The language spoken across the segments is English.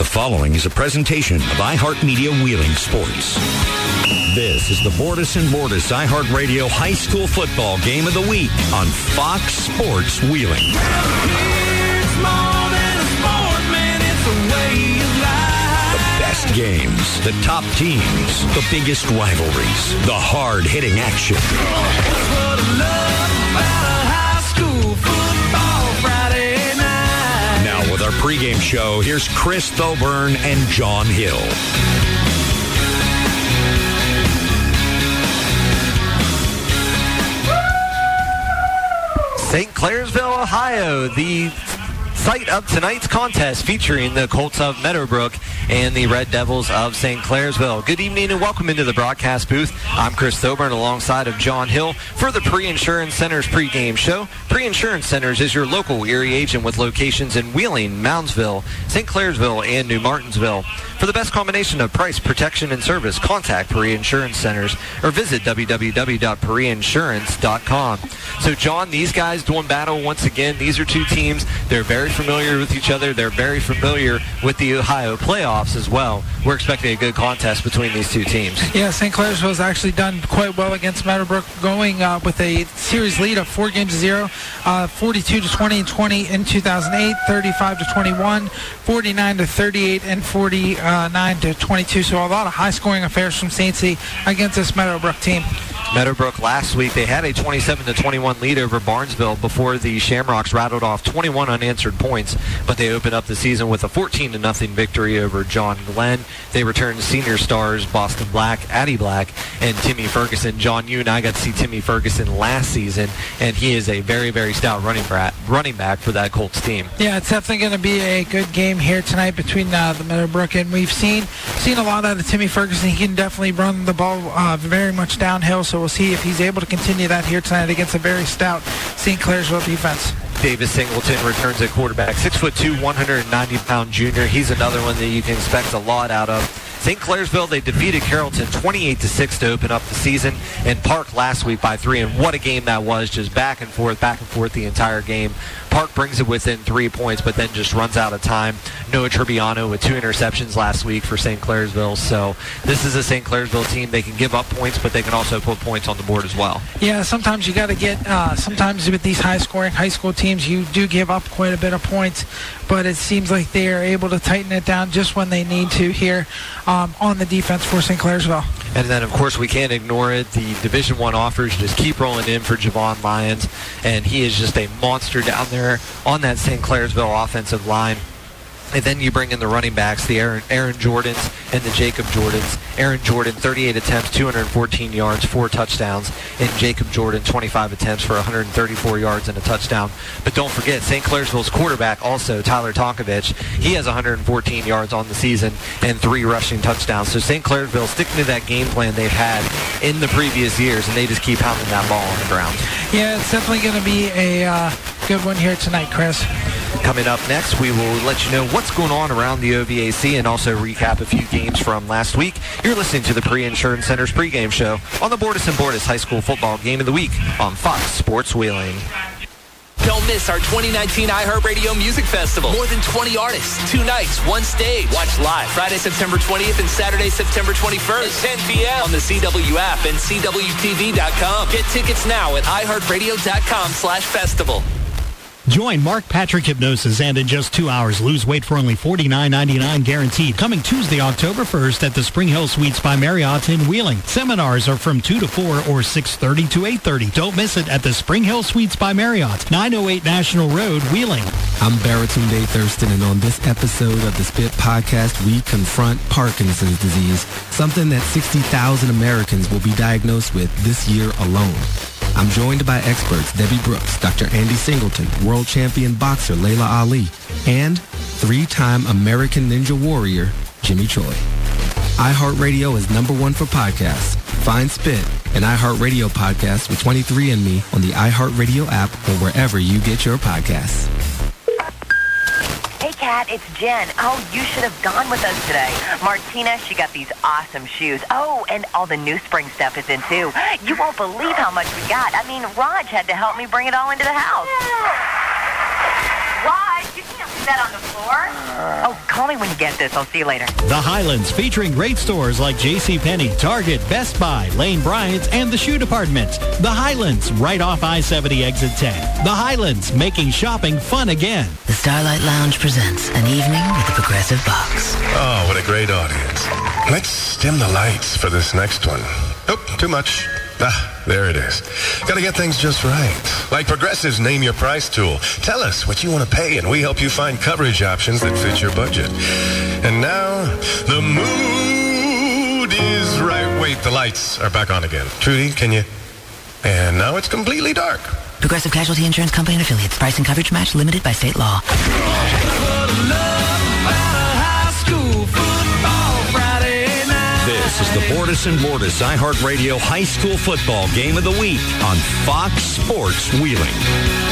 The following is a presentation of iHeartMedia Wheeling Sports. This is the Bordas and Bordas iHeartRadio High School Football Game of the Week on Fox Sports Wheeling. Best games, the top teams, the biggest rivalries, the hard-hitting action. Pregame show, here's Chris Thoburn and John Hill. St. Clairsville, Ohio, the site of tonight's contest featuring the Colts of Meadowbrook and the Red Devils of St. Clairsville. Good evening and welcome into the broadcast booth. I'm Chris Thoburn alongside of John Hill for the Paris Insurance Centers pregame show. Paris Insurance Centers is your local Erie agent with locations in Wheeling, Moundsville, St. Clairsville, and New Martinsville. For the best combination of price, protection, and service, contact Paris Insurance Centers or visit www.parisinsurance.com. So, John, these guys doing battle once again. These are two teams. They're very familiar with each other. They're very familiar with the Ohio playoffs as well. We're expecting a good contest between these two teams. Yeah, St. Clairsville's actually done quite well against Meadowbrook, going uh, with a series lead of four games to zero, uh, 42 to 20 and 20 in 2008, 35 to 21, 49 to 38, and 49 to 22. So a lot of high-scoring affairs from St. C against this Meadowbrook team. Meadowbrook last week, they had a 27 to 21 lead over Barnesville before the Shamrocks rattled off 21 unanswered points, but they opened up the season with a 14 to nothing victory over John Glenn. They returned senior stars Boston Black, Addie Black, and Timmy Ferguson. John, you and I got to see Timmy Ferguson last season, and he is a very, very stout running back, running back for that Colts team. Yeah, it's definitely going to be a good game here tonight between uh, the Meadowbrook and we've seen seen a lot out of Timmy Ferguson. He can definitely run the ball uh, very much downhill, so we'll see if he's able to continue that here tonight against a very stout St. Clairsville defense. Davis Singleton returns at quarterback. Six foot two, 190 pound junior. He's another one that you can expect a lot out of. St. Clairsville, they defeated Carrollton 28 to 6 to open up the season, and Park last week by three. And what a game that was! Just back and forth, back and forth the entire game. Park brings it within three points, but then just runs out of time. Noah Tribbiano with two interceptions last week for St. Clairsville. So this is a St. Clairsville team. They can give up points, but they can also put points on the board as well. Yeah, sometimes you got to get. Uh, sometimes with these high-scoring high school teams, you do give up quite a bit of points, but it seems like they are able to tighten it down just when they need to here um, on the defense for St. Clairsville. And then, of course, we can't ignore it. The Division One offers just keep rolling in for Javon Lyons, and he is just a monster down there on that St. Clairsville offensive line. And then you bring in the running backs, the Aaron, Aaron Jordans and the Jacob Jordans. Aaron Jordan, 38 attempts, 214 yards, four touchdowns. And Jacob Jordan, 25 attempts for 134 yards and a touchdown. But don't forget, St. Clairsville's quarterback also, Tyler Tonkovich, he has 114 yards on the season and three rushing touchdowns. So St. Clairsville sticking to that game plan they've had in the previous years, and they just keep pounding that ball on the ground. Yeah, it's definitely going to be a uh, good one here tonight, Chris. Coming up next, we will let you know what's going on around the OVAC and also recap a few games from last week. You're listening to the Paris Insurance Center's pregame show on the Bordas and Bordas High School Football Game of the Week on Fox Sports Wheeling. Don't miss our 2019 iHeartRadio Music Festival. More than 20 artists, two nights, one stage. Watch live Friday, September 20th and Saturday, September 21st at 10 p.m. on the CW app and CWTV.com. Get tickets now at iHeartRadio.com slash festival. Join Mark Patrick Hypnosis and in just two hours lose weight for only $49.99 guaranteed. Coming Tuesday, October 1st at the Spring Hill Suites by Marriott in Wheeling. Seminars are from 2 to 4 or 6.30 to 8.30. Don't miss it at the Spring Hill Suites by Marriott, 908 National Road, Wheeling. I'm Baratunde Thurston and on this episode of the Spit Podcast, we confront Parkinson's disease, something that 60,000 Americans will be diagnosed with this year alone. I'm joined by experts Debi Brooks, Dr. Andy Singleton, world champion boxer Laila Ali, and three-time American Ninja Warrior, Jimmy Choi. iHeartRadio is number one for podcasts. Find Spit, an iHeartRadio podcast with 23andMe on the iHeartRadio app or wherever you get your podcasts. Kat, it's Jen. Oh, you should have gone with us today. Martina, she got these awesome shoes. Oh, and all the new spring stuff is in, too. You won't believe how much we got. I mean, Raj had to help me bring it all into the house. Raj, you can't leave that on the floor. Uh. Oh, call me when you get this. I'll see you later. The Highlands, featuring great stores like JCPenney, Target, Best Buy, Lane Bryant's, and the Shoe Department. The Highlands, right off I-70 Exit 10. The Highlands, making shopping fun again. The Starlight Lounge presents an evening with the Progressive Box. Oh, what a great audience. Let's dim the lights for this next one. Oh, too much. Ah, there it is. Gotta get things just right. Like Progressive's Name Your Price tool. Tell us what you want to pay, and we help you find coverage options that fit your budget. And now, the mood is right. Wait, the lights are back on again. Trudy, can you? And now it's completely dark. Progressive Casualty Insurance Company and affiliates. Price and coverage match limited by state law. The Bordas and Bordas iHeartRadio High School Football Game of the Week on Fox Sports Wheeling.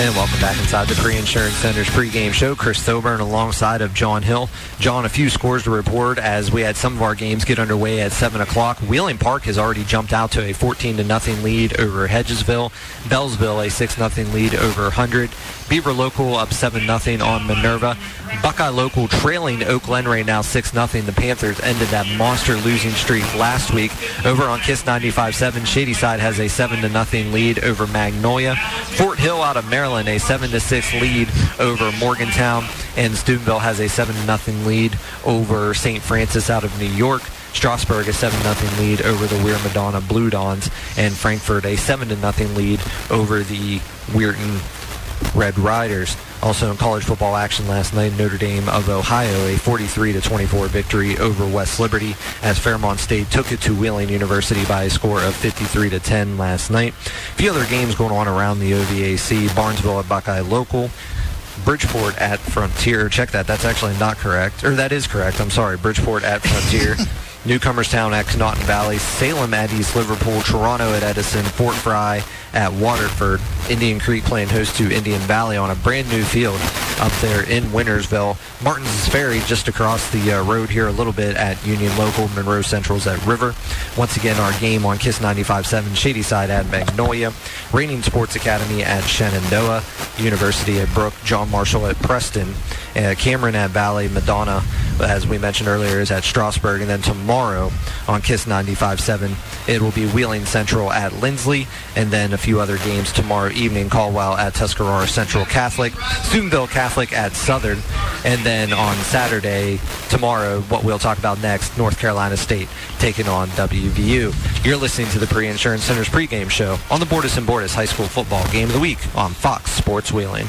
And welcome back inside the Paris Insurance Center's pregame show. Chris Thoburn alongside of John Hill. John, a few scores to report as we had some of our games get underway at 7 o'clock. Wheeling Park has already jumped out to a 14 to nothing lead over Hedgesville. Beallsville a 6 nothing lead over Hundred. Beaver Local up 7 nothing on Minerva. Buckeye Local trailing Oak Glen right now 6 nothing. The Panthers ended that monster losing streak last week. Over on Kiss 95.7, Shadyside has a 7 to nothing lead over Magnolia. Fort Hill out of Maryland a 7 to 6 lead over Morgantown and Steubenville has a 7 to nothing lead over St. Francis out of New York. Strasburg a 7 0 lead over the Weir Madonna Blue Dons, and Frankfort a 7 0 lead over the Weirton Red Riders. Also in college football action last night, Notre Dame of Ohio a 43 24 victory over West Liberty as Fairmont State took it to Wheeling University by a score of 53 to 10 last night. A few other games going on around the OVAC. Barnesville at Buckeye Local. Bridgeport at Frontier. Check that. That's actually not correct. Or that is correct. I'm sorry. Bridgeport at Frontier. Newcomerstown at Conotton Valley, Salem at East Liverpool, Toronto at Edison, Fort Frye at Waterford, Indian Creek playing host to Indian Valley on a brand new field up there in Wintersville. Martin's Ferry just across the uh, road here a little bit at Union Local, Monroe Central's at River. Once again, our game on Kiss 95.7, Shadyside at Magnolia, Reigning Sports Academy at Shenandoah, University at Brooke, John Marshall at Preston, uh, Cameron at Valley, Madonna, as we mentioned earlier, is at Strasburg, and then tomorrow on Kiss 95.7, it will be Wheeling Central at Linsly, and then a few other games tomorrow evening, Caldwell at Tuscarawas Central Catholic, Steubenville Catholic at Southern, and then on Saturday, tomorrow, what we'll talk about next, North Carolina State taking on WVU. You're listening to the Paris Insurance Center's pregame show on the Bordas and Bordas High School Football Game of the Week on Fox Sports Wheeling.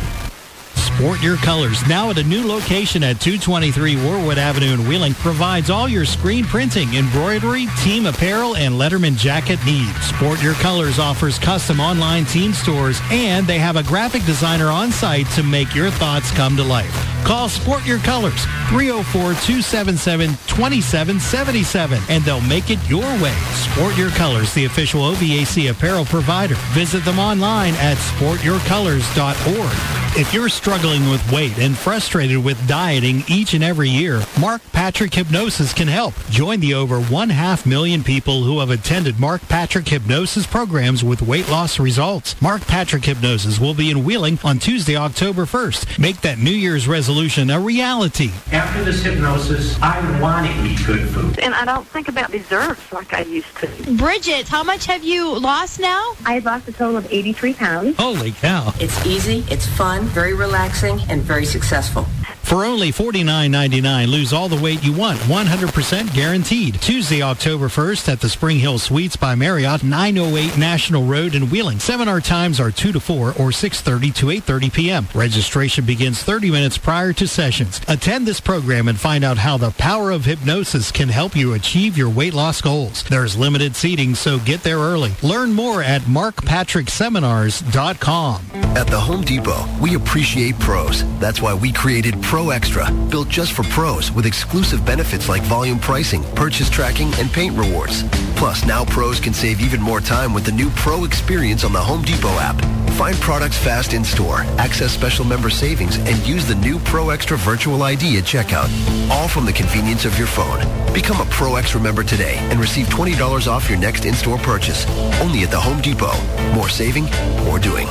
Sport Your Colors, now at a new location at 223 Warwood Avenue in Wheeling, provides all your screen printing, embroidery, team apparel, and Letterman jacket needs. Sport Your Colors offers custom online team stores, and they have a graphic designer on site to make your thoughts come to life. Call Sport Your Colors, 304-277-2777, and they'll make it your way. Sport Your Colors, the official OVAC apparel provider. Visit them online at sportyourcolors.org. If you're struggling with weight and frustrated with dieting each and every year, Mark Patrick Hypnosis can help. Join the over one half million people who have attended Mark Patrick Hypnosis programs with weight loss results. Mark Patrick Hypnosis will be in Wheeling on Tuesday, October 1st. Make that New Year's resolution a reality. After this hypnosis, I want to eat good food. And I don't think about desserts like I used to. Bridget, how much have you lost now? I have lost a total of 83 pounds. Holy cow. It's easy, it's fun, very relaxing, and very successful. For only $49.99, lose all the weight you want, 100% guaranteed. Tuesday, October 1st at the Spring Hill Suites by Marriott, 908 National Road in Wheeling. Seminar times are 2 to 4 or 6.30 to 8.30 p.m. Registration begins 30 minutes prior to sessions. Attend this program and find out how the power of hypnosis can help you achieve your weight loss goals. There's limited seating, so get there early. Learn more at markpatrickseminars.com. At the Home Depot, we appreciate pros. That's why we created Pro Extra, built just for pros with exclusive benefits like volume pricing, purchase tracking, and paint rewards. Plus, now pros can save even more time with the new Pro experience on the Home Depot app. Find products fast in store, access special member savings, and use the new Pro Extra virtual ID at checkout. All from the convenience of your phone. Become a Pro Extra member today and receive $20 off your next in-store purchase. Only at the Home Depot. More saving, more doing.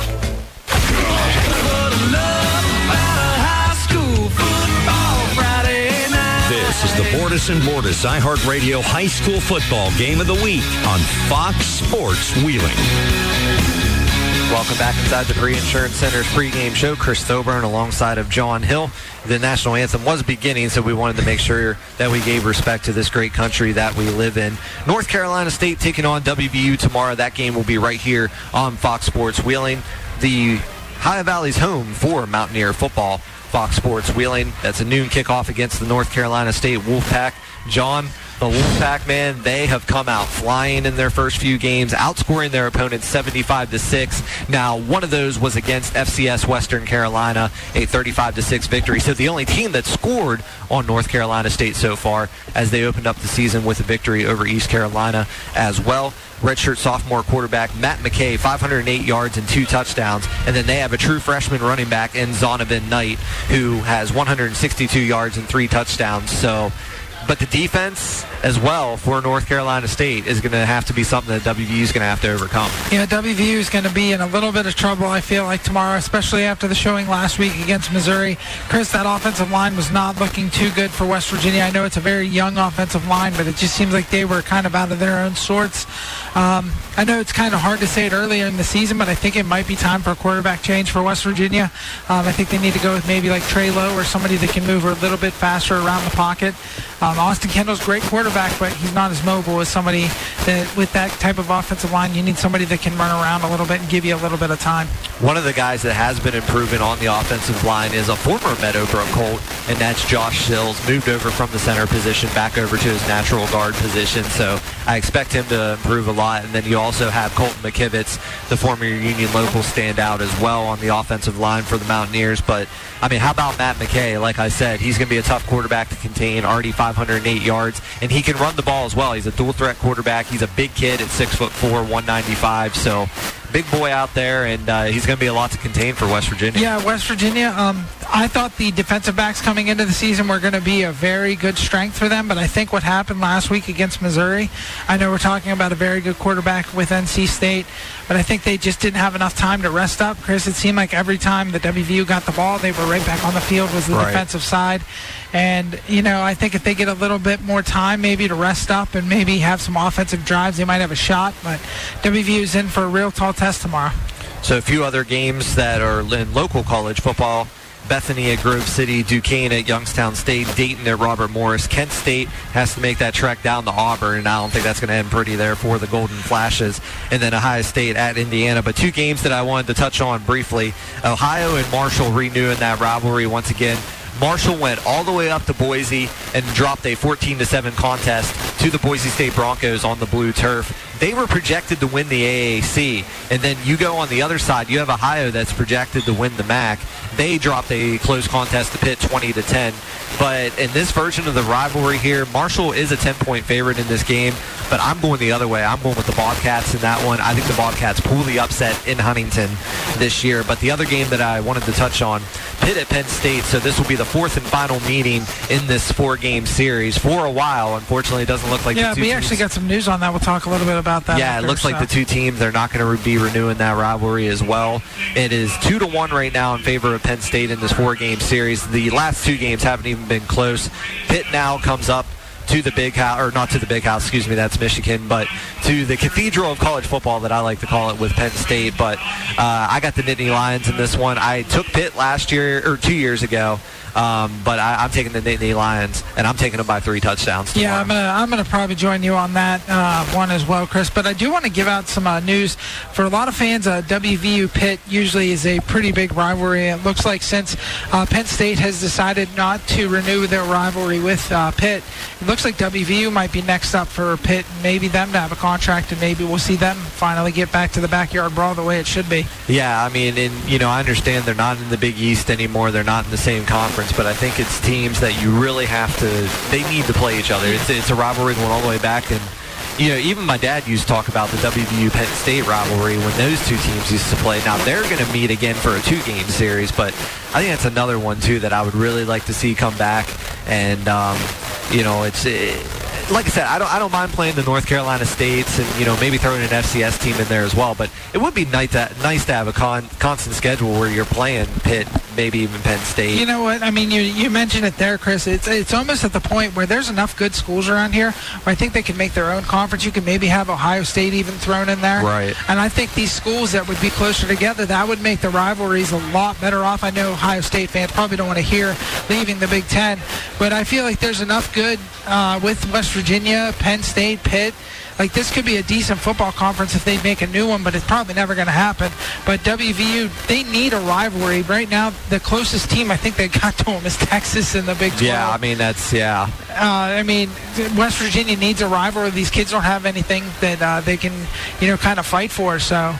This is the Bordas and Bordas iHeartRadio High School Football Game of the Week on Fox Sports Wheeling. Welcome back inside the Paris Insurance Center's pregame show. Chris Thoburn alongside of John Hill. The national anthem was beginning, so we wanted to make sure that we gave respect to this great country that we live in. North Carolina State taking on WVU tomorrow. That game will be right here on Fox Sports Wheeling. The Ohio Valley's home for Mountaineer football. Fox Sports Wheeling. That's a noon kickoff against the North Carolina State Wolfpack. John, the Wolfpack, man, they have come out flying in their first few games, outscoring their opponents 75 to 6. Now, one of those was against FCS Western Carolina, a 35 to 6 victory. So the only team that scored on North Carolina State so far as they opened up the season with a victory over East Carolina as well redshirt sophomore quarterback Matt McKay, 508 yards and two touchdowns. And then they have a true freshman running back in Zonovan Knight, who has 162 yards and three touchdowns. So but the defense as well for North Carolina State is going to have to be something that WVU is going to have to overcome. Yeah, WVU is going to be in a little bit of trouble, I feel like, tomorrow, especially after the showing last week against Missouri. Chris, that offensive line was not looking too good for West Virginia. I know it's a very young offensive line, but it just seems like they were kind of out of their own sorts. Um, I know it's kind of hard to say it earlier in the season, but I think it might be time for a quarterback change for West Virginia. Um, I think they need to go with maybe like Trey Lowe or somebody that can move a little bit faster around the pocket. Um, Austin Kendall's great quarterback, but he's not as mobile as somebody that with that type of offensive line. You need somebody that can run around a little bit and give you a little bit of time. One of the guys that has been improving on the offensive line is a former Meadowbrook Colt, and that's Josh Sills. Moved over from the center position back over to his natural guard position, so I expect him to improve a lot. And then you also have Colton McKivitz, the former Union local standout as well on the offensive line for the Mountaineers. But I mean, how about Matt McKay? Like I said, he's going to be a tough quarterback to contain. Already 508 yards, and he can run the ball as well. He's a dual threat quarterback. He's a big kid at six foot four, 195. So big boy out there, and uh, he's going to be a lot to contain for West Virginia. Yeah, West Virginia. Um, I thought the defensive backs coming into the season were going to be a very good strength for them, but I think what happened last week against Missouri, I know we're talking about a very good quarterback with NC State, but I think they just didn't have enough time to rest up. Chris, it seemed like every time the WVU got the ball, they were right back on the field was the Right. defensive side. And, you know, I think if they get a little bit more time maybe to rest up and maybe have some offensive drives, they might have a shot. But WVU is in for a real tall test tomorrow. So a few other games that are in local college football. Bethany at Grove City, Duquesne at Youngstown State, Dayton at Robert Morris. Kent State has to make that trek down to Auburn, and I don't think that's going to end pretty there for the Golden Flashes. And then Ohio State at Indiana. But two games that I wanted to touch on briefly. Ohio and Marshall renewing that rivalry once again. Marshall went all the way up to Boise and dropped a 14 to 7 contest to the Boise State Broncos on the blue turf. They were projected to win the AAC, and then you go on the other side. You have Ohio that's projected to win the MAC. They dropped a close contest to Pitt 20 to 10. But in this version of the rivalry here, Marshall is a 10-point favorite in this game. But I'm going the other way. I'm going with the Bobcats in that one. I think the Bobcats pull the upset in Huntington this year. But the other game that I wanted to touch on, Pitt at Penn State. So this will be the fourth and final meeting in this four-game series for a while. Unfortunately, it doesn't look like yeah, we teams actually got some news on that. We'll talk a little bit about that. yeah, it looks like the two teams they're not going to be renewing that rivalry as well. It is two to one right now in favor of Penn State in this four-game series. The last two games haven't even been close. Pitt now comes up to the big house, or not to the big house, excuse me, that's Michigan, but to the cathedral of college football that I like to call it with Penn State. But uh, I got the Nittany Lions in this one. I took Pitt last year or two years ago. Um, but I, I'm taking the Nittany Lions, and I'm taking them by three touchdowns. Tomorrow. Yeah, I'm gonna I'm gonna probably join you on that uh, one as well, Chris. But I do want to give out some uh, news for a lot of fans. Uh, WVU Pitt usually is a pretty big rivalry. It looks like since uh, Penn State has decided not to renew their rivalry with uh, Pitt, it looks like WVU might be next up for Pitt. Maybe them to have a contract, and maybe we'll see them finally get back to the backyard brawl the way it should be. Yeah, I mean, and you know, I understand they're not in the Big East anymore. They're not in the same conference, but I think it's teams that you really have to. They need to play each other. It's it's a rivalry going all the way back, and you know, even my dad used to talk about the WVU Penn State rivalry when those two teams used to play. Now they're going to meet again for a two-game series, but I think that's another one too that I would really like to see come back. And um, you know, it's. It, like I said, I don't I don't mind playing the North Carolina States and you know maybe throwing an FCS team in there as well. But it would be nice to nice to have a con, constant schedule where you're playing Pitt, maybe even Penn State. You know what? I mean, you you mentioned it there, Chris. It's it's almost at the point where there's enough good schools around here where I think they can make their own conference. You can maybe have Ohio State even thrown in there. Right. And I think these schools that would be closer together, that would make the rivalries a lot better off. I know Ohio State fans probably don't want to hear leaving the Big Ten, but I feel like there's enough good uh, with West Virginia, Penn State, Pitt. Like this could be a decent football conference if they make a new one, but it's probably never going to happen. But WVU, they need a rivalry right now. The closest team I think they got to them is Texas in the Big 12. Yeah, I mean that's yeah. Uh, I mean, West Virginia needs a rivalry. These kids don't have anything that uh, they can, you know, kind of fight for. So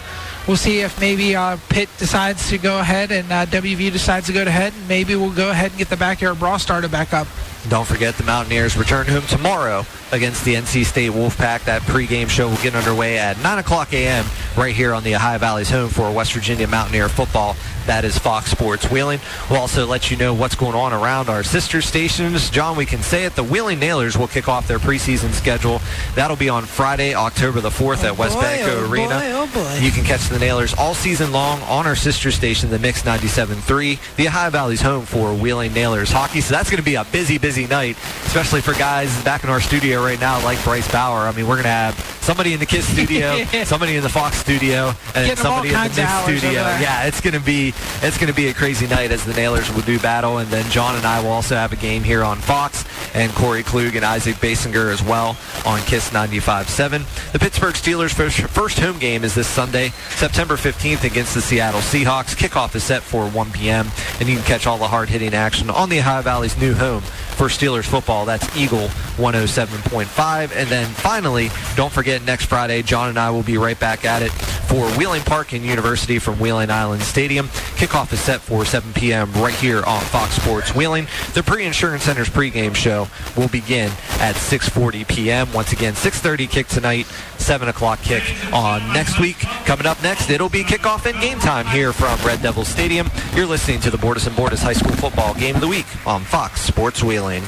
we'll see if maybe uh, Pitt decides to go ahead and uh, WVU decides to go ahead, and maybe we'll go ahead and get the backyard brawl started back up. Don't forget the Mountaineers return home tomorrow against the NC State Wolfpack. That pregame show will get underway at 9 o'clock a.m. right here on the Ohio Valley's home for West Virginia Mountaineer football. That is Fox Sports Wheeling. We'll also let you know what's going on around our sister stations. John, we can say it. The Wheeling Nailers will kick off their preseason schedule. That'll be on Friday, October the 4th at oh West boy, Banco oh Arena. boy, oh boy. You can catch the Nailers all season long on our sister station, the Mix 97.3, the Ohio Valley's home for Wheeling Nailers hockey. So that's going to be a busy, busy night, especially for guys back in our studio right now like Bryce Bauer. I mean, we're going to have somebody in the Kiss studio, somebody in the Fox studio, and Getting somebody in the Mix studio. Yeah, it's going to be it's going to be a crazy night as the Nailers will do battle, and then John and I will also have a game here on Fox, and Corey Klug and Isaac Basinger as well on Kiss 95.7. The Pittsburgh Steelers' first, first home game is this Sunday, September 15th against the Seattle Seahawks. Kickoff is set for 1 p.m., and you can catch all the hard-hitting action on the Ohio Valley's new home for Steelers football. That's Eagle 107.5. And then finally, don't forget next Friday, John and I will be right back at it for Wheeling Park and University from Wheeling Island Stadium. Kickoff is set for 7 p.m. right here on Fox Sports Wheeling. The Paris Insurance Center's pregame show will begin at 6.40 p.m. Once again, 6.30 kick tonight, 7 o'clock kick on next week. Coming up next, it'll be kickoff and game time here from Red Devil Stadium. You're listening to the Bordas and Bordas High School Football Game of the Week on Fox Sports Wheeling.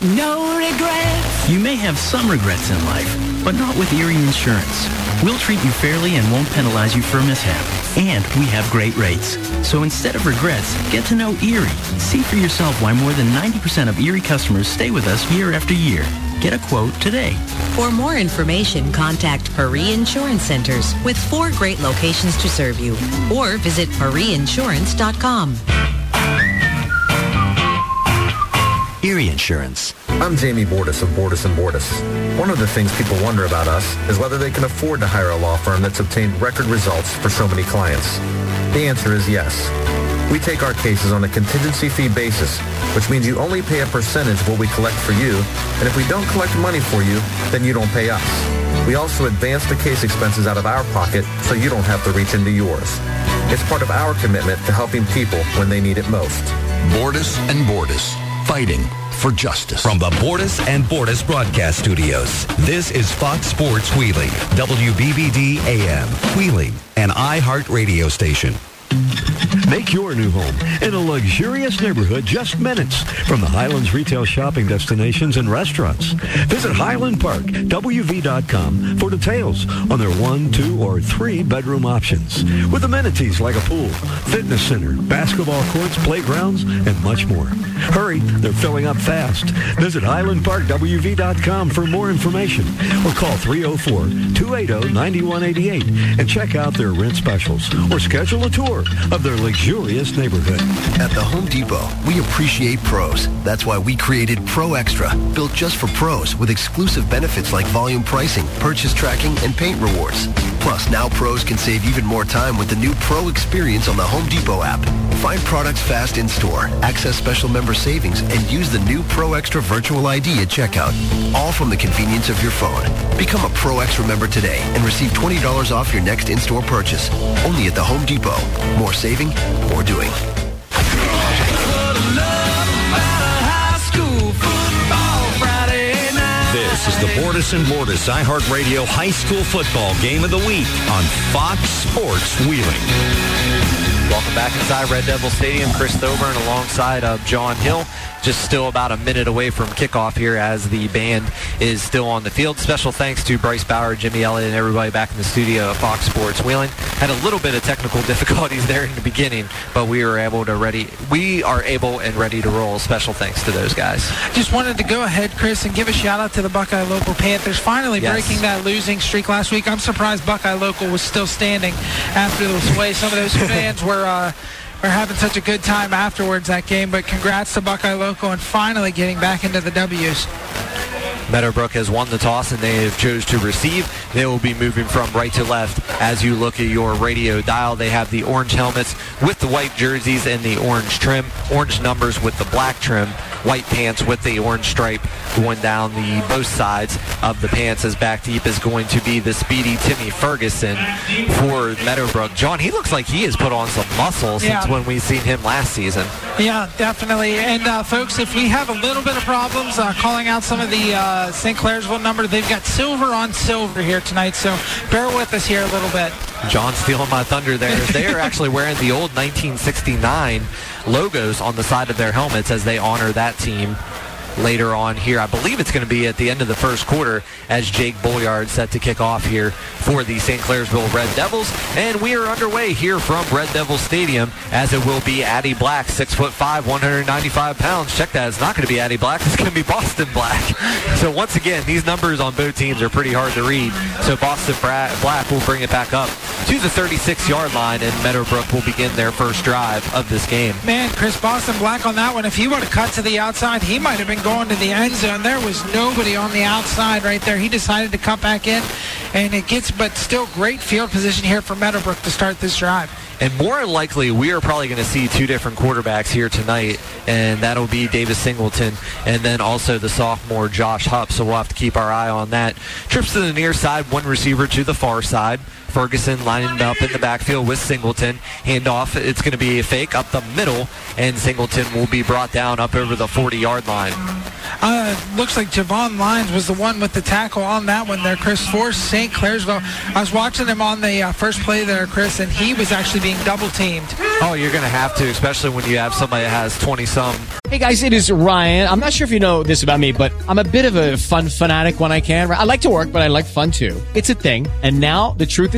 No regrets. You may have some regrets in life, but not with Erie Insurance. We'll treat you fairly and won't penalize you for a mishap. And we have great rates. So instead of regrets, get to know Erie. See for yourself why more than 90% of Erie customers stay with us year after year. Get a quote today. For more information, contact Paris Insurance Centers with four great locations to serve you. Or visit parisinsurance.com. Erie Insurance. I'm Jamie Bordas of Bordas and Bordas. One of the things people wonder about us is whether they can afford to hire a law firm that's obtained record results for so many clients. The answer is yes. We take our cases on a contingency fee basis, which means you only pay a percentage of what we collect for you, and if we don't collect money for you, then you don't pay us. We also advance the case expenses out of our pocket so you don't have to reach into yours. It's part of our commitment to helping people when they need it most. Bordas and Bordas, fighting for justice. From the Bordas and Bordas broadcast studios, this is Fox Sports Wheeling, WBBD AM, Wheeling, an iHeart radio station. Make your new home in a luxurious neighborhood just minutes from the Highlands retail shopping destinations and restaurants. Visit HighlandParkWV.com for details on their one, two, or three bedroom options with amenities like a pool, fitness center, basketball courts, playgrounds, and much more. Hurry, they're filling up fast. Visit HighlandParkWV.com for more information or call 304-280-9188 and check out their rent specials or schedule a tour of their luxurious neighborhood. At the Home Depot, we appreciate pros. That's why we created Pro Extra, built just for pros with exclusive benefits like volume pricing, purchase tracking, and paint rewards. Plus, now pros can save even more time with the new Pro experience on the Home Depot app. Find products fast in store, access special member savings, and use the new Pro Extra virtual ID at checkout. All from the convenience of your phone. Become a Pro Extra member today and receive $20 off your next in-store purchase. Only at the Home Depot. More saving, more doing. This is the Bordas and Bordas iHeartRadio High School Football Game of the Week on Fox Sports Wheeling. Welcome back inside Red Devil Stadium. Chris Thoburn alongside of John Hill. Just still about a minute away from kickoff here as the band is still on the field. Special thanks to Bryce Bauer, Jimmy Elliott, and everybody back in the studio at Fox Sports Wheeling. Had a little bit of technical difficulties there in the beginning, but we were able to ready. We are able and ready to roll. Special thanks to those guys. Just wanted to go ahead, Chris, and give a shout out to the Buckeye Local Panthers finally Yes. breaking that losing streak last week. I'm surprised Buckeye Local was still standing after the way some of those fans were. Uh, were having such a good time afterwards that game, but congrats to Buckeye Local and finally getting back into the W's. Meadowbrook has won the toss and they have chose to receive. They will be moving from right to left as you look at your radio dial. They have the orange helmets with the white jerseys and the orange trim, orange numbers with the black trim, white pants with the orange stripe going down the both sides of the pants as back deep is going to be the speedy Timmy Ferguson for Meadowbrook. John, he looks like he has put on some muscle since Yeah. When we seen him last season. Yeah, definitely. And uh, folks, if we have a little bit of problems uh, calling out some of the uh, St. Clairsville number, they've got silver on silver here tonight, so bear with us here a little bit. John stealing my thunder there. They are actually wearing the old 1969 logos on the side of their helmets as they honor that team later on here. I believe it's going to be at the end of the first quarter as Jake Bolyard set to kick off here for the St. Clairsville Red Devils. And we are underway here from Red Devil Stadium as it will be Addie Black, 6'5", 195 pounds. Check that. It's not going to be Addie Black. It's going to be Boston Black. So once again, these numbers on both teams are pretty hard to read. So Boston Black will bring it back up to the 36-yard line, and Meadowbrook will begin their first drive of this game. Man, Chris Boston Black on that one. If he would have cut to the outside, he might have been going to the end zone. There was nobody on the outside right there. He decided to cut back in, and it gets, but still great field position here for Meadowbrook to start this drive. And more likely, we are probably going to see two different quarterbacks here tonight, and that'll be Davis Singleton and then also the sophomore Josh Hupp. So we'll have to keep our eye on that. Trips to the near side, one receiver to the far side. Ferguson lining up in the backfield with Singleton. Handoff, it's going to be a fake up the middle, and Singleton will be brought down up over the 40-yard line. Uh, looks like Javon Lyons was the one with the tackle on that one there, Chris, for St. Clairsville. I was watching him on the uh, first play there, Chris, and he was actually being double teamed. Oh, you're going to have to, especially when you have somebody that has 20-some Hey guys, it is Ryan. I'm not sure if you know this about me, but I'm a bit of a fun fanatic when I can. I like to work, but I like fun too. It's a thing. And now the truth is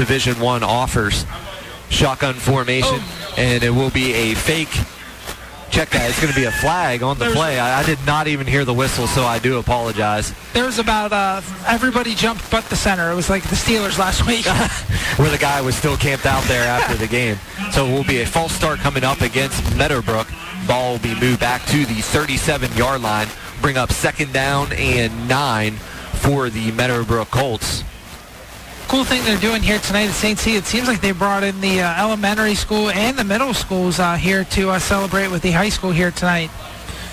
Division One offers shotgun formation, and it will be a fake check that. It's going to be a flag on the There's- play. I, I did not even hear the whistle, so I do apologize. There was about uh, everybody jumped but the center. It was like the Steelers last week. where the guy was still camped out there after the game. So it will be a false start coming up against Meadowbrook. Ball will be moved back to the 37-yard line. Bring up second down and nine for the Meadowbrook Colts. Cool thing they're doing here tonight at St. C. It seems like they brought in the uh, elementary school and the middle schools uh, here to uh, celebrate with the high school here tonight.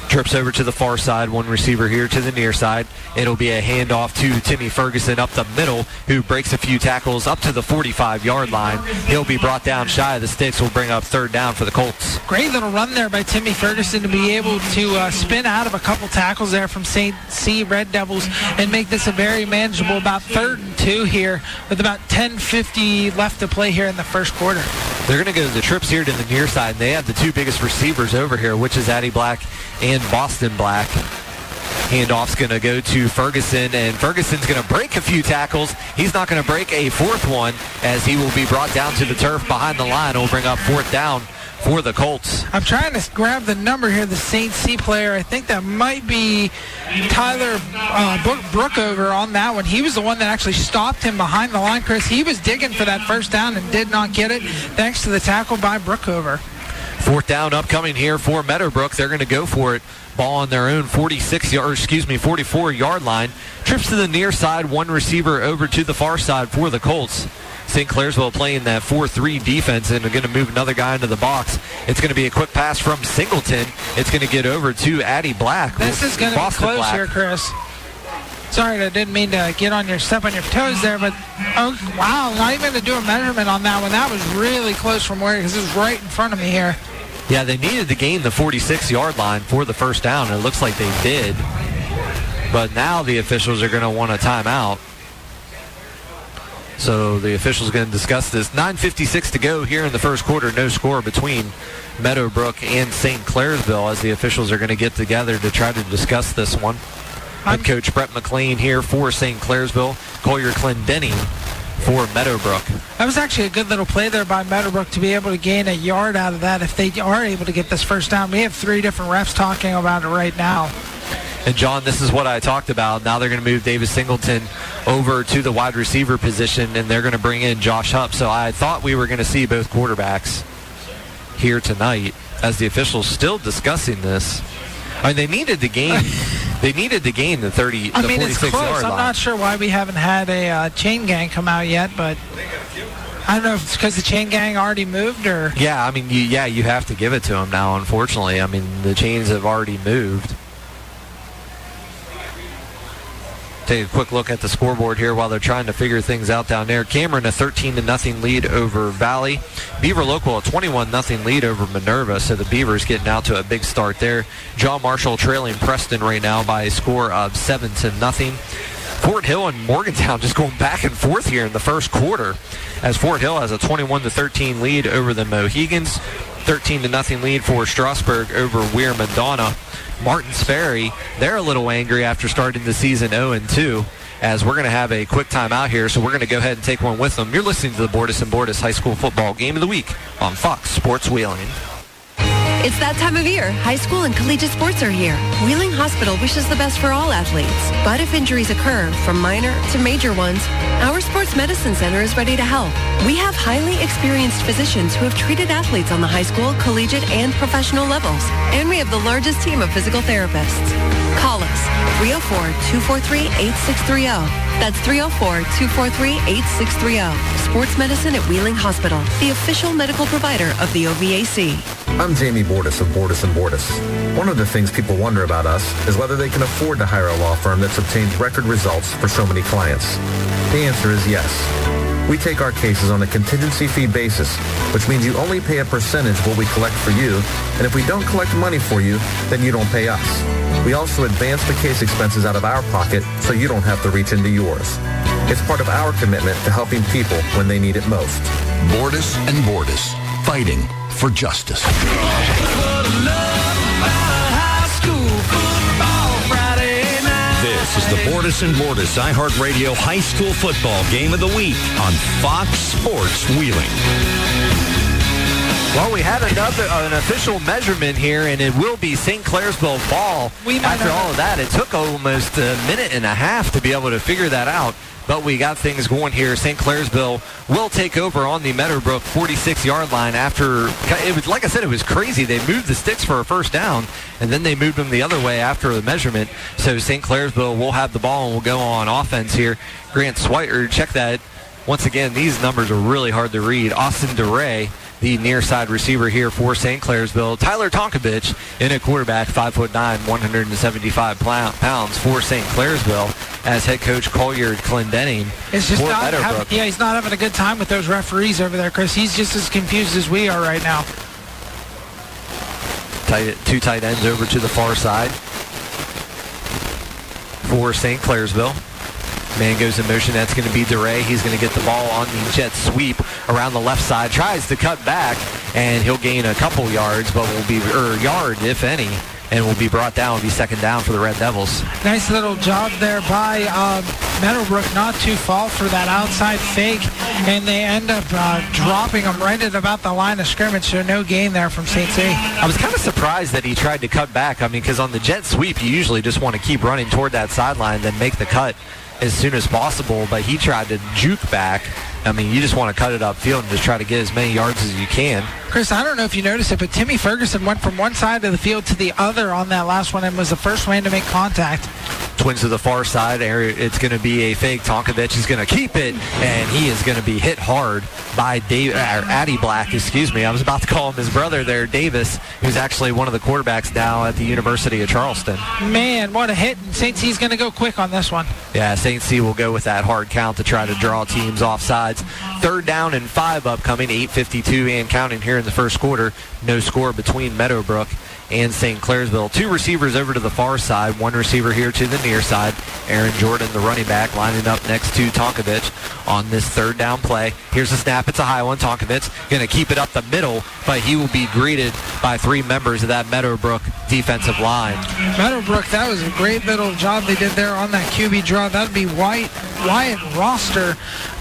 Trips over to the far side, one receiver here to the near side. It'll be a handoff to Timmy Ferguson up the middle, who breaks a few tackles up to the 45-yard line. He'll be brought down shy of the sticks. Will bring up third down for the Colts. Great little run there by Timmy Ferguson to be able to uh, spin out of a couple tackles there from St. C Red Devils and make this a very manageable about third and two here with about 10.50 left to play here in the first quarter. They're going to go to the trips here to the near side, and they have the two biggest receivers over here, which is Addie Black and Boston Black. Handoff's going to go to Ferguson, and Ferguson's going to break a few tackles. He's not going to break a fourth one as he will be brought down to the turf behind the line. It'll bring up fourth down for the Colts. I'm trying to grab the number here, the St. C player. I think that might be Tyler uh, Brookover on that one. He was the one that actually stopped him behind the line, Chris. He was digging for that first down and did not get it thanks to the tackle by Brookover. Fourth down upcoming here for Meadowbrook. They're going to go for it. Ball on their own 46 yard, excuse me, 44 yard line. Trips to the near side, one receiver over to the far side for the Colts. St. Clairsville playing that 4-3 defense and are going to move another guy into the box. It's going to be a quick pass from Singleton. It's going to get over to Addie Black. This is going to be close Black. here, Chris. Sorry, I didn't mean to get on your step on your toes there, but oh wow, not even to do a measurement on that one. That was really close from where because it was right in front of me here. Yeah, they needed to gain the 46 yard line for the first down, and it looks like they did. But now the officials are going to want a timeout. So the officials are going to discuss this. 9.56 to go here in the first quarter. No score between Meadowbrook and St. Clairsville as the officials are going to get together to try to discuss this one. Head coach Brett McLean here for St. Clairsville. Collier Clendenny for Meadowbrook. That was actually a good little play there by Meadowbrook to be able to gain a yard out of that if they are able to get this first down. We have three different refs talking about it right now. And John, this is what I talked about. Now they're going to move Davis Singleton over to the wide receiver position, and they're going to bring in Josh Hupp. So I thought we were going to see both quarterbacks here tonight as the officials still discussing this. I mean, they needed to gain. they needed to gain the 30, I the mean, it's close. I'm line. not sure why we haven't had a uh, chain gang come out yet, but I don't know if it's because the chain gang already moved or. Yeah, I mean, you, yeah, you have to give it to them now. Unfortunately, I mean, the chains have already moved. Take a quick look at the scoreboard here while they're trying to figure things out down there. Cameron a 13 to nothing lead over Valley. Beaver Local a 21 nothing lead over Minerva. So the Beavers getting out to a big start there. John Marshall trailing Preston right now by a score of seven to nothing. Fort Hill and Morgantown just going back and forth here in the first quarter as Fort Hill has a 21 to 13 lead over the Mohigans. 13 to nothing lead for Strasburg over Weir Madonna. Martin's Ferry, they're a little angry after starting the season 0-2 as we're going to have a quick timeout here, so we're going to go ahead and take one with them. You're listening to the Bordas and Bordas High School Football Game of the Week on Fox Sports Wheeling. It's that time of year. High school and collegiate sports are here. Wheeling Hospital wishes the best for all athletes. But if injuries occur, from minor to major ones, our Sports Medicine Center is ready to help. We have highly experienced physicians who have treated athletes on the high school, collegiate, and professional levels. And we have the largest team of physical therapists. Call us 304-243-8630. That's 304-243-8630. Sports Medicine at Wheeling Hospital, the official medical provider of the OVAC. I'm Jamie Bordas of Bordas and Bordas. One of the things people wonder about us is whether they can afford to hire a law firm that's obtained record results for so many clients. The answer is yes. We take our cases on a contingency fee basis, which means you only pay a percentage of what we collect for you, and if we don't collect money for you, then you don't pay us. We also advance the case expenses out of our pocket so you don't have to reach into yours. It's part of our commitment to helping people when they need it most. Bordas and Bordas, fighting for justice. This is the Bordas and Bordas iHeartRadio High School Football Game of the Week on Fox Sports Wheeling. Well, we had another uh, an official measurement here, and it will be St. Clairsville ball. We know after all of that, it took almost a minute and a half to be able to figure that out. But we got things going here. St. Clairsville will take over on the Meadowbrook 46-yard line after, it was, like I said, it was crazy. They moved the sticks for a first down, and then they moved them the other way after the measurement. So St. Clairsville will have the ball and will go on offense here. Grant Switer, check that. Once again, these numbers are really hard to read. Austin DeRay the near side receiver here for St. Clairsville. Tyler Tonkovich in a quarterback, 5'9", 175 pounds for St. Clairsville as head coach Collier Clendenning. It's just not having, yeah, he's not having a good time with those referees over there, Chris. He's just as confused as we are right now. Tight, two tight ends over to the far side for St. Clairsville. Man goes in motion. That's going to be DeRay. He's going to get the ball on the jet sweep around the left side. Tries to cut back, and he'll gain a couple yards, but will be or yard if any, and will be brought down. Will be second down for the Red Devils. Nice little job there by um, Meadowbrook, not too fall for that outside fake, and they end up uh, dropping him right at about the line of scrimmage. So no gain there from St. C. I was kind of surprised that he tried to cut back. I mean, because on the jet sweep, you usually just want to keep running toward that sideline, then make the cut as soon as possible, but he tried to juke back. I mean, you just want to cut it upfield and just try to get as many yards as you can. Chris, I don't know if you noticed it, but Timmy Ferguson went from one side of the field to the other on that last one and was the first man to make contact. Twins to the far side. It's going to be a fake. Tonkovich is going to keep it, and he is going to be hit hard by Dave, uh, Addy Black. Excuse me. I was about to call him his brother there, Davis, who's actually one of the quarterbacks now at the University of Charleston. Man, what a hit! And St. C's going to go quick on this one. Yeah, St. C will go with that hard count to try to draw teams off sides. Third down and five upcoming. 8:52 and counting here in the first quarter. No score between Meadowbrook and St. Clairsville. Two receivers over to the far side, one receiver here to the near side. Aaron Jordan, the running back, lining up next to Tonkovich on this third down play. Here's a snap. It's a high one. Tonkovich going to keep it up the middle, but he will be greeted by three members of that Meadowbrook defensive line. Meadowbrook, that was a great little job they did there on that QB draw. That would be White, Wyatt Roster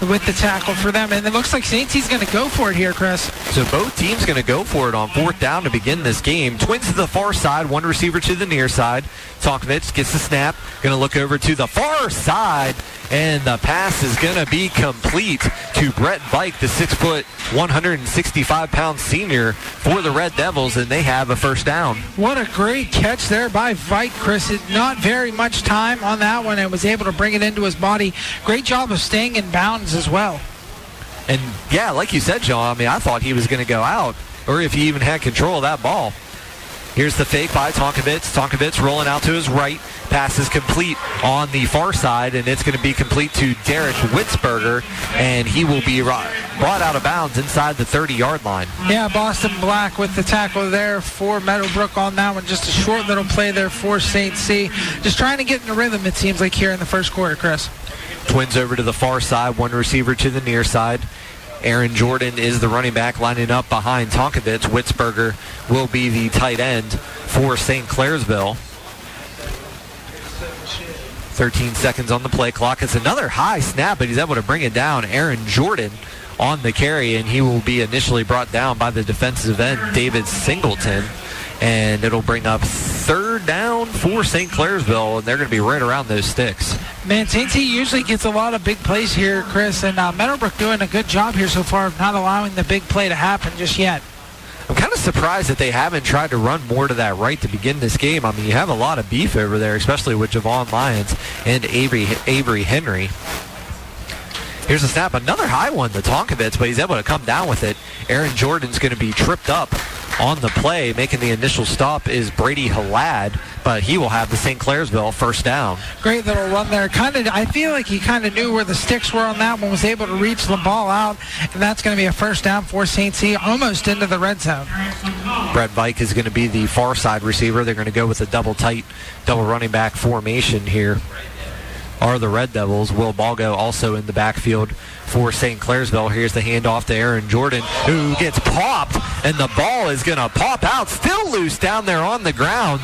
with the tackle for them. And it looks like. C's going to go for it here, Chris. So both teams going to go for it on fourth down to begin this game. Twins to the far side, one receiver to the near side. Tonkovich gets the snap, going to look over to the far side, and the pass is going to be complete to Brett Vike, the six foot, 165 pound senior for the Red Devils, and they have a first down. What a great catch there by Vike, Chris. It, not very much time on that one and was able to bring it into his body. Great job of staying in bounds as well. And yeah, like you said, John, I mean, I thought he was going to go out, or if he even had control of that ball. Here's the fake by Tonkovich. Tonkovich rolling out to his right. Pass is complete on the far side, and it's going to be complete to Derek Witzberger, and he will be brought out of bounds inside the 30-yard line. Yeah, Boston Black with the tackle there for Meadowbrook on that one. Just a short little play there for St. C. Just trying to get in the rhythm, it seems like, here in the first quarter, Chris. Twins over to the far side, one receiver to the near side. Aaron Jordan is the running back lining up behind Tonkovich. Witzberger will be the tight end for St. Clairsville. 13 seconds on the play clock. It's another high snap, but he's able to bring it down. Aaron Jordan on the carry, and he will be initially brought down by the defensive end, David Singleton and it'll bring up third down for St. Clairsville, and they're going to be right around those sticks. Man. C usually gets a lot of big plays here, Chris, and uh, Meadowbrook doing a good job here so far of not allowing the big play to happen just yet. I'm kind of surprised that they haven't tried to run more to that right to begin this game. I mean, you have a lot of beef over there, especially with Javon Lyons and Avery, Avery Henry. Here's a snap, another high one to Tonkovich, but he's able to come down with it. Aaron Jordan's going to be tripped up on the play. Making the initial stop is Brady Halad, but he will have the St. Clairsville first down. Great little run there. Kind of, I feel like he kind of knew where the sticks were on that one, was able to reach the ball out, and that's going to be a first down for St. C, almost into the red zone. Brett Vike is going to be the far side receiver. They're going to go with a double tight, double running back formation here are the Red Devils. Will Balgo also in the backfield for St. Clairsville. Here's the handoff to Aaron Jordan, who gets popped, and the ball is going to pop out, still loose down there on the ground,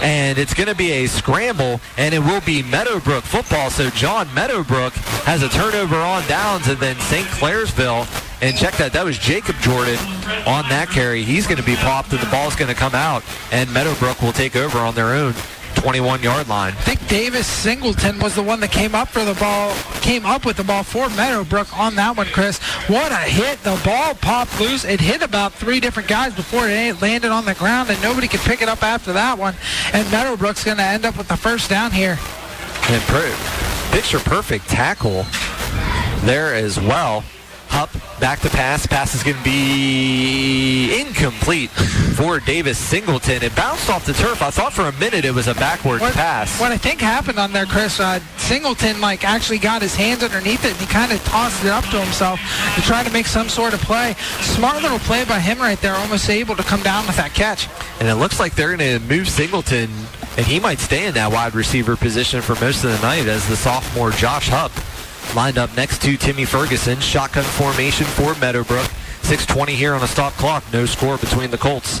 and it's going to be a scramble, and it will be Meadowbrook football. So John Meadowbrook has a turnover on downs, and then St. Clairsville and check that. That was Jacob Jordan on that carry. He's going to be popped, and the ball's going to come out, and Meadowbrook will take over on their own 21-yard line. I think Davis Singleton was the one that came up for the ball, came up with the ball for Meadowbrook on that one, Chris. What a hit. The ball popped loose. It hit about three different guys before it landed on the ground, and nobody could pick it up after that one. And Meadowbrook's going to end up with the first down here. And picture perfect tackle there as well. Hupp back to pass. Pass is going to be incomplete for Davis Singleton. It bounced off the turf. I thought for a minute it was a backward what, pass. What I think happened on there, Chris, uh, Singleton like actually got his hands underneath it and he kind of tossed it up to himself to try to make some sort of play. Smart little play by him right there, almost able to come down with that catch. And it looks like they're going to move Singleton, and he might stay in that wide receiver position for most of the night as the sophomore Josh Hupp lined up next to Timmy Ferguson. Shotgun formation for Meadowbrook. 6.20 here on a stop clock. No score between the Colts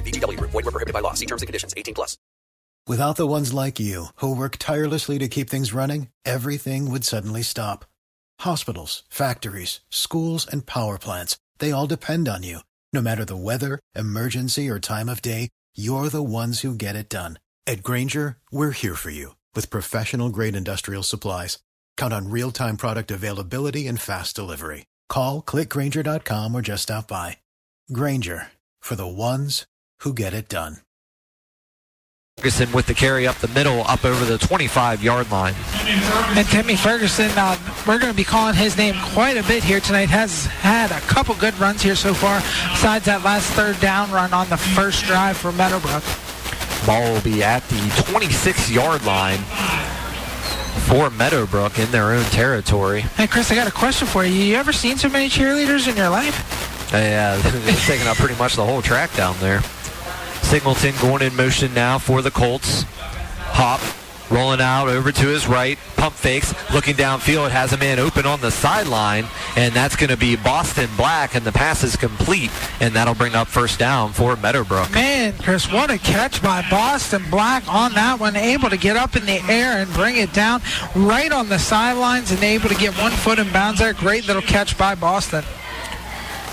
VGW. Void were prohibited by law. See terms and conditions. 18 plus. Without the ones like you who work tirelessly to keep things running, everything would suddenly stop. Hospitals, factories, schools, and power plants, they all depend on you. No matter the weather, emergency, or time of day, you're the ones who get it done. At Grainger, we're here for you with professional grade industrial supplies. Count on real time product availability and fast delivery. Call click grainger.com or just stop by. Grainger for the ones who get it done. Ferguson with the carry up the middle, up over the 25 yard line. And Timmy Ferguson, uh, we're going to be calling his name quite a bit here tonight. Has had a couple good runs here so far, besides that last third down run on the first drive for Meadowbrook. Ball will be at the 26 yard line for Meadowbrook in their own territory. Hey, Chris, I got a question for you. You ever seen so many cheerleaders in your life? Yeah, they're taking up pretty much the whole track down there. Singleton going in motion now for the Colts. Hupp rolling out over to his right. Pump fakes, looking downfield, has a man open on the sideline, and that's going to be Boston Black, and the pass is complete, and that'll bring up first down for Meadowbrook. Man, Chris, what a catch by Boston Black on that one, able to get up in the air and bring it down right on the sidelines and able to get one foot in bounds there. Great little catch by Boston.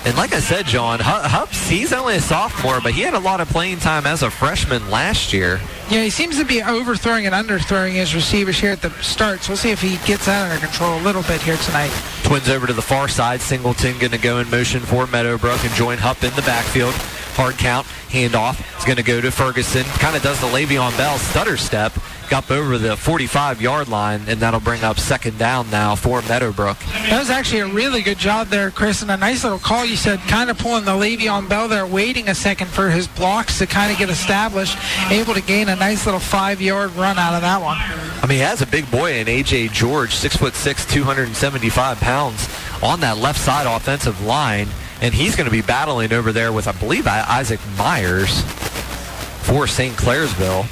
And like I said, John, Hupp's, he's only a sophomore, but he had a lot of playing time as a freshman last year. Yeah, he seems to be overthrowing and underthrowing his receivers here at the start. So we'll see if he gets that under control a little bit here tonight. Twins over to the far side. Singleton going to go in motion for Meadowbrook and join Hupp in the backfield. Hard count, handoff. is going to go to Ferguson. Kind of does the Le'Veon Bell stutter step up over the 45 yard line, and that'll bring up second down now for Meadowbrook. That was actually a really good job there, Chris, and a nice little call. You said kind of pulling the Le'Veon Bell there, waiting a second for his blocks to kind of get established, able to gain a nice little five yard run out of that one. I mean, he has a big boy in AJ George, six foot six, 275 pounds on that left side offensive line, and he's going to be battling over there with, I believe, Isaac Myers for St. Clairsville.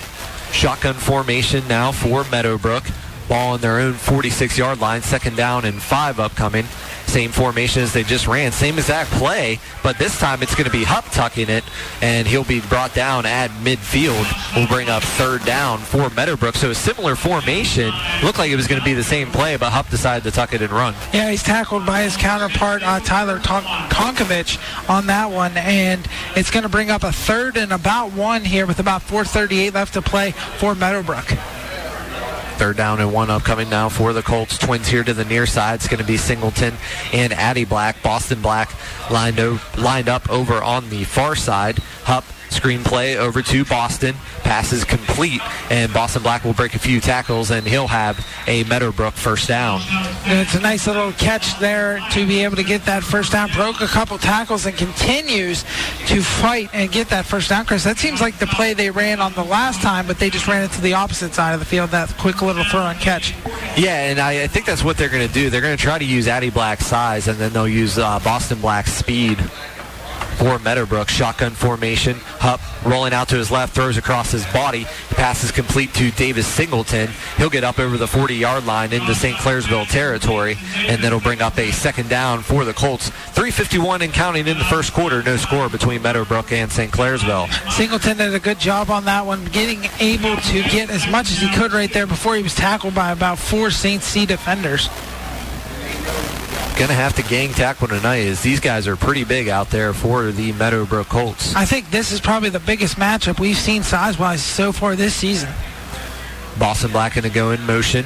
Shotgun formation now for Meadowbrook. Ball on their own 46 yard line, second down and five upcoming. Same formation as they just ran, same exact play, but this time it's going to be Hupp tucking it, and he'll be brought down at midfield. Will bring up third down for Meadowbrook. So a similar formation. Looked like it was going to be the same play, but Hupp decided to tuck it and run. Yeah, he's tackled by his counterpart uh, Tyler Tonkovich on that one, and it's going to bring up a third and about one here with about 4:38 left to play for Meadowbrook. Third down and one upcoming now for the Colts. Twins here to the near side. It's going to be Singleton and Addy Black. Boston Black lined, o- lined up over on the far side. Hupp Screenplay over to Boston. Passes complete, and Boston Black will break a few tackles, and he'll have a Meadowbrook first down. And it's a nice little catch there to be able to get that first down. Broke a couple tackles and continues to fight and get that first down, Chris. That seems like the play they ran on the last time, but they just ran it to the opposite side of the field, that quick little throw and catch. Yeah, and I, I think that's what they're going to do. They're going to try to use Addy Black's size, and then they'll use uh, Boston Black's speed for Meadowbrook. Shotgun formation. Hupp rolling out to his left, throws across his body. Passes complete to Davis Singleton. He'll get up over the 40-yard line into St. Clairsville territory, and that'll bring up a second down for the Colts. 351 and counting in the first quarter. No score between Meadowbrook and St. Clairsville. Singleton did a good job on that one, getting able to get as much as he could right there before he was tackled by about four St. C defenders going to have to gang tackle tonight as these guys are pretty big out there for the Meadowbrook Colts. I think this is probably the biggest matchup we've seen size-wise so far this season. Boston Black going to go in motion.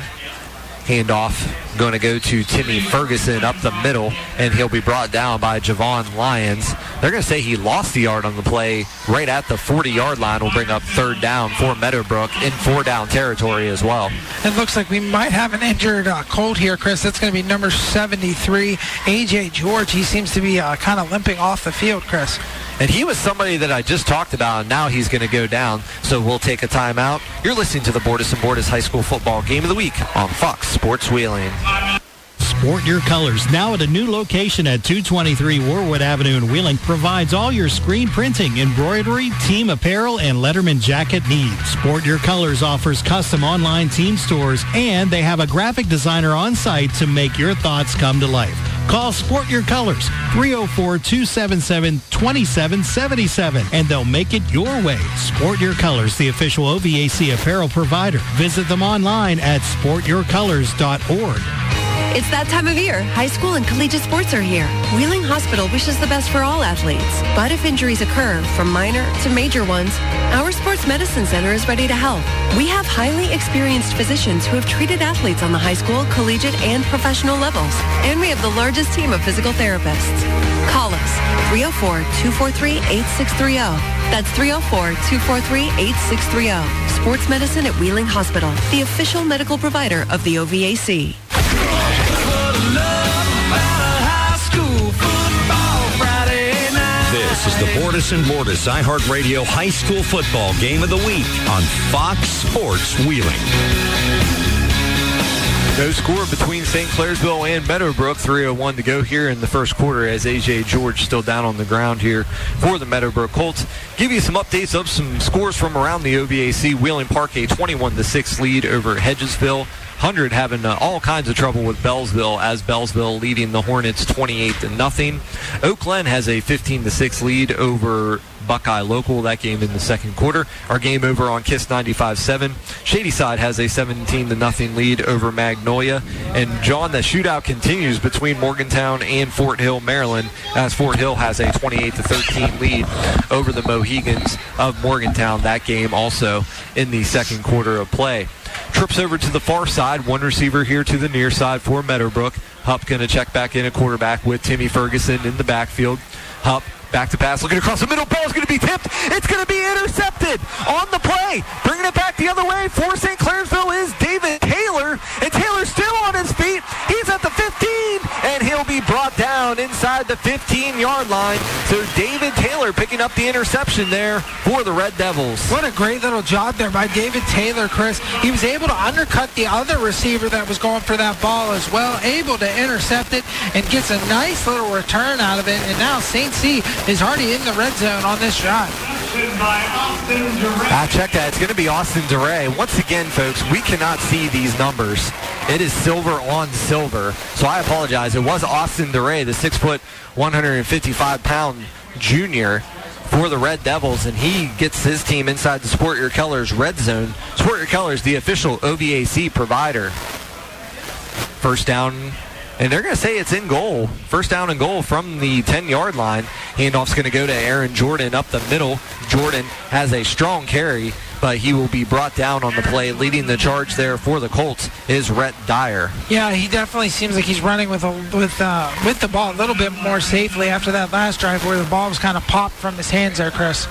Handoff going to go to Timmy Ferguson up the middle, and he'll be brought down by Javon Lyons. They're going to say he lost the yard on the play right at the 40-yard line. Will bring up third down for Meadowbrook in four-down territory as well. It looks like we might have an injured uh, Colt here, Chris. That's going to be number 73, A.J. George. He seems to be uh, kind of limping off the field, Chris. And he was somebody that I just talked about, and now he's going to go down. So we'll take a timeout. You're listening to the Bordas and Bordas High School Football Game of the Week on Fox Sports Wheeling. Sport your colors now at a new location at 223 Warwood Avenue in Wheeling provides all your screen printing, embroidery, team apparel, and Letterman jacket needs. Sport Your Colors offers custom online team stores and they have a graphic designer on site to make your thoughts come to life. Call Sport Your Colors 304-277-2777 and they'll make it your way. Sport Your Colors, the official OVAC apparel provider. Visit them online at sportyourcolors.org. It's that time of year. High school and collegiate sports are here. Wheeling Hospital wishes the best for all athletes. But if injuries occur, from minor to major ones, our sports medicine center is ready to help. We have highly experienced physicians who have treated athletes on the high school, collegiate, and professional levels. And we have the largest team of physical therapists. Call us 304-243-8630. That's 304-243-8630. Sports medicine at Wheeling Hospital, the official medical provider of the OVAC. The Bordas and Bordas iHeartRadio High School Football Game of the Week on Fox Sports Wheeling. No score between St. Clairsville and Meadowbrook. 3.01 to go here in the first quarter as A.J. George still down on the ground here for the Meadowbrook Colts. Give you some updates of some scores from around the OVAC. Wheeling Park a 21-6 lead over Hedgesville. 100 having uh, all kinds of trouble with Beallsville as Beallsville leading the Hornets 28 to nothing. Oak Glen has a 15 to 6 lead over Buckeye Local. That game in the second quarter. Our game over on Kiss 95-7. Shadyside has a 17 to nothing lead over Magnolia. And John, the shootout continues between Morgantown and Fort Hill, Maryland, as Fort Hill has a 28 to 13 lead over the Mohigans of Morgantown. That game also in the second quarter of play. Trips over to the far side. One receiver here to the near side for Meadowbrook. Hupp going to check back in a quarterback with Timmy Ferguson in the backfield. Hupp back to pass, looking across the middle. Ball's going to be tipped. It's going to be intercepted on the play. Bringing it back the other way for St. Clairsville is David Taylor. And Taylor's still on his feet. He's at the 15, and he'll be brought down inside the 15-yard line. So David Taylor picking up the interception there for the Red Devils. What a great little job there by David Taylor, Chris. He was able to undercut the other receiver that was going for that ball as well, able to intercept it and gets a nice little return out of it. And now St. C is already in the red zone on this drive. I ah, checked that. It's going to be Austin DeRay. Once again, folks, we cannot see these numbers. It is silver on silver. So I apologize. It was Austin DeRay, the 6 foot, 155 pound junior for the Red Devils, and he gets his team inside the Sport Your Colors red zone. Sport Your Colors, the official OVAC provider. First down and they're going to say it's in goal. First down and goal from the 10-yard line. Handoff's going to go to Aaron Jordan up the middle. Jordan has a strong carry, but he will be brought down on the play. Leading the charge there for the Colts is Rhett Dyer. Yeah, he definitely seems like he's running with a, with uh, with the ball a little bit more safely after that last drive where the ball was kind of popped from his hands there, Chris.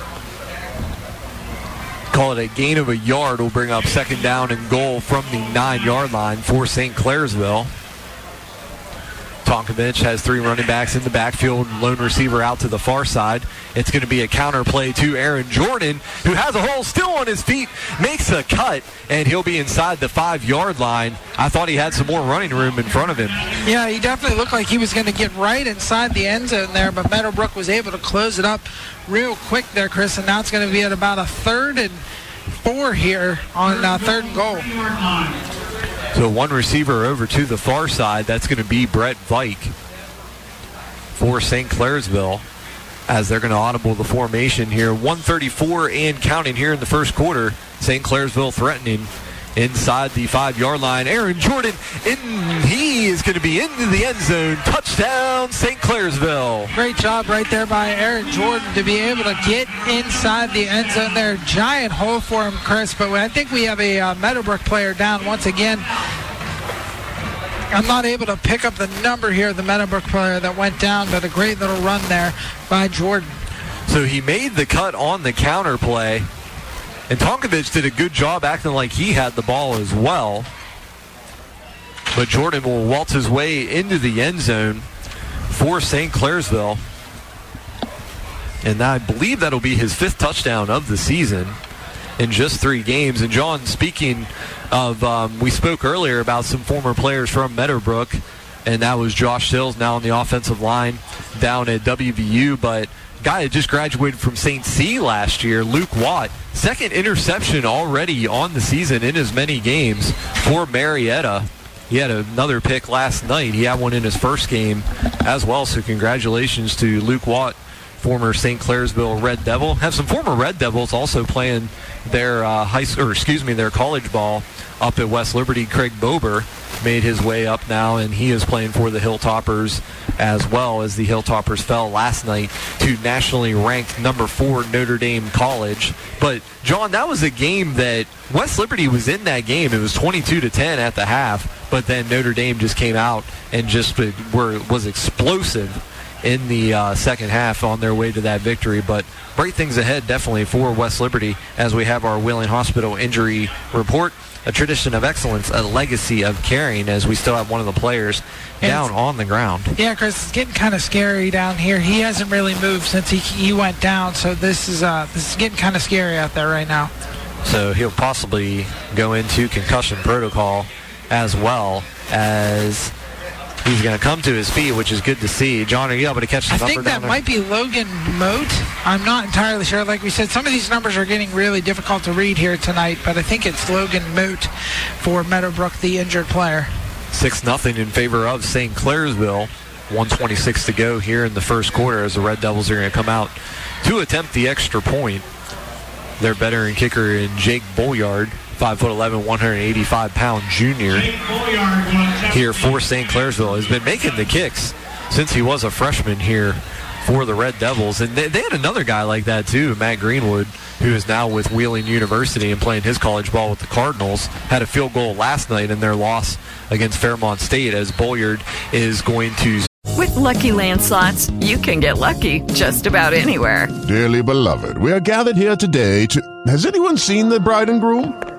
call it a gain of a yard will bring up second down and goal from the nine yard line for St. Clairsville. Tonkovich has three running backs in the backfield, lone receiver out to the far side. It's going to be a counter play to Aaron Jordan, who has a hole still on his feet, makes a cut, and he'll be inside the five yard line. I thought he had some more running room in front of him. Yeah, he definitely looked like he was going to get right inside the end zone there, but Meadowbrook was able to close it up real quick there, Chris, and now it's going to be at about a third and four here on uh, third and goal. So one receiver over to the far side. That's going to be Brett Vike for St. Clairsville as they're going to audible the formation here. 134 and counting here in the first quarter. St. Clairsville threatening inside the five-yard line. Aaron Jordan, in, he is going to be into the end zone. Touchdown, St. Clairsville. Great job right there by Aaron Jordan to be able to get inside the end zone there. Giant hole for him, Chris. But I think we have a uh, Meadowbrook player down once again. I'm not able to pick up the number here, the Meadowbrook player that went down, but a great little run there by Jordan. So he made the cut on the counter play. And Tonkovich did a good job acting like he had the ball as well. But Jordan will waltz his way into the end zone for St. Clairsville. And I believe that'll be his fifth touchdown of the season in just three games. And John, speaking of, um, we spoke earlier about some former players from Meadowbrook, and that was Josh Sills now on the offensive line down at WVU. But guy that just graduated from St. C last year, Luke Watt, second interception already on the season in as many games for Marietta. He had another pick last night. He had one in his first game as well. So congratulations to Luke Watt, former St. Clairsville Red Devil. Have some former Red Devils also playing their uh, high or excuse me, their college ball up at West Liberty. Craig Bober made his way up now, and he is playing for the Hilltoppers as well as the Hilltoppers fell last night to nationally ranked number four Notre Dame College. But John, that was a game that West Liberty was in that game. It was 22 to 10 at the half, but then Notre Dame just came out and just were was explosive in the uh, second half on their way to that victory. But bright things ahead definitely for West Liberty as we have our Wheeling Hospital injury report a tradition of excellence, a legacy of caring as we still have one of the players down on the ground. Yeah, Chris, it's getting kind of scary down here. He hasn't really moved since he, he went down, so this is uh, this is getting kind of scary out there right now. So he'll possibly go into concussion protocol as well as he's going to come to his feet, which is good to see. John, are you able to catch the I think that might be Logan Moat. I'm not entirely sure. Like we said, some of these numbers are getting really difficult to read here tonight, but I think it's Logan Moat for Meadowbrook, the injured player. 6 nothing in favor of St. Clairsville. 126 to go here in the first quarter as the Red Devils are going to come out to attempt the extra point. Their veteran kicker in Jake Bolyard, 5'11", 185 pound junior here for St. Clairsville has been making the kicks since he was a freshman here for the Red Devils. And they, they, had another guy like that too, Matt Greenwood, who is now with Wheeling University and playing his college ball with the Cardinals. Had a field goal last night in their loss against Fairmont State as Bolyard is going to. With LuckyLand Slots, you can get lucky just about anywhere. Dearly beloved, we are gathered here today to. Has anyone seen the bride and groom?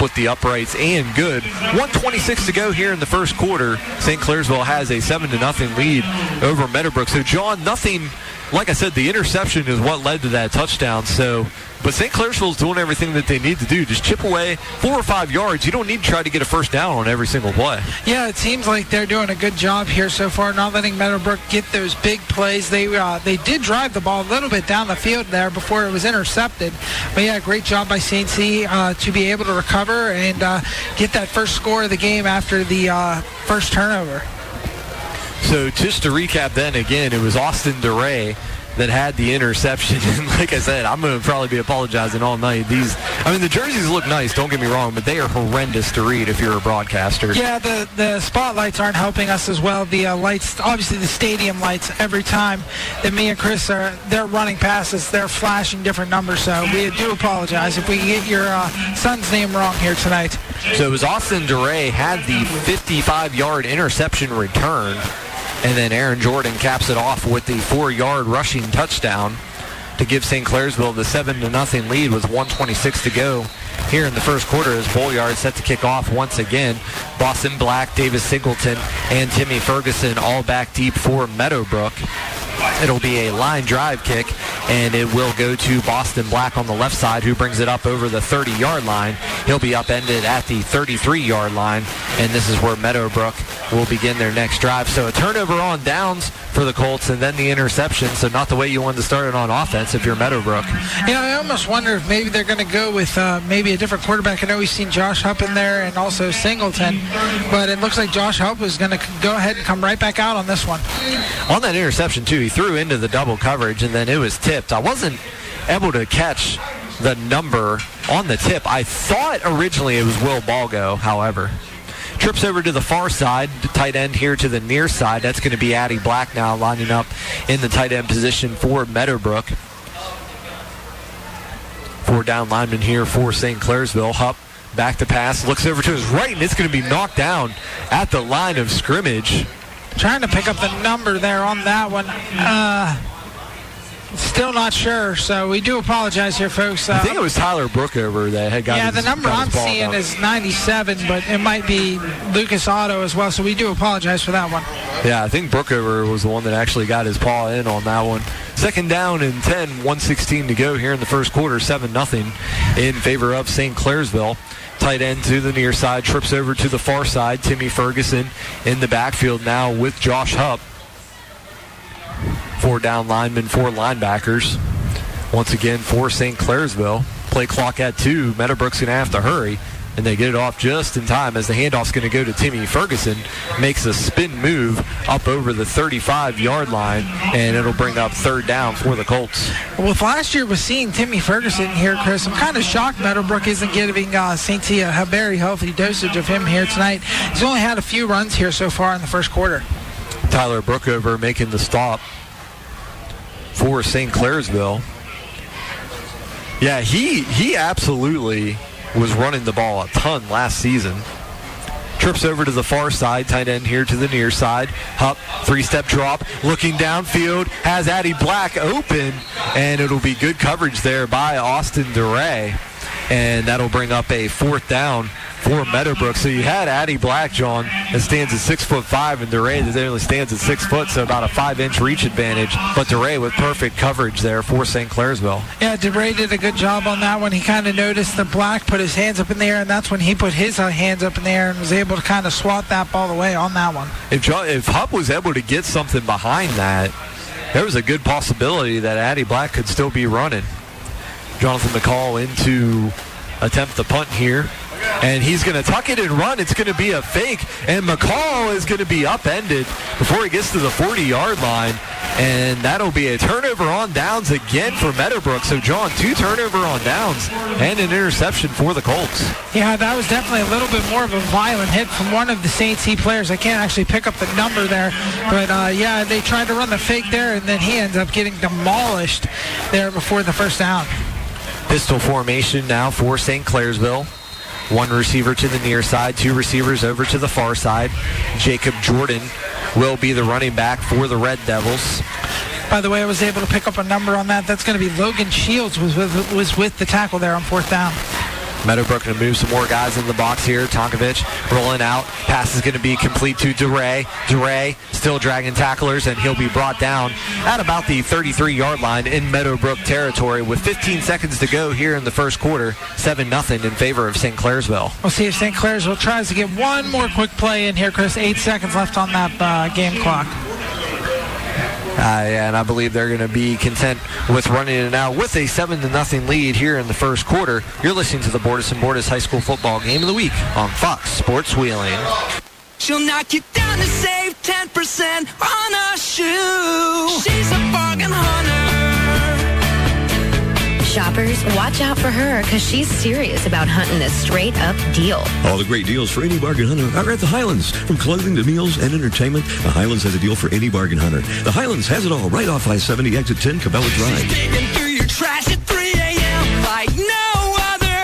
with the uprights and good. 126 to go here in the first quarter. St. Clairsville has a 7 to nothing lead over Meadowbrook. So John, nothing like I said, the interception is what led to that touchdown. So, but St. Clairsville's doing everything that they need to do. Just chip away four or five yards. You don't need to try to get a first down on every single play. Yeah, it seems like they're doing a good job here so far, not letting Meadowbrook get those big plays. They uh, they did drive the ball a little bit down the field there before it was intercepted. But yeah, great job by St. C uh, to be able to recover and uh, get that first score of the game after the uh, first turnover. So just to recap then again, it was Austin DeRay that had the interception. And like I said, I'm going to probably be apologizing all night. These, I mean, the jerseys look nice, don't get me wrong, but they are horrendous to read if you're a broadcaster. Yeah, the, the spotlights aren't helping us as well. The uh, lights, obviously the stadium lights, every time that me and Chris are, they're running past us, they're flashing different numbers. So we do apologize if we get your uh, son's name wrong here tonight. So it was Austin DeRay had the 55-yard interception return. And then Aaron Jordan caps it off with the four-yard rushing touchdown to give St. Clairsville the 7 to nothing lead with 126 to go here in the first quarter as Bolyard set to kick off once again. Boston Black, Davis Singleton, and Timmy Ferguson all back deep for Meadowbrook. It'll be a line drive kick, and it will go to Boston Black on the left side, who brings it up over the 30-yard line. He'll be upended at the 33-yard line, and this is where Meadowbrook will begin their next drive. So a turnover on downs for the Colts, and then the interception. So not the way you wanted to start it on offense if you're Meadowbrook. Yeah, I almost wonder if maybe they're going to go with uh, maybe a different quarterback. I know we've seen Josh Hupp in there and also Singleton, but it looks like Josh Hupp is going to go ahead and come right back out on this one. On that interception, too, he threw into the double coverage, and then it was tipped. I wasn't able to catch the number on the tip. I thought originally it was Will Balgo, however. Trips over to the far side, tight end here to the near side. That's going to be Addie Black now lining up in the tight end position for Meadowbrook. Four down lineman here for St. Clairsville. Hupp back to pass, looks over to his right, and it's going to be knocked down at the line of scrimmage. Trying to pick up the number there on that one. Uh, still not sure, so we do apologize here, folks. Uh, I think it was Tyler Brookover that had got Yeah, his, the number I'm seeing out. is 97, but it might be Lucas Otto as well, so we do apologize for that one. Yeah, I think Brookover was the one that actually got his paw in on that one. Second down and 10, 116 to go here in the first quarter, 7 nothing in favor of St. Clairsville. Tight end to the near side, trips over to the far side. Timmy Ferguson in the backfield now with Josh Hupp. Four down linemen, four linebackers. Once again for St. Clairsville. Play clock at two. Meadowbrook's going to have to hurry. And they get it off just in time as the handoff's going to go to Timmy Ferguson. Makes a spin move up over the 35-yard line, and it'll bring up third down for the Colts. Well, if last year, with seeing Timmy Ferguson here, Chris, I'm kind of shocked Meadowbrook isn't giving uh, St. A very healthy dosage of him here tonight. He's only had a few runs here so far in the first quarter. Tyler Brookover making the stop for St. Clairsville. Yeah, he he absolutely was running the ball a ton last season. Trips over to the far side, tight end here to the near side. Hupp, three-step drop, looking downfield, has Addie Black open, and it'll be good coverage there by Austin DeRay. And that'll bring up a fourth down for Meadowbrook. So you had Addie Black, John, that stands at six foot five, and DeRay that only stands at six foot, so about a five-inch reach advantage. But DeRay with perfect coverage there for St. Clairsville. Yeah, DeRay did a good job on that one. He kind of noticed the black put his hands up in the air, and that's when he put his uh, hands up in the air and was able to kind of swat that ball away on that one. If Jo- if Hupp was able to get something behind that, there was a good possibility that Addie Black could still be running. Jonathan McCall into attempt the punt here. And he's going to tuck it and run. It's going to be a fake. And McCall is going to be upended before he gets to the 40-yard line. And that'll be a turnover on downs again for Meadowbrook. So, John, two turnover on downs and an interception for the Colts. Yeah, that was definitely a little bit more of a violent hit from one of the St. C players. I can't actually pick up the number there, but uh, yeah, they tried to run the fake there, and then he ends up getting demolished there before the first down. Pistol formation now for St. Clairsville. One receiver to the near side, two receivers over to the far side. Jacob Jordan will be the running back for the Red Devils. By the way, I was able to pick up a number on that. That's going to be Logan Shields was with, was with the tackle there on fourth down. Meadowbrook going to move some more guys in the box here. Tonkovich rolling out. Pass is going to be complete to DeRay. DeRay still dragging tacklers, and he'll be brought down at about the 33-yard line in Meadowbrook territory with 15 seconds to go here in the first quarter. 7-0 in favor of St. Clairsville. We'll see if St. Clairsville tries to get one more quick play in here, Chris. Eight seconds left on that uh, game clock. Uh, and I believe they're going to be content with running it out with a seven to nothing lead here in the first quarter. You're listening to the Bordas and Bordas High School Football Game of the Week on Fox Sports Wheeling. She'll knock you down to save 10% on a shoe. She's a bargain hunter. Shoppers, watch out for her because she's serious about hunting a straight up deal. All the great deals for any bargain hunter are at the Highlands. From clothing to meals and entertainment, the Highlands has a deal for any bargain hunter. The Highlands has it all right off I-70 exit 10 Cabela Drive. Digging through your trash at 3 a.m. like no other.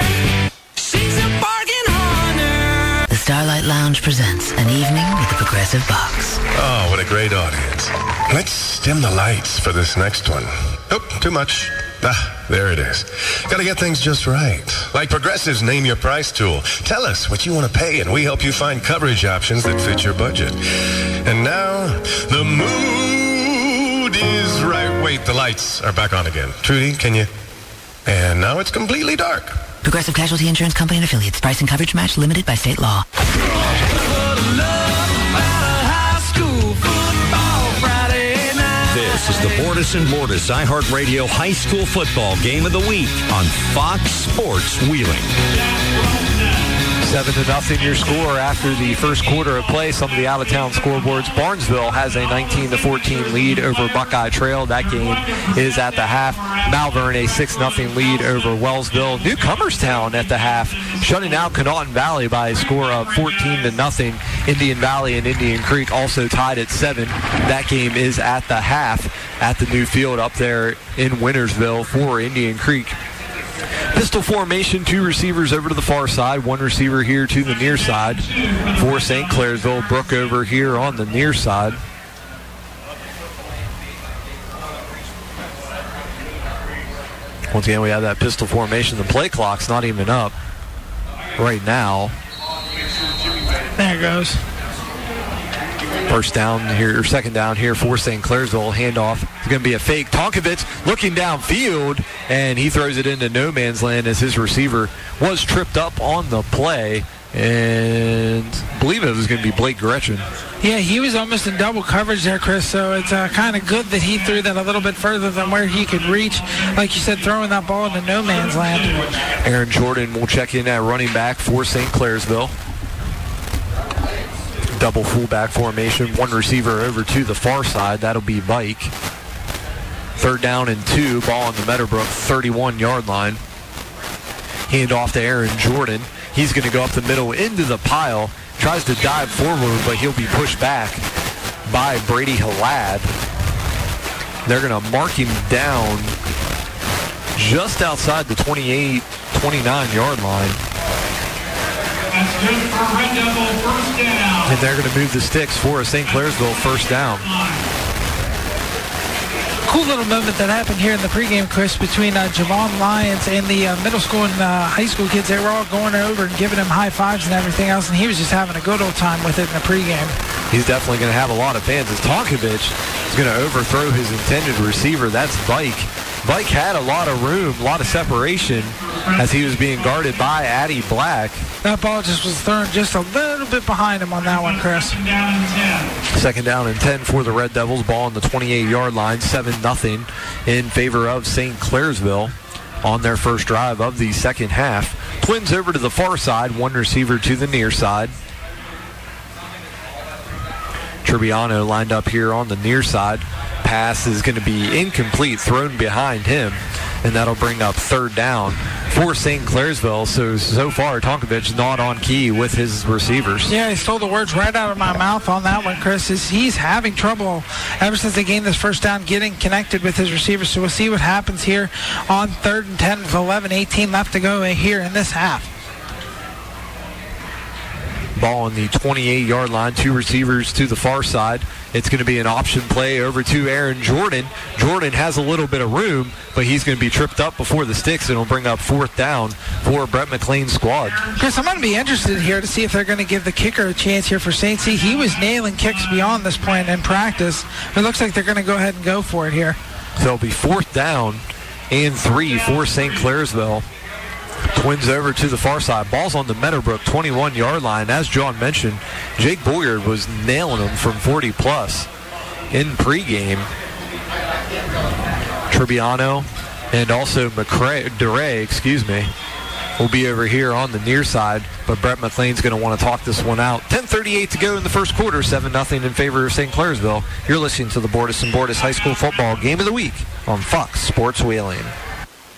She's a bargain hunter. The Starlight Lounge presents an evening with the Progressive Box. Oh, what a great audience. Let's dim the lights for this next one. Oop, too much. Ah, there it is. Gotta get things just right. Like Progressive's Name Your Price tool. Tell us what you want to pay and we help you find coverage options that fit your budget. And now, the mood is right. Wait, the lights are back on again. Trudy, can you? And now it's completely dark. Progressive Casualty Insurance Company and affiliates. Price and coverage match limited by state law. Is the Bordas and Bordas iHeartRadio High School Football Game of the Week on Fox Sports Wheeling. Seven to nothing your score after the first quarter of play. Some of the out of town scoreboards. Barnesville has a 19 to 14 lead over Buckeye Trail. That game is at the half. Malvern a 6 0 lead over Wellsville. Newcomerstown at the half, shutting out Conotton Valley by a score of 14 to nothing. Indian Valley and Indian Creek also tied at seven. That game is at the half at the new field up there in Wintersville for Indian Creek. Pistol formation, two receivers over to the far side, one receiver here to the near side for St. Clairsville. Brookover here on the near side. Once again, we have that pistol formation. The play clock's not even up right now. There it goes. First down here, or second down here for St. Clairsville. Handoff is going to be a fake. Tonkovich looking downfield, and he throws it into no man's land as his receiver was tripped up on the play. And I believe it was going to be Blake Gretchen. Yeah, he was almost in double coverage there, Chris. So it's uh, kind of good that he threw that a little bit further than where he could reach. Like you said, throwing that ball into no man's land. Aaron Jordan will check in at running back for St. Clairsville. Double fullback formation, one receiver over to the far side. That'll be Mike. Third down and two, ball on the Meadowbrook 31 yard line. Hand off to Aaron Jordan. He's going to go up the middle into the pile. Tries to dive forward, but he'll be pushed back by Brady Halad. They're going to mark him down just outside the 28, 29 yard line. And they're going to move the sticks for a St. Clairsville first down. Cool little moment that happened here in the pregame, Chris, between uh, Javon Lyons and the uh, middle school and uh, high school kids. They were all going over and giving him high fives and everything else, and he was just having a good old time with it in the pregame. He's definitely going to have a lot of fans. As Tonkovich is going to overthrow his intended receiver. That's Vike. Vike had a lot of room, a lot of separation as he was being guarded by Addie Black. That ball just was thrown just a little bit behind him on that one, Chris. Second down and 10 for the Red Devils. Ball on the 28-yard line, 7-0 in favor of St. Clairsville on their first drive of the second half. Twins over to the far side, one receiver to the near side. Tribbiano lined up here on the near side. Pass is going to be incomplete, thrown behind him, and that'll bring up third down for St. Clairsville. So, so far, Tonkovich not on key with his receivers. Yeah, he stole the words right out of my mouth on that one, Chris. Is he's having trouble ever since they gained this first down getting connected with his receivers. So we'll see what happens here on third and 10 with 11, 18 left to go here in this half. Ball on the 28-yard line, two receivers to the far side. It's going to be an option play over to Aaron Jordan. Jordan has a little bit of room, but he's going to be tripped up before the sticks, and it'll bring up fourth down for Brett McLean's squad. Chris, I'm going to be interested here to see if they're going to give the kicker a chance here for St. C. He was nailing kicks beyond this point in practice. It looks like they're going to go ahead and go for it here. So it'll be fourth down and three for St. Clairsville. Twins over to the far side. Ball's on the Meadowbrook 21 yard line. As John mentioned, Jake Bolyard was nailing them from 40 plus in pregame. Tribbiano and also McCray, DeRay, excuse me, will be over here on the near side, but Brett McLean's going to want to talk this one out. 10:38 to go in the first quarter, 7 0 in favor of St. Clairsville. You're listening to the Bordas and Bordas High School Football Game of the Week on Fox Sports Wheeling.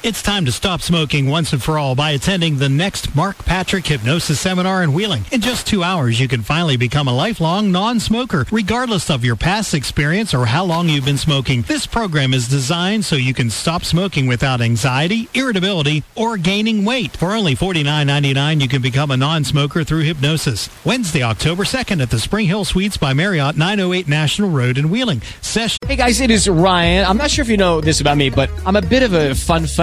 It's time to stop smoking once and for all by attending the next Mark Patrick Hypnosis Seminar in Wheeling. In just two hours, you can finally become a lifelong non-smoker, regardless of your past experience or how long you've been smoking. This program is designed so you can stop smoking without anxiety, irritability, or gaining weight. For only $49.99, you can become a non-smoker through hypnosis. Wednesday, October 2nd at the Spring Hill Suites by Marriott, 908 National Road in Wheeling. Session. Hey guys, it is Ryan. I'm not sure if you know this about me, but I'm a bit of a fun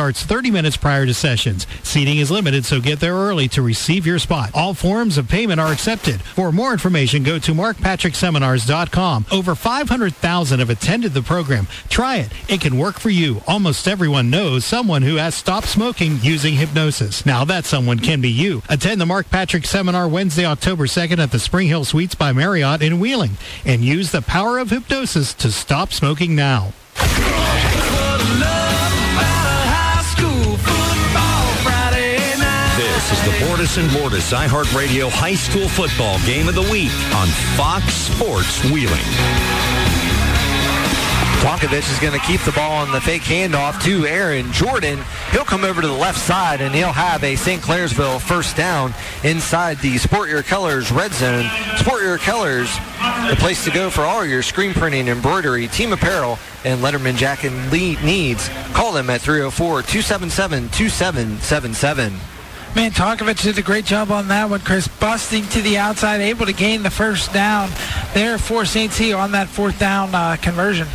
30 minutes prior to sessions. Seating is limited, so get there early to receive your spot. All forms of payment are accepted. For more information, go to markpatrickseminars.com. Over 500,000 have attended the program. Try it. It can work for you. Almost everyone knows someone who has stopped smoking using hypnosis. Now that someone can be you. Attend the Mark Patrick Seminar Wednesday, October 2nd at the Spring Hill Suites by Marriott in Wheeling and use the power of hypnosis to stop smoking now. This is the Bordas and Bordas iHeartRadio High School Football Game of the Week on Fox Sports Wheeling. Tonkovich is going to keep the ball on the fake handoff to Aaron Jordan. He'll come over to the left side and he'll have a St. Clairsville first down inside the Sport Your Colors red zone. Sport Your Colors, the place to go for all your screen printing, embroidery, team apparel, and Letterman jacket needs. Call them at 304-277-2777. Man, Tonkovich did a great job on that one, Chris. Busting to the outside, able to gain the first down there for St. C on that fourth down uh, conversion.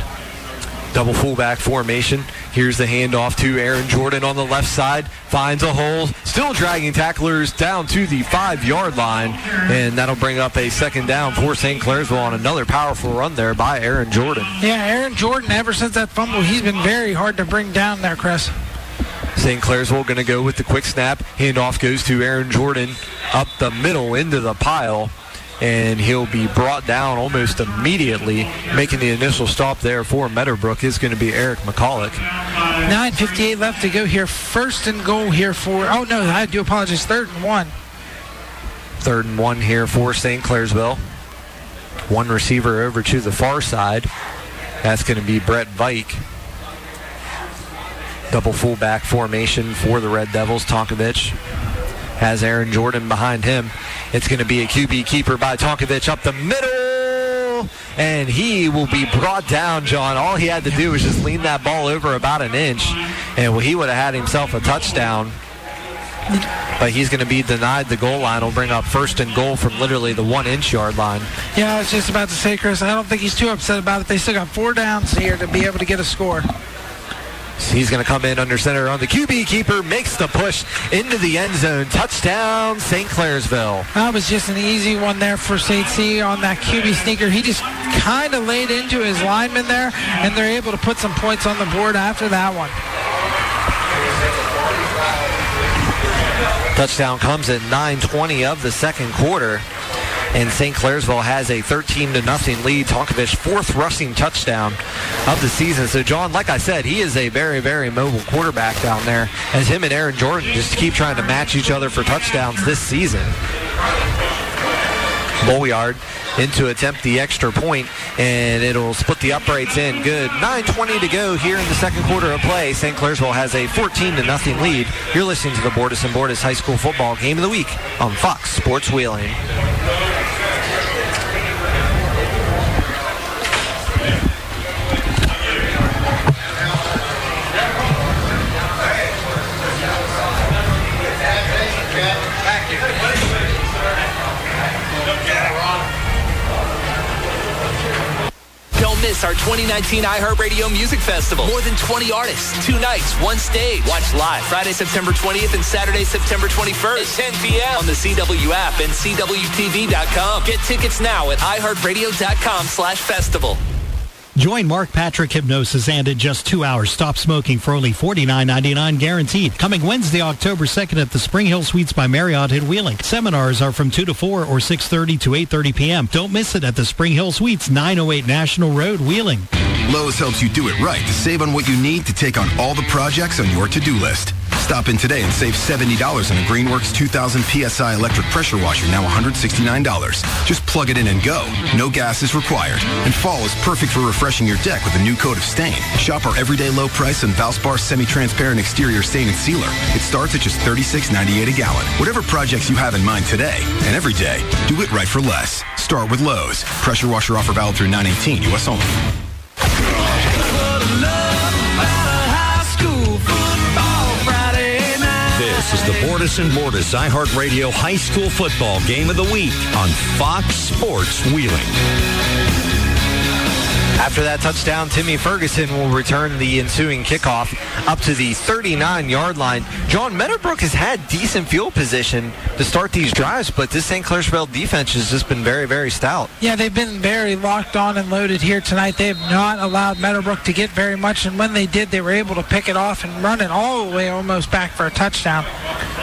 Double fullback formation. Here's the handoff to Aaron Jordan on the left side. Finds a hole. Still dragging tacklers down to the five-yard line. And that'll bring up a second down for St. Clairsville on another powerful run there by Aaron Jordan. Yeah, Aaron Jordan, ever since that fumble, he's been very hard to bring down there, Chris. St. Clairsville going to go with the quick snap. Handoff goes to Aaron Jordan up the middle into the pile. And he'll be brought down almost immediately. Making the initial stop there for Meadowbrook is going to be Eric McCulloch. 9.58 left to go here. First and goal here for, oh no, I do apologize. Third and one. Third and one here for St. Clairsville. One receiver over to the far side. That's going to be Brett Vike. Double fullback formation for the Red Devils. Tonkovich has Aaron Jordan behind him. It's going to be a QB keeper by Tonkovich up the middle. And he will be brought down, John. All he had to do was just lean that ball over about an inch. And he would have had himself a touchdown. But he's going to be denied the goal line. Will bring up first and goal from literally the one inch yard line. Yeah, I was just about to say, Chris, I don't think he's too upset about it. They still got four downs here to be able to get a score. He's going to come in under center on the QB keeper, makes the push into the end zone. Touchdown, St. Clairsville. That was just an easy one there for St. C on that QB sneaker. He just kind of laid into his lineman there, and they're able to put some points on the board after that one. Touchdown comes at 9:20 of the second quarter. And St. Clairsville has a 13 to nothing lead. Tonkovich fourth rushing touchdown of the season. So John, like I said, he is a very, very mobile quarterback down there. As him and Aaron Jordan just keep trying to match each other for touchdowns this season. Bolyard in to attempt the extra point, and it'll split the uprights in. Good. 9.20 to go here in the second quarter of play. St. Clairsville has a 14 to nothing lead. You're listening to the Bordas and Bordas High School Football Game of the Week on Fox Sports Wheeling. Don't miss our 2019 iHeartRadio Music Festival. More than 20 artists, two nights, one stage. Watch live Friday, September 20th and Saturday, September 21st at 10 p.m. on the CW app and CWTV.com. Get tickets now at iHeartRadio.com slash festival. Join Mark Patrick Hypnosis and in just two hours, stop smoking for only $49.99 guaranteed. Coming Wednesday, October 2nd at the Spring Hill Suites by Marriott in Wheeling. Seminars are from 2 to 4 or 6.30 to 8.30 p.m. Don't miss it at the Spring Hill Suites, 908 National Road, Wheeling. Lowe's helps you do it right to save on what you need to take on all the projects on your to-do list. Stop in today and save $70 on a Greenworks 2000 PSI electric pressure washer, now $169. Just plug it in and go. No gas is required. And fall is perfect for refreshing your deck with a new coat of stain. Shop our everyday low price on Valspar semi-transparent exterior stain and sealer. It starts at just $36.98 a gallon. Whatever projects you have in mind today and every day, do it right for less. Start with Lowe's. Pressure washer offer valid through 918 U.S. only. This is the Bordas and Bordas iHeartRadio High School Football Game of the Week on Fox Sports Wheeling. After that touchdown, Timmy Ferguson will return the ensuing kickoff up to the 39-yard line. John Meadowbrook has had decent field position to start these drives, but this St. Clairsville defense has just been very, very stout. Yeah, they've been very locked on and loaded here tonight. They have not allowed Meadowbrook to get very much, and when they did, they were able to pick it off and run it all the way almost back for a touchdown.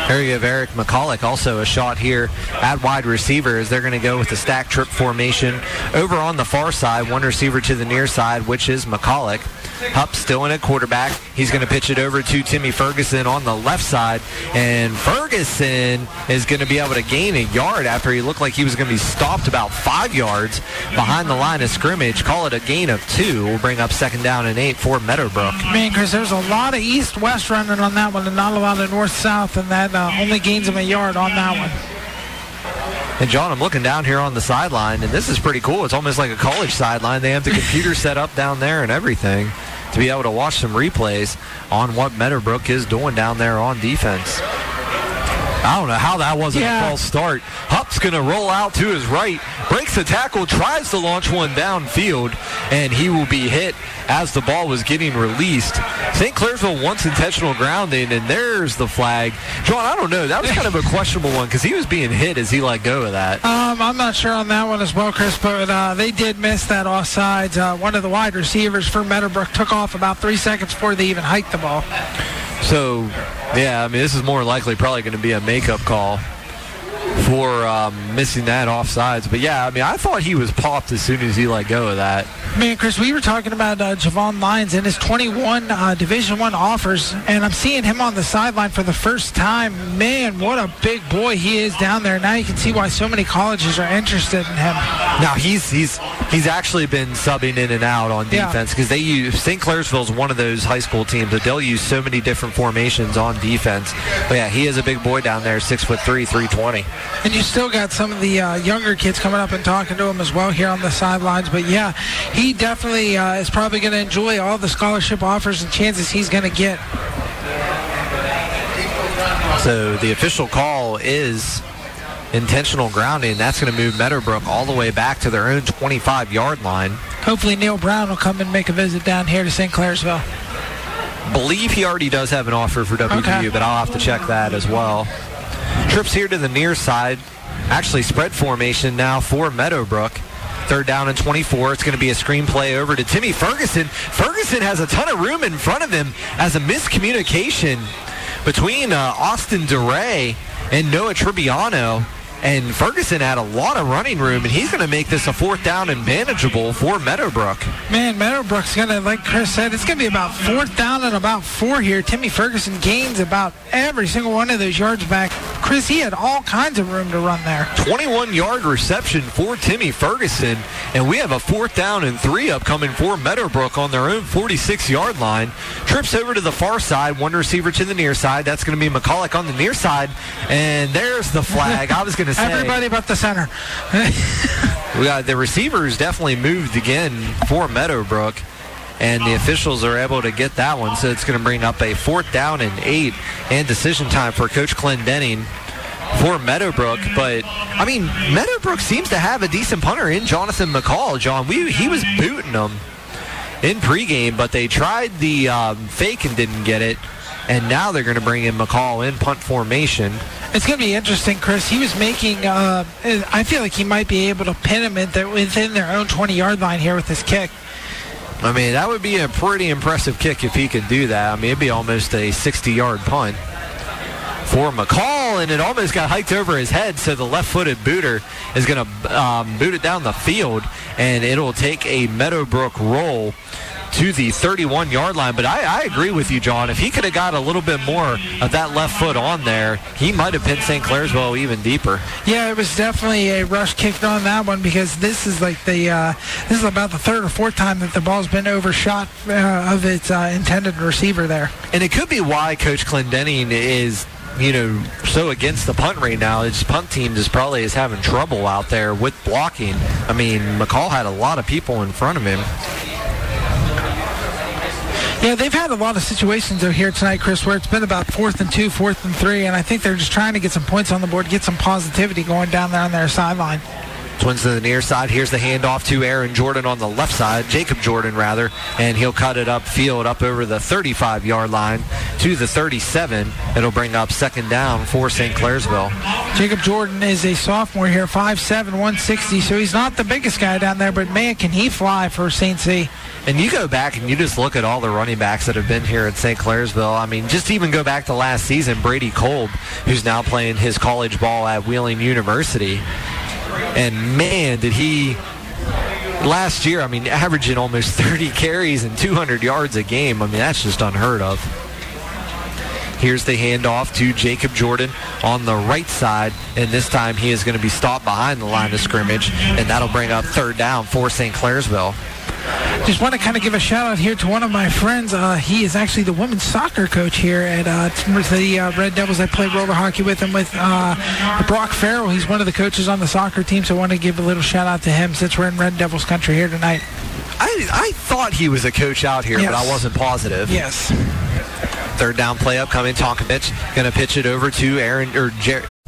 Here you have Eric McCulloch, also a shot here at wide receiver as they're going to go with the stack trip formation. Over on the far side, one receiver to the near side, which is McCulloch. Hupp still in at quarterback. He's going to pitch it over to Timmy Ferguson on the left side. And Ferguson is going to be able to gain a yard after he looked like he was going to be stopped about five yards behind the line of scrimmage. Call it a gain of two. We'll bring up second down and eight for Meadowbrook. Man, Chris, there's a lot of east-west running on that one and not a lot of north-south, and that uh, only gains him a yard on that one. And John, I'm looking down here on the sideline, and this is pretty cool. It's almost like a college sideline. They have the computer set up down there and everything to be able to watch some replays on what Meadowbrook is doing down there on defense. I don't know how that wasn't Yeah. a false start. Hupp's going to roll out to his right, breaks the tackle, tries to launch one downfield, and he will be hit as the ball was getting released. St. Clairsville wants intentional grounding, and there's the flag. John, I don't know. That was kind of a questionable one because he was being hit as he let go of that. Um, I'm not sure on that one as well, Chris, but uh, they did miss that offsides. Uh, one of the wide receivers for Meadowbrook took off about three seconds before they even hiked the ball. So, yeah, I mean, this is more likely probably going to be a makeup call for um, missing that offsides. But yeah, I mean, I thought he was popped as soon as he let go of that. Man, Chris, we were talking about uh, Javon Lyons and his 21 uh, Division One offers, and I'm seeing him on the sideline for the first time. Man, what a big boy he is down there. Now you can see why so many colleges are interested in him. Now he's he's he's actually been subbing in and out on defense because they use St. Clairsville is one of those high school teams that they'll use so many different formations on defense. But yeah, he is a big boy down there, six foot three, three twenty. And you still got some of the uh, younger kids coming up and talking to him as well here on the sidelines. But yeah, he definitely uh, is probably going to enjoy all the scholarship offers and chances he's going to get. So the official call is intentional grounding. That's going to move Meadowbrook all the way back to their own 25 yard line. Hopefully Neil Brown will come and make a visit down here to St. Clairsville. believe he already does have an offer for WVU, but I'll have to check that as well. Trips here to the near side. Actually, spread formation now for Meadowbrook. Third down and 24. It's going to be a screenplay over to Timmy Ferguson. Ferguson has a ton of room in front of him as a miscommunication between uh, Austin DeRay and Noah Tribbiano. And Ferguson had a lot of running room, and he's going to make this a fourth down and manageable for Meadowbrook. Man, Meadowbrook's going to, like Chris said, it's going to be about fourth down and about four here. Timmy Ferguson gains about every single one of those yards back. Chris he had all kinds of room to run there. 21 yard reception for Timmy Ferguson. And we have a fourth down and three upcoming for Meadowbrook on their own 46 yard line. Trips over to the far side, one receiver to the near side. That's going to be McCulloch on the near side. And there's the flag. I was going to say. Everybody but the center. we got the receivers definitely moved again for Meadowbrook. And the officials are able to get that one, so it's going to bring up a fourth down and eight and decision time for Coach Clint Clendenning for Meadowbrook. But I mean, Meadowbrook seems to have a decent punter in Jonathan McCall. John, we he was booting them in pregame, but they tried the um, fake and didn't get it. And now they're going to bring in McCall in punt formation. It's going to be interesting, Chris. He was making. Uh, I feel like he might be able to pin him at the, within their own 20-yard line here with this kick. I mean, that would be a pretty impressive kick if he could do that. I mean, it'd be almost a 60-yard punt for McCall, and it almost got hiked over his head, so the left-footed booter is going to um, boot it down the field, and it'll take a Meadowbrook roll to the 31 yard line. But I, I, agree with you, John. If he could have got a little bit more of that left foot on there, he might have pinned St. Clairsville even deeper. Yeah, it was definitely a rush kicked on that one because this is like the uh, this is about the third or fourth time that the ball's been overshot uh, of its uh, intended receiver there. And it could be why Coach Clendenning is you know, so against the punt right now. His punt team is probably is having trouble out there with blocking. I mean, McCall had a lot of people in front of him. Yeah, they've had a lot of situations here tonight, Chris, where it's been about fourth and two, fourth and three, and I think they're just trying to get some points on the board, get some positivity going down there on their sideline. Twins to the near side. Here's the handoff to Aaron Jordan on the left side, Jacob Jordan rather, and he'll cut it up field up over the 35 yard line to the 37. It'll bring up second down for St. Clairsville. Jacob Jordan is a sophomore here, 5'7", 160, so he's not the biggest guy down there, but man, can he fly for St. C. And you go back and you just look at all the running backs that have been here at St. Clairsville. I mean, just even go back to last season, Brady Kolb, who's now playing his college ball at Wheeling University. And man, did he last year, I mean, averaging almost 30 carries and 200 yards a game. I mean, that's just unheard of. Here's the handoff to Jacob Jordan on the right side, and this time he is going to be stopped behind the line of scrimmage, and that'll bring up third down for St. Clairsville. Just want to kind of give a shout out here to one of my friends. Uh, he is actually the women's soccer coach here at uh, the uh, Red Devils. I played roller hockey with him with uh, Brock Farrell. He's one of the coaches on the soccer team, so I want to give a little shout out to him since we're in Red Devils country here tonight. I, I thought he was a coach out here, Yes. but I wasn't positive. Yes. Third down play up upcoming. Tonkovich going to pitch it over to Aaron or Jer-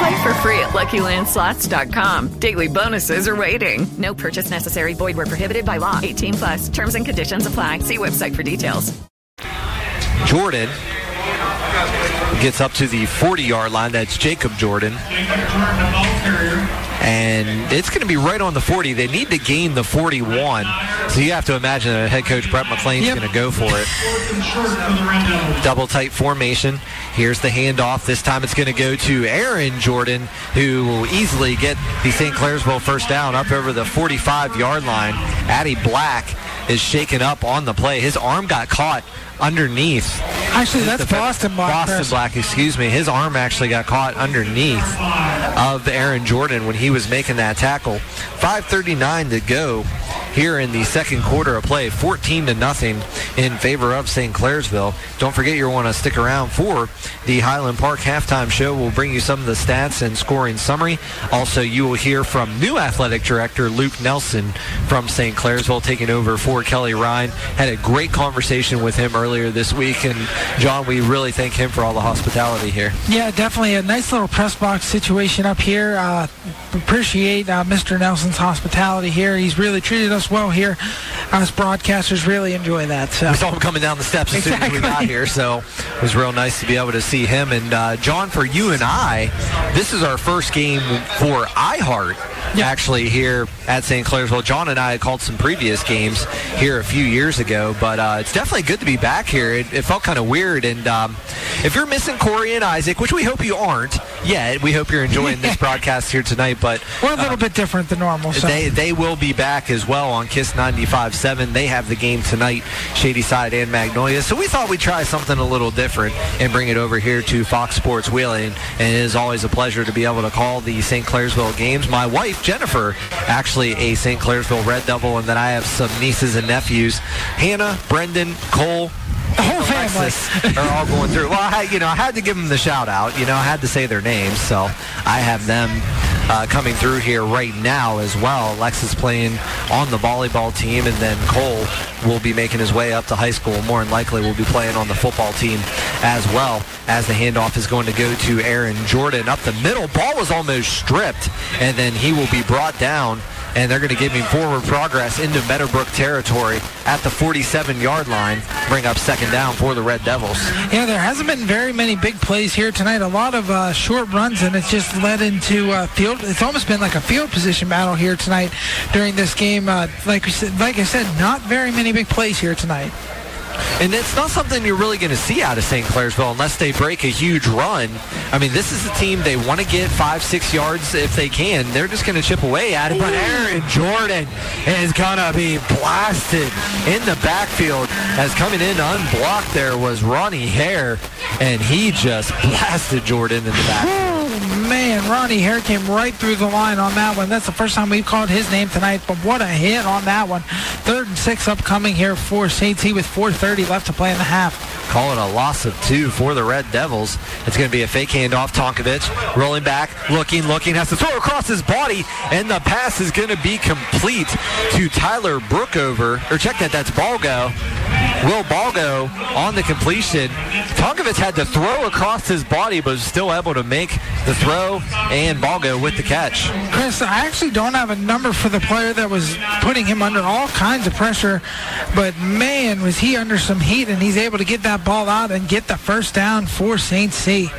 Play for free at LuckyLandSlots.com. Daily bonuses are waiting. No purchase necessary. Void where prohibited by law. 18 plus. Terms and conditions apply. See website for details. Jordan gets up to the 40 yard line. That's Jacob Jordan. And it's going to be right on the 40. They need to gain the 41. So you have to imagine that head coach Brett McLean McLean's going to go for it. Double tight formation. Here's the handoff. This time it's going to go to Aaron Jordan, who will easily get the St. Clairsville first down up over the 45 yard line. Addie Black is shaken up on the play. His arm got caught underneath. Actually, that's Boston Black. Boston. Black, excuse me. His arm actually got caught underneath of Aaron Jordan when he was making that tackle. 5:39 to go here in the second quarter of play. 14 to nothing in favor of St. Clairsville. Don't forget you want to stick around for the Highland Park halftime show. We'll bring you some of the stats and scoring summary. Also, you will hear from new athletic director Luke Nelson from St. Clairsville taking over for Kelly Ryan. Had a great conversation with him earlier this week, and John, we really thank him for all the hospitality here. Yeah, definitely a nice little press box situation up here. Uh, appreciate uh, Mr. Nelson's hospitality here. He's really treated us us well here. Us broadcasters really enjoy that. So. We saw him coming down the steps as soon as we got here, so it was real nice to be able to see him. And uh, John, for you and I, this is our first game for iHeart. Actually, here at St. Clairsville, John and I had called some previous games here a few years ago, but uh, it's definitely good to be back here. It, it felt kind of weird, and um, if you're missing Corey and Isaac, which we hope you aren't yet, we hope you're enjoying this broadcast here tonight. But We're a little bit different than normal. So. they they will be back as well on Kiss 95.7. They have the game tonight, Shadyside and Magnolia. So we thought we'd try something a little different and bring it over here to Fox Sports Wheeling. And it is always a pleasure to be able to call the St. Clairsville games. My wife, Jennifer, actually a St. Clairsville Red Devil, and then I have some nieces and nephews, Hannah, Brendan, Cole, the whole family are all going through. Well, I, you know, I had to give them the shout out. You know, I had to say their names, so I have them uh, coming through here right now as well. Lex is playing on the volleyball team, and then Cole will be making his way up to high school. More than likely, will be playing on the football team as well. As the handoff is going to go to Aaron Jordan up the middle. Ball was almost stripped, and then he will be brought down and they're going to give him forward progress into Meadowbrook territory at the 47-yard line, bring up second down for the Red Devils. Yeah, there hasn't been very many big plays here tonight. A lot of uh, short runs, and it's just led into uh, field. It's almost been like a field position battle here tonight during this game. Uh, like like I said, not very many big plays here tonight. And it's not something you're really going to see out of St. Clairsville unless they break a huge run. I mean, this is a team they want to get five, six yards if they can. They're just going to chip away at it. But Aaron Jordan is going to be blasted in the backfield. As coming in unblocked there was Ronnie Hare, and he just blasted Jordan in the back. Oh man, Ronnie Hare came right through the line on that one. That's the first time we've called his name tonight, but what a hit on that one. Third and six upcoming here for St. C with 4.30 left to play in the half. Call it a loss of two for the Red Devils. It's going to be a fake handoff. Tonkovich rolling back, looking, looking, has to throw across his body, and the pass is going to be complete to Tyler Brookover. Or check that, that's Balgo. Will Balgo on the completion. Tonkovich had to throw across his body, but was still able to make the throw, and Balgo with the catch. Chris, I actually don't have a number for the player that was putting him under all kinds of pressure, but man, was he under some heat, and he's able to get that ball out and get the first down for St. C.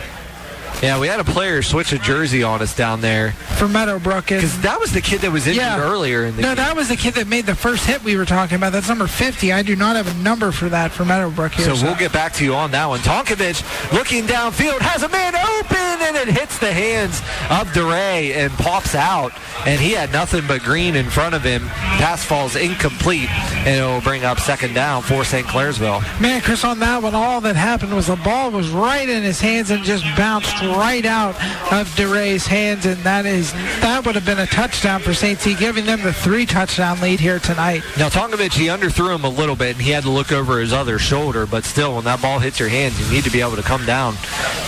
Yeah, we had a player switch a jersey on us down there. For Meadowbrook. Because that was the kid that was injured earlier in the no, game. that was the kid that made the first hit we were talking about. That's number 50. I do not have a number for that for Meadowbrook here. So we'll get back to you on that one. Tonkovich looking downfield, has a man open, and it hits the hands of DeRay and pops out. And he had nothing but green in front of him. Pass falls incomplete, and it will bring up second down for St. Clairsville. Man, Chris, on that one, all that happened was the ball was right in his hands and just bounced right out of DeRay's hands, and that is that would have been a touchdown for St. C, giving them the three touchdown lead here tonight. Now, Tonkovich, he underthrew him a little bit, and he had to look over his other shoulder. But still, when that ball hits your hands, you need to be able to come down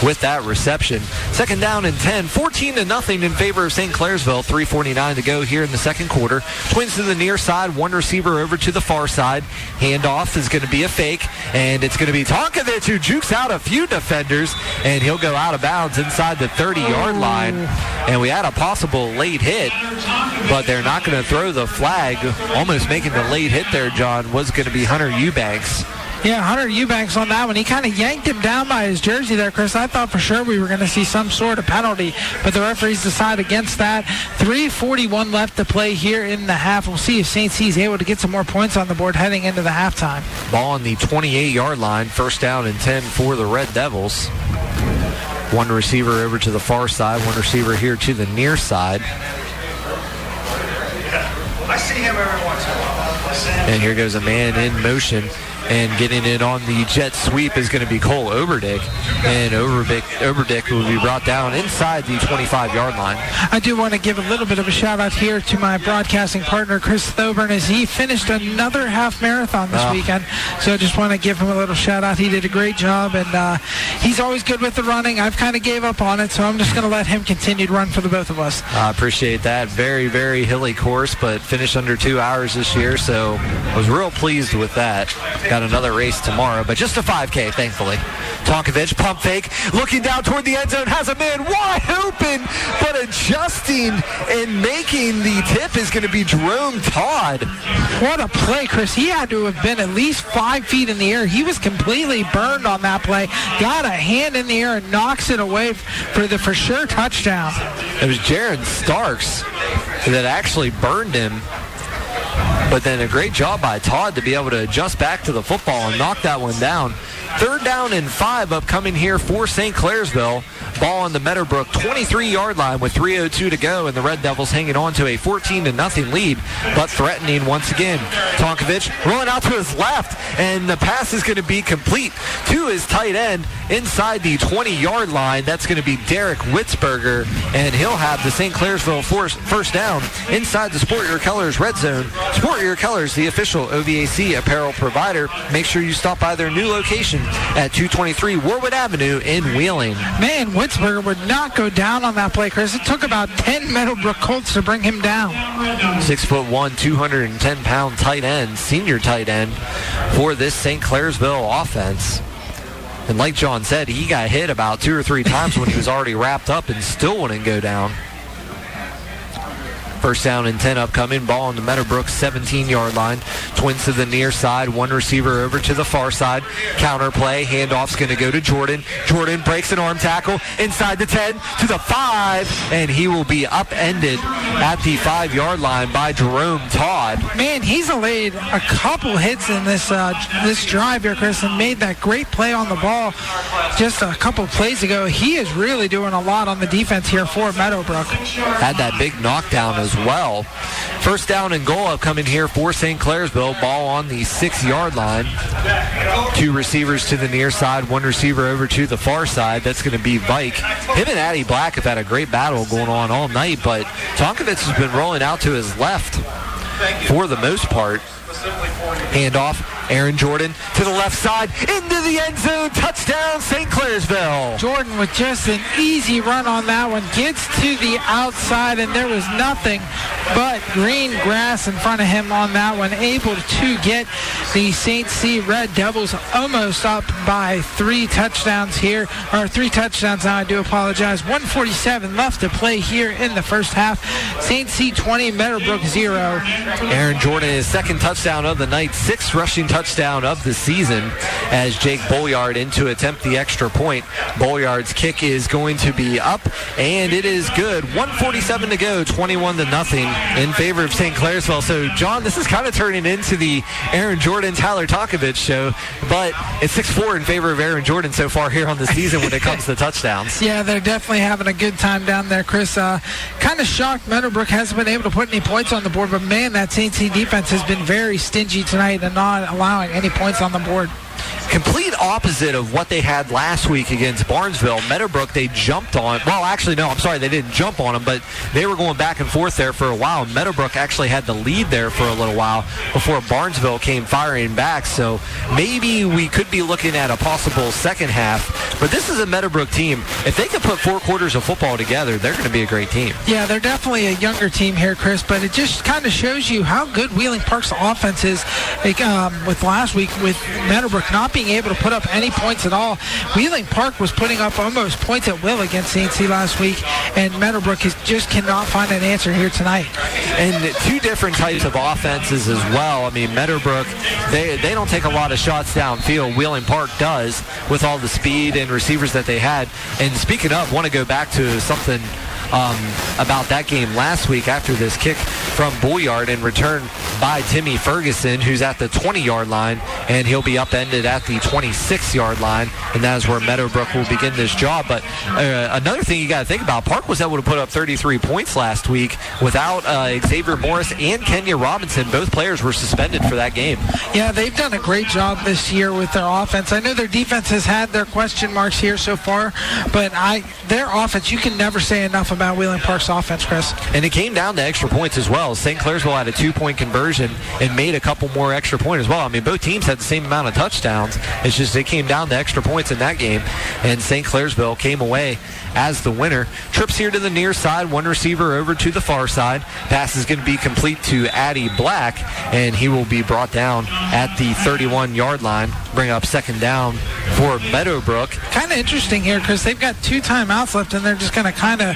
with that reception. Second down and 10, 14 to nothing in favor of St. Clairsville. 3.49 to go here in the second quarter. Twins to the near side, one receiver over to the far side. Handoff is going to be a fake, and it's going to be Tonkovich who jukes out a few defenders, and he'll go out of bounds inside the 30-yard line. And we had a possible late hit, but they're not going to throw the flag. Almost making the late hit there, John, was going to be Hunter Eubanks. Yeah, Hunter Eubanks on that one. He kind of yanked him down by his jersey there, Chris. I thought for sure we were going to see some sort of penalty, but the referees decide against that. 3.41 left to play here in the half. We'll see if St. C is able to get some more points on the board heading into the halftime. Ball on the 28-yard line, first down and 10 for the Red Devils. One receiver over to the far side, one receiver here to the near side. I see him every once in a while. And here goes a man in motion. And getting it on the jet sweep is going to be Cole Oberdick. And Oberdick, Oberdick will be brought down inside the 25-yard line. I do want to give a little bit of a shout out here to my broadcasting partner, Chris Thoburn, as he finished another half marathon this Ah. weekend. So I just want to give him a little shout out. He did a great job, and uh, he's always good with the running. I've kind of gave up on it, so I'm just going to let him continue to run for the both of us. I appreciate that. Very, very hilly course, but finished under two hours this year, so I was real pleased with that. Got another race tomorrow, but just a 5K, thankfully. Tonkovich, pump fake, looking down toward the end zone, has a man wide open, but adjusting and making the tip is going to be Jerome Todd. What a play, Chris. He had to have been at least five feet in the air. He was completely burned on that play. Got a hand in the air and knocks it away for the for sure touchdown. It was Jared Starks that actually burned him. But then a great job by Todd to be able to adjust back to the football and knock that one down. Third down and five upcoming here for St. Clairsville. Ball on the Meadowbrook 23-yard line with 3:02 to go, and the Red Devils hanging on to a 14 to nothing lead, but threatening once again. Tonkovich rolling out to his left, and the pass is going to be complete to his tight end inside the 20-yard line. That's going to be Derek Witzberger, and he'll have the St. Clairsville first down inside the Sport Your Colors red zone. Sport Your Colors, the official OVAC apparel provider. Make sure you stop by their new location at 223 Warwood Avenue in Wheeling. Man, Witzberger would not go down on that play, Chris. It took about 10 Meadowbrook Colts to bring him down. Six foot one, 210 pound tight end, senior tight end for this St. Clairsville offense. And like John said, he got hit about two or three times when he was already wrapped up and still wouldn't go down. First down and 10 upcoming. Ball on the Meadowbrook 17 yard line. Twins to the near side. One receiver over to the far side. Counter play. Handoff's going to go to Jordan. Jordan breaks an arm tackle inside the 10 to the 5. And he will be upended at the 5 yard line by Jerome Todd. Man, he's laid a couple hits in this uh, this drive here, Chris, and made that great play on the ball just a couple plays ago. He is really doing a lot on the defense here for Meadowbrook. Had that big knockdown as well. First down and goal upcoming here for St. Clairsville. Ball on the six yard line. Two receivers to the near side, one receiver over to the far side. That's going to be Vike. Him and Addie Black have had a great battle going on all night, but Tonkovich has been rolling out to his left for the most part. Handoff, Aaron Jordan to the left side, into the end zone, touchdown, St. Clairsville. Jordan with just an easy run on that one. Gets to the outside, and there was nothing but green grass in front of him on that one. Able to get the St. C Red Devils almost up by three touchdowns here, or three touchdowns now, I do apologize. 147 left to play here in the first half. St. C 20, Meadowbrook 0. Aaron Jordan, his second touchdown of the night, sixth rushing touchdown of the season as Jake Bolyard in to attempt the extra point. Bolyard's kick is going to be up, and it is good. 147 to go, 21 to nothing in favor of St. Clairsville. So, John, this is kind of turning into the Aaron Jordan Tyler Tonkovich show, but it's 6-4 in favor of Aaron Jordan so far here on the season when it comes to touchdowns. Yeah, they're definitely having a good time down there, Chris. Uh, kind of shocked Meadowbrook hasn't been able to put any points on the board, but man, that St. C defense has been very stingy tonight and not any points on the board. Complete opposite of what they had last week against Barnesville. Meadowbrook, they jumped on. Well, actually, no, I'm sorry, they didn't jump on them, but they were going back and forth there for a while. Meadowbrook actually had the lead there for a little while before Barnesville came firing back. So maybe we could be looking at a possible second half. But this is a Meadowbrook team. If they can put four quarters of football together, they're going to be a great team. Yeah, they're definitely a younger team here, Chris, but it just kind of shows you how good Wheeling Park's offense is um, with last week with Meadowbrook not being able to put up any points at all. Wheeling Park was putting up almost points at will against CNC last week, and Meadowbrook is, just cannot find an answer here tonight. And two different types of offenses as well. I mean, Meadowbrook, they, they don't take a lot of shots downfield. Wheeling Park does with all the speed and receivers that they had. And speaking of, want to go back to something um, about that game last week after this kick from Bolyard and return by Timmy Ferguson, who's at the 20-yard line, and he'll be upended at the 26-yard line, and that is where Meadowbrook will begin this job. But uh, another thing you got to think about, Park was able to put up 33 points last week without uh, Xavier Morris and Kenya Robinson. Both players were suspended for that game. Yeah, they've done a great job this year with their offense. I know their defense has had their question marks here so far, but I their offense, you can never say enough about Wheeling Park's offense, Chris. And it came down to extra points as well. St. Clairsville had a two-point conversion and made a couple more extra points as well. I mean, both teams had the same amount of touchdowns. It's just it came down to extra points in that game, and St. Clairsville came away as the winner. Trips here to the near side, one receiver over to the far side. Pass is going to be complete to Addie Black, and he will be brought down at the 31-yard line bring up second down for Meadowbrook. Kind of interesting here, Chris. They've got two timeouts left, and they're just going to kind of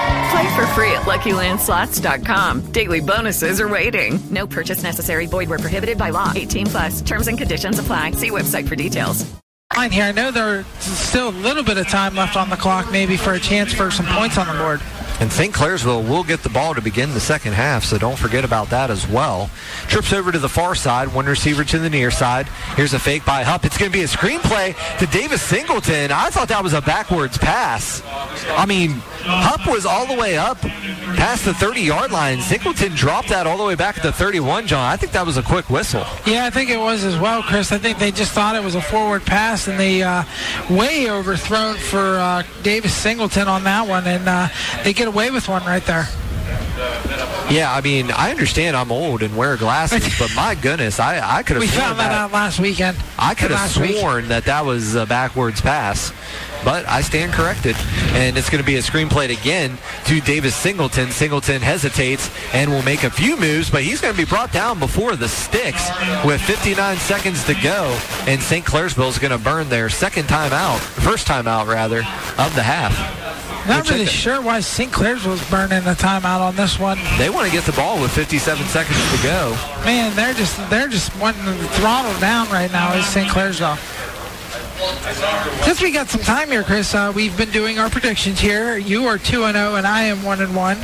Play for free at LuckyLandSlots.com. Daily bonuses are waiting. No purchase necessary. Void where prohibited by law. 18 plus. Terms and conditions apply. See website for details. Line here. I know there's still a little bit of time left on the clock, maybe for a chance for some points on the board. And St. Clairsville will get the ball to begin the second half, so don't forget about that as well. Trips over to the far side, one receiver to the near side. Here's a fake by Hupp. It's going to be a screenplay to Davis Singleton. I thought that was a backwards pass. I mean, Hupp was all the way up past the 30 yard line. Singleton dropped that all the way back at the 31, John. I think that was a quick whistle. Yeah, I think it was as well, Chris. I think they just thought it was a forward pass, and they uh, way overthrown for uh, Davis Singleton on that one, and uh, they get away with one right there. Yeah, I mean, I understand I'm old and wear glasses, but my goodness, I, I could have We sworn found that out last weekend. I could have Last week. sworn that that was a backwards pass, but I stand corrected. And it's going to be a screen screenplay again to Davis Singleton. Singleton hesitates and will make a few moves, but he's going to be brought down before the sticks with 59 seconds to go. And St. Clairsville is going to burn their second time out, first time out rather, of the half. Not Which really sure why St. Clair's was burning the timeout on this one. They want to get the ball with 57 seconds to go. Man, they're just they're just wanting to throttle down right now. Is St. Clairsville? Since we got some time here, Chris, uh, we've been doing our predictions here. You are two and zero, and I am one and one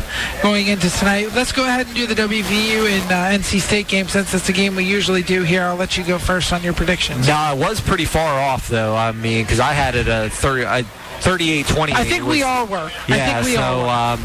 going into tonight. Let's go ahead and do the WVU and uh, NC State game since it's a game we usually do here. I'll let you go first on your predictions. No, I was pretty far off though. I mean, because I had it a 30, I, 38-28. I think we all were. Yeah, I think we so, um,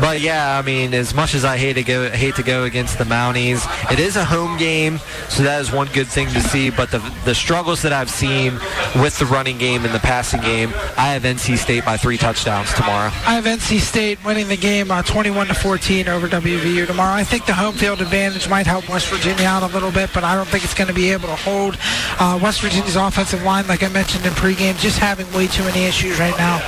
but yeah, I mean, as much as I hate to go, hate to go against the Mounties, it is a home game, so that is one good thing to see. But the the struggles that I've seen with the running game and the passing game, I have NC State by three touchdowns tomorrow. I have NC State winning the game uh, 21 to 14 over WVU tomorrow. I think the home field advantage might help West Virginia out a little bit, but I don't think it's going to be able to hold uh, West Virginia's offensive line, like I mentioned in pregame, just having way too many issues right now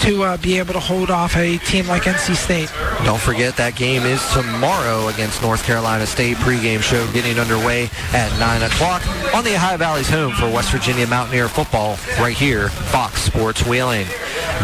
to uh, be able to hold off a team like NC State. Don't forget that game is tomorrow against North Carolina State. Pregame show getting underway at 9 o'clock on the Ohio Valley's home for West Virginia Mountaineer football right here, Fox Sports Wheeling.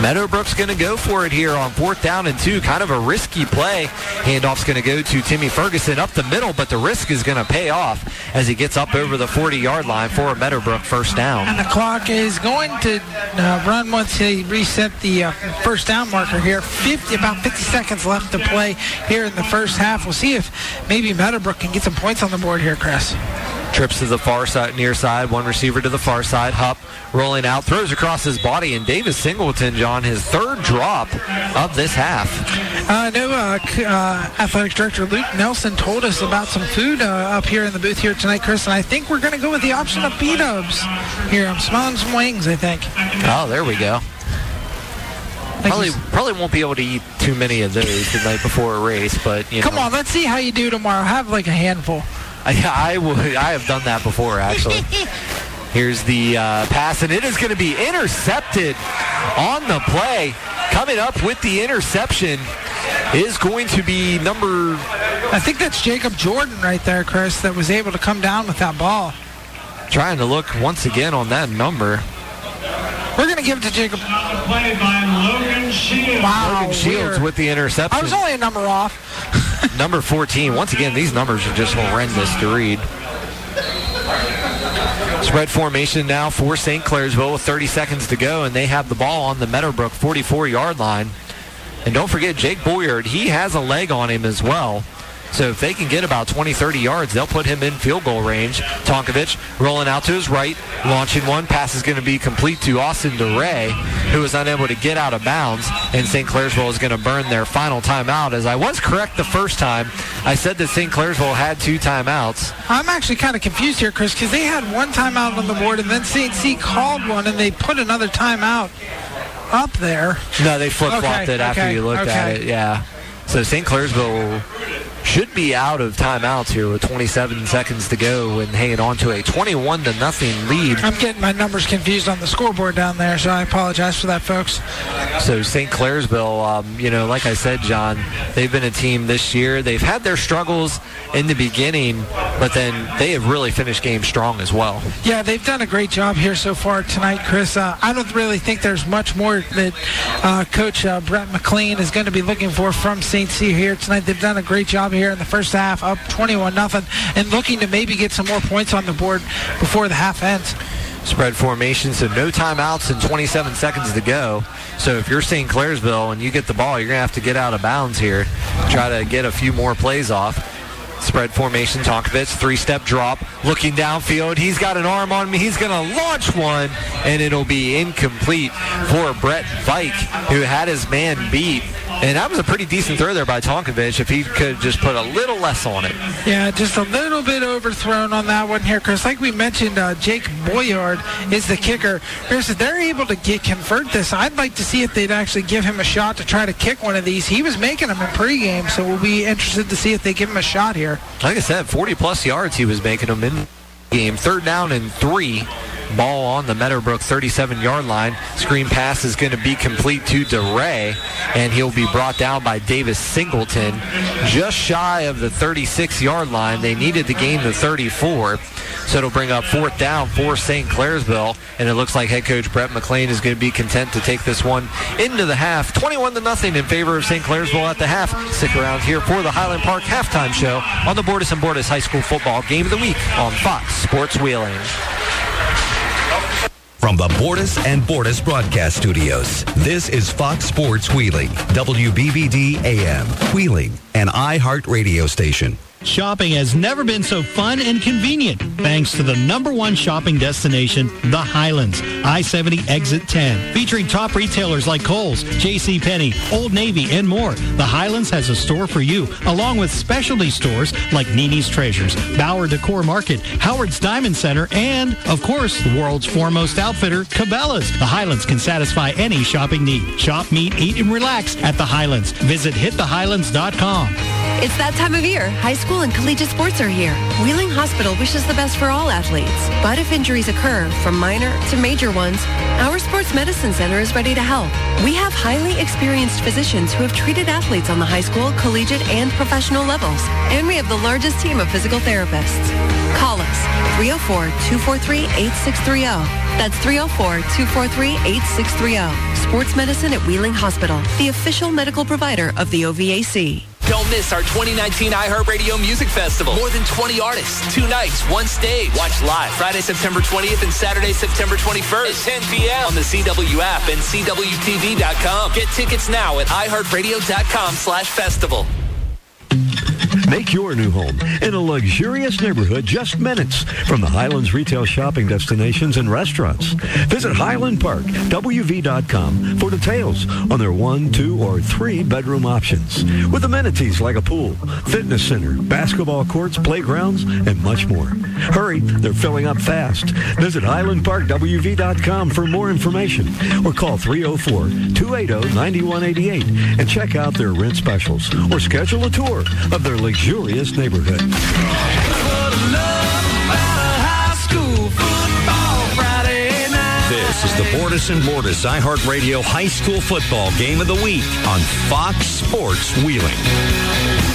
Meadowbrook's going to go for it here on fourth down and two. Kind of a risky play. Handoff's going to go to Timmy Ferguson up the middle, but the risk is going to pay off as he gets up over the 40-yard line for a Meadowbrook first down. And the clock is going to uh, run once reset the uh, first down marker here. 50, about 50 seconds left to play here in the first half. We'll see if maybe Meadowbrook can get some points on the board here, Chris. Trips to the far side, near side, one receiver to the far side. Hupp rolling out, throws across his body, and Davis Singleton, John, his third drop of this half. I know uh, uh, athletic director Luke Nelson told us about some food uh, up here in the booth here tonight, Chris, and I think we're going to go with the option of B-dubs here. I'm smelling some wings, I think. Oh, there we go. Probably, probably won't be able to eat too many of those the night before a race, but you Come know, on, let's see how you do tomorrow. Have like a handful. I, I would, I have done that before actually. Here's the uh, pass, and it is going to be intercepted on the play. Coming up with the interception is going to be number. I think that's Jacob Jordan right there, Chris, that was able to come down with that ball. Trying to look once again on that number. We're going to give it to Jacob. Played by Logan Shields. Wow, Logan Shields with the interception. I was only a number off. number 14. Once again, these numbers are just horrendous to read. Spread formation now for St. Clairsville with 30 seconds to go, and they have the ball on the Meadowbrook 44-yard line. And don't forget, Jake Bolyard, he has a leg on him as well. So if they can get about 20, 30 yards, they'll put him in field goal range. Tonkovich rolling out to his right, launching one. Pass is going to be complete to Austin DeRay, who is unable to get out of bounds. And St. Clairsville is going to burn their final timeout. As I was correct the first time, I said that St. Clairsville had two timeouts. I'm actually kind of confused here, Chris, because they had one timeout on the board, and then St. C called one, and they put another timeout up there. No, they flip flopped Okay, it after okay, you looked at it. Yeah. So St. Clairsville should be out of timeouts here with 27 seconds to go and hanging on to a 21 to nothing lead. I'm getting my numbers confused on the scoreboard down there, so I apologize for that, folks. So St. Clairsville, um, you know, like I said, John, they've been a team this year. They've had their struggles in the beginning, but then they have really finished games strong as well. Yeah, they've done a great job here so far tonight, Chris. Uh, I don't really think there's much more that uh, Coach uh, Brett McLean is going to be looking for from St. C here tonight. They've done a great job here in the first half, up 21 nothing, and looking to maybe get some more points on the board before the half ends. Spread formation, so no timeouts and 27 seconds to go. So if you're St. Clairsville and you get the ball, you're going to have to get out of bounds here, try to get a few more plays off. Spread formation, Tonkovich, three-step drop, looking downfield. He's got an arm on me. He's going to launch one, and it'll be incomplete for Brett Vike, who had his man beat. And that was a pretty decent throw there by Tonkovich if he could just put a little less on it. Yeah, just a little bit overthrown on that one here, Chris. Like we mentioned, uh, Jake Bolyard is the kicker. Chris, if they're able to get convert this, I'd like to see if they'd actually give him a shot to try to kick one of these. He was making them in pregame, so we'll be interested to see if they give him a shot here. Like I said, 40 plus yards he was making them in game. Third down and three. Ball on the Meadowbrook 37 yard line. Screen pass is going to be complete to DeRay, and he'll be brought down by Davis Singleton. Just shy of the 36 yard line. They needed to gain the 34. So it'll bring up fourth down for St. Clairsville, and it looks like head coach Brett McLean is going to be content to take this one into the half. 21 to nothing in favor of St. Clairsville at the half. Stick around here for the Highland Park halftime show on the Bordas and Bordas High School Football Game of the Week on Fox Sports Wheeling. From the Bordas and Bordas Broadcast Studios, this is Fox Sports Wheeling, WBBD AM, Wheeling, an iHeart radio station. Shopping has never been so fun and convenient thanks to the number one shopping destination, The Highlands, I-70 Exit 10. Featuring top retailers like Kohl's, J.C. Penney, Old Navy, and more, The Highlands has a store for you, along with specialty stores like Nini's Treasures, Bauer Decor Market, Howard's Diamond Center, and, of course, the world's foremost outfitter, Cabela's. The Highlands can satisfy any shopping need. Shop, meet, eat, and relax at The Highlands. Visit hitthehighlands.com. It's that time of year. High school and collegiate sports are here. Wheeling Hospital wishes the best for all athletes. But if injuries occur, from minor to major ones, our Sports Medicine Center is ready to help. We have highly experienced physicians who have treated athletes on the high school, collegiate, and professional levels. And we have the largest team of physical therapists. Call us 304-243-8630. That's 304-243-8630. Sports Medicine at Wheeling Hospital, the official medical provider of the OVAC. Don't miss our 2019 iHeartRadio Music Festival. More than 20 artists, two nights, one stage. Watch live Friday, September 20th and Saturday, September 21st at 10 p.m. on the CW app and CWTV.com. Get tickets now at iHeartRadio.com slash festival. Make your new home in a luxurious neighborhood just minutes from the Highlands retail shopping destinations and restaurants. Visit Highland Park, WV.com for details on their one, two, or three bedroom options with amenities like a pool, fitness center, basketball courts, playgrounds, and much more. Hurry, they're filling up fast. Visit HighlandParkWV.com for more information or call 304-280-9188 and check out their rent specials or schedule a tour of their luxurious neighborhood. This is the Bordas and Bordas iHeartRadio High School Football Game of the Week on Fox Sports Wheeling.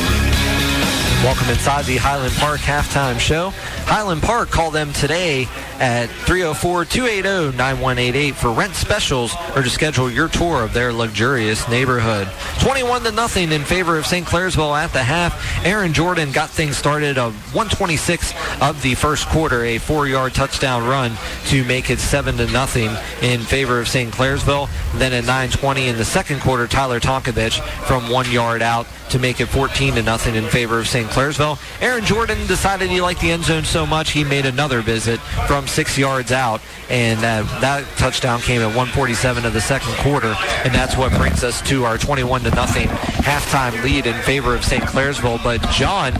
Welcome inside the Highland Park halftime show. Highland Park, call them today at 304-280-9188 for rent specials or to schedule your tour of their luxurious neighborhood. 21 to nothing in favor of St. Clairsville at the half. Aaron Jordan got things started of 126 of the first quarter, a four-yard touchdown run to make it 7 to nothing in favor of St. Clairsville. Then at 9:20 in the second quarter, Tyler Tonkovich from one yard out to make it 14 to nothing in favor of St. Clairsville. Aaron Jordan decided he liked the end zone so much he made another visit from six yards out, and uh, that touchdown came at 147 of the second quarter, and that's what brings us to our 21 to nothing halftime lead in favor of St. Clairsville. But John,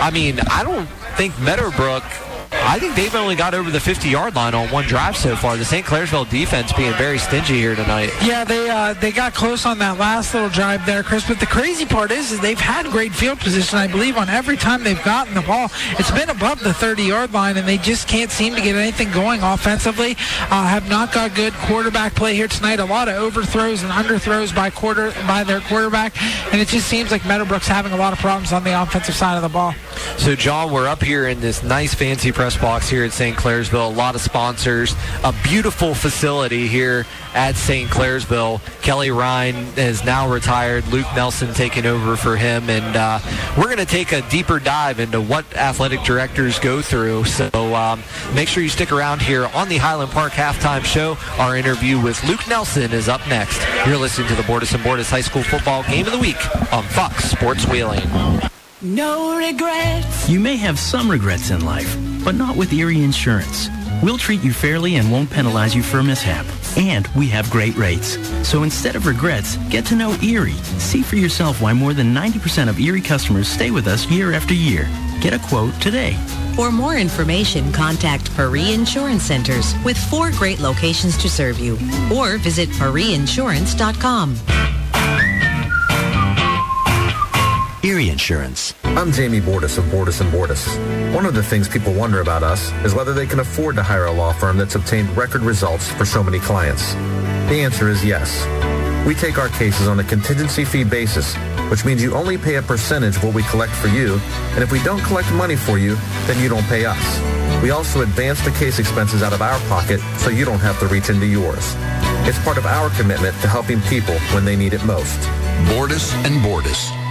I mean, I don't think Meadowbrook I think they've only got over the 50-yard line on one drive so far. The St. Clairsville defense being very stingy here tonight. Yeah, they uh, they got close on that last little drive there, Chris. But the crazy part is, is they've had great field position, I believe, on every time they've gotten the ball. It's been above the 30-yard line, and they just can't seem to get anything going offensively. Uh, have not got good quarterback play here tonight. A lot of overthrows and underthrows by quarter by their quarterback, and it just seems like Meadowbrook's having a lot of problems on the offensive side of the ball. So, John, we're up here in this nice fancy press box here at St. Clairsville. A lot of sponsors, a beautiful facility here at St. Clairsville. Kelly Ryan is now retired. Luke Nelson taking over for him. And uh, we're going to take a deeper dive into what athletic directors go through. So um, make sure you stick around here on the Highland Park Halftime Show. Our interview with Luke Nelson is up next. You're listening to the Bordas and Bordas High School Football Game of the Week on Fox Sports Wheeling. No regrets. You may have some regrets in life, but not with Erie Insurance. We'll treat you fairly and won't penalize you for a mishap. And we have great rates. So instead of regrets, get to know Erie. See for yourself why more than 90% of Erie customers stay with us year after year. Get a quote today. For more information, contact Paris Insurance Centers with four great locations to serve you. Or visit parisinsurance.com. Erie Insurance. I'm Jamie Bordas of Bordas and Bordas. One of the things people wonder about us is whether they can afford to hire a law firm that's obtained record results for so many clients. The answer is yes. We take our cases on a contingency fee basis, which means you only pay a percentage of what we collect for you, and if we don't collect money for you, then you don't pay us. We also advance the case expenses out of our pocket so you don't have to reach into yours. It's part of our commitment to helping people when they need it most. Bordas and Bordas.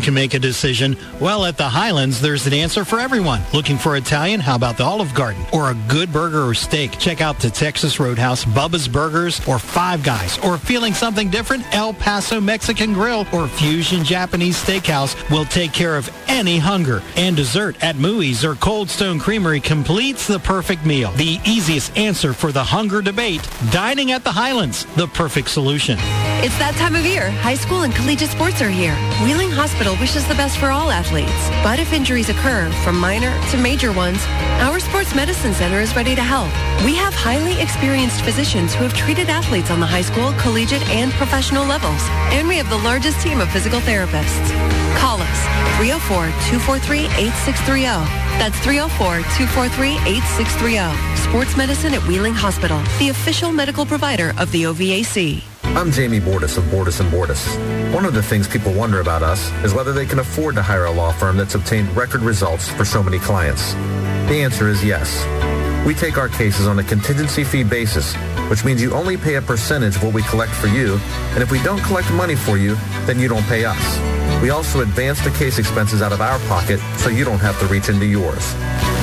can make a decision? Well, at the Highlands, there's an answer for everyone. Looking for Italian? How about the Olive Garden? Or a good burger or steak? Check out the Texas Roadhouse, Bubba's Burgers, or Five Guys. Or feeling something different? El Paso Mexican Grill or Fusion Japanese Steakhouse will take care of any hunger. And dessert at Mooey's or Cold Stone Creamery completes the perfect meal. The easiest answer for the hunger debate, dining at the Highlands, the perfect solution. It's that time of year. High school and collegiate sports are here. Wheeling Hospital wishes the best for all athletes. But if injuries occur, from minor to major ones, our sports medicine center is ready to help. We have highly experienced physicians who have treated athletes on the high school, collegiate, and professional levels. And we have the largest team of physical therapists. Call us 304-243-8630. That's 304-243-8630. Sports medicine at Wheeling Hospital, the official medical provider of the OVAC. I'm Jamie Bordas of Bordas and Bordas. One of the things people wonder about us is whether they can afford to hire a law firm that's obtained record results for so many clients. The answer is yes. We take our cases on a contingency fee basis, which means you only pay a percentage of what we collect for you, and if we don't collect money for you, then you don't pay us. We also advance the case expenses out of our pocket so you don't have to reach into yours.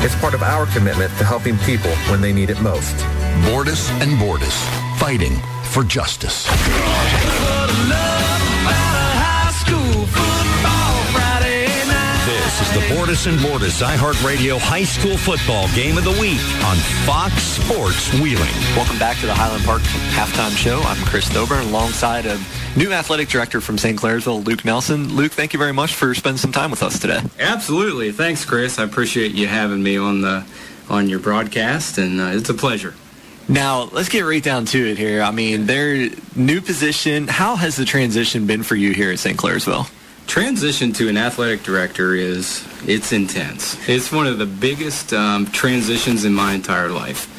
It's part of our commitment to helping people when they need it most. Bordas and Bordas. Fighting for justice. This is the Bordas and Bordas iHeartRadio High School Football Game of the Week on Fox Sports Wheeling. Welcome back to the Highland Park Halftime Show. I'm Chris Thoburn alongside a new athletic director from St. Clairsville, Luke Nelson. Luke, thank you very much for spending some time with us today. Absolutely. Thanks, Chris. I appreciate you having me on the on your broadcast, and uh, it's a pleasure. Now, let's get right down to it here. I mean, their new position, how has the transition been for you here at St. Clairsville? Transition to an athletic director is it's intense. It's one of the biggest um, transitions in my entire life.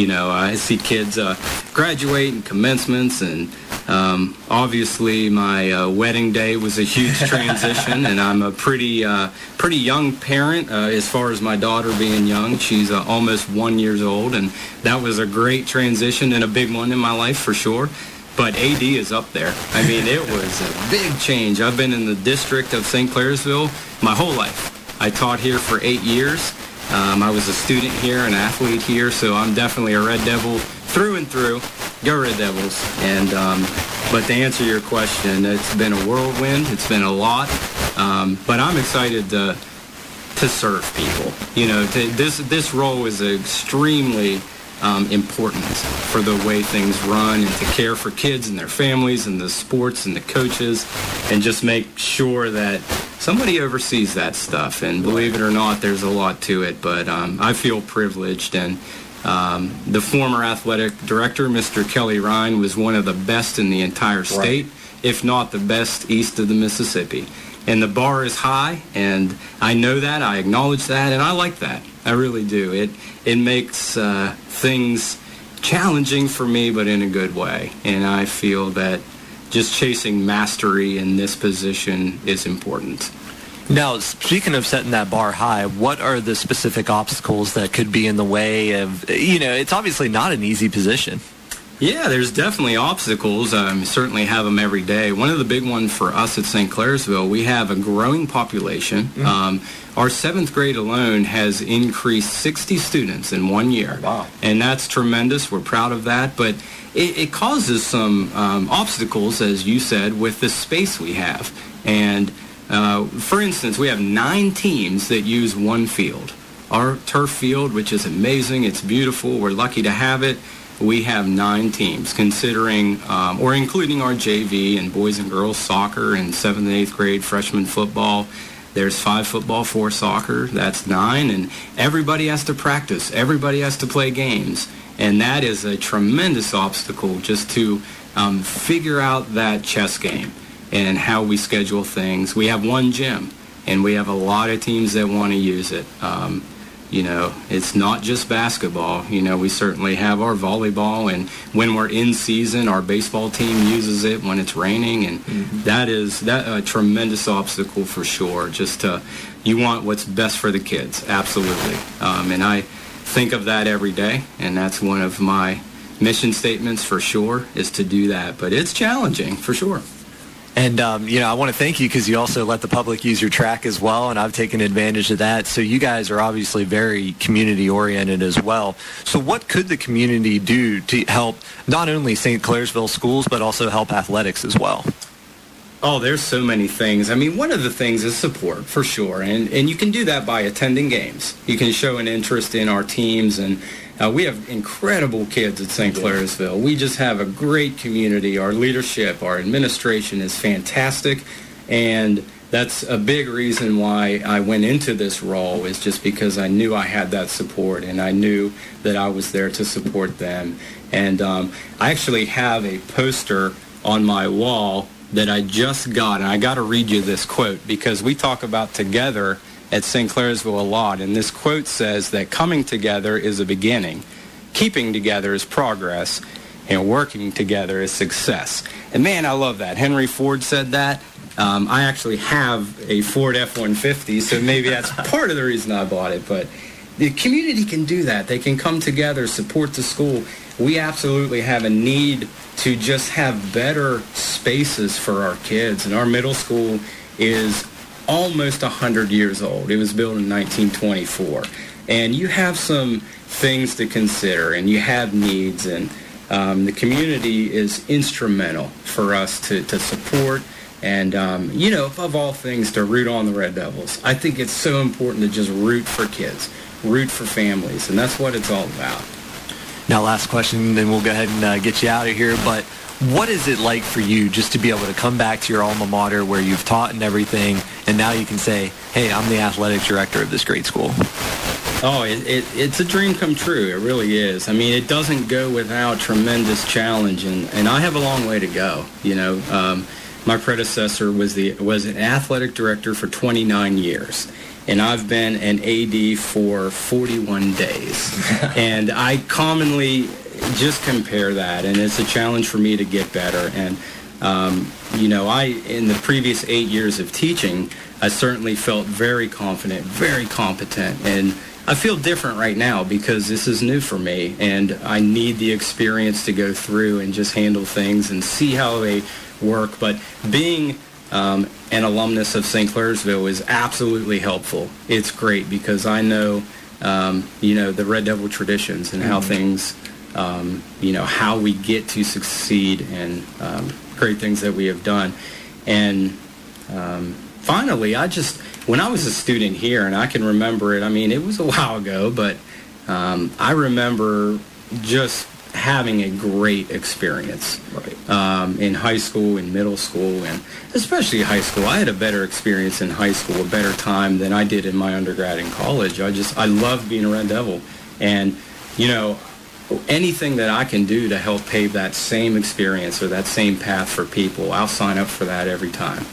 You know, I see kids uh, graduate and commencements, and um, obviously my uh, wedding day was a huge transition. and I'm a pretty uh, pretty young parent uh, as far as my daughter being young. She's uh, almost one years old, and that was a great transition and a big one in my life for sure. but AD is up there. I mean, it was a big change. I've been in the district of St. Clairsville my whole life. I taught here for eight years. Um, I was a student here, an athlete here, so I'm definitely a Red Devil through and through. Go Red Devils! And um, but to answer your question, it's been a whirlwind. It's been a lot, um, but I'm excited to to serve people. You know, to, this this role is extremely um, important for the way things run and to care for kids and their families and the sports and the coaches and just make sure that somebody oversees that stuff. And believe it or not, there's a lot to it, but um, I feel privileged and. Um, the former athletic director, Mr. Kelly Ryan, was one of the best in the entire state, if not the best east of the Mississippi and the bar is high and I know that I acknowledge that and I like that. I really do. It it makes uh, things challenging for me but in a good way. And I feel that just chasing mastery in this position is important. Now, speaking of setting that bar high, what are the specific obstacles that could be in the way of, you know, it's obviously not an easy position. Yeah, there's definitely obstacles. Um, certainly have them every day. One of the big ones for us at St. Clairsville, we have a growing population. Um, our seventh grade alone has increased 60 students in one year. Wow. And that's tremendous. We're proud of that. But it, it causes some um, obstacles, as you said, with the space we have. And uh, for instance, we have nine teams that use one field. Our turf field, which is amazing, it's beautiful, we're lucky to have it we have nine teams, considering um, or including our JV and boys and girls soccer and seventh and eighth grade freshman football. There's five football, four soccer. That's nine, and everybody has to practice. Everybody has to play games, and that is a tremendous obstacle just to um, figure out that chess game and how we schedule things. We have one gym, and we have a lot of teams that want to use it. Um, you know, it's not just basketball. You know, we certainly have our volleyball, and when we're in season, our baseball team uses it when it's raining, and that is that a tremendous obstacle for sure. Just to, you want what's best for the kids, absolutely. Um, and I think of that every day, and that's one of my mission statements for sure is to do that. But it's challenging for sure. And um, you know, I want to thank you because you also let the public use your track as well, and I've taken advantage of that. So you guys are obviously very community oriented as well. So what could the community do to help not only St. Clairsville schools but also help athletics as well? Oh, there's so many things. I mean, one of the things is support for sure, and and you can do that by attending games. You can show an interest in our teams, and uh, we have incredible kids at St. Clairsville. We just have a great community. Our leadership, our administration is fantastic, and that's a big reason why I went into this role is just because I knew I had that support, and I knew that I was there to support them. And um, I actually have a poster on my wall that I just got, and I got to read you this quote because we talk about together at St. Clairsville a lot, and this quote says that coming together is a beginning, keeping together is progress, and working together is success. And man, I love that. Henry Ford said that. Um, I actually have a Ford F-150, so maybe that's part of the reason I bought it. But the community can do that. They can come together, support the school. We absolutely have a need to just have better spaces for our kids. And our middle school is almost 100 years old. It was built in 1924. And you have some things to consider, and you have needs, and um, the community is instrumental for us to, to support and, um, you know, above all things, to root on the Red Devils. I think it's so important to just root for kids, root for families, and that's what it's all about. Now, last question, then we'll go ahead and uh, get you out of here. But what is it like for you just to be able to come back to your alma mater where you've taught and everything, and now you can say, hey, I'm the athletic director of this great school? Oh, it, it, it's a dream come true. It really is. I mean, it doesn't go without tremendous challenge, and, and I have a long way to go. You know, um, my predecessor was the was an athletic director for 29 years, and I've been an AD for 41 days. and I commonly just compare that, and it's a challenge for me to get better. And um, you know, I in the previous eight years of teaching, I certainly felt very confident, very competent, and I feel different right now because this is new for me, and I need the experience to go through and just handle things and see how they work. But being um, an alumnus of St. Clairsville is absolutely helpful. It's great because I know, um, you know, the Red Devil traditions and how Mhm. things, um, you know, how we get to succeed and um, great things that we have done. And um, finally, I just, when I was a student here, and I can remember it, I mean, it was a while ago, but um, I remember just having a great experience um, in high school, in middle school, and especially high school. I had a better experience in high school, a better time than I did in my undergrad in college. I just, I loved being a Red Devil. And, you know, anything that I can do to help pave that same experience or that same path for people, I'll sign up for that every time.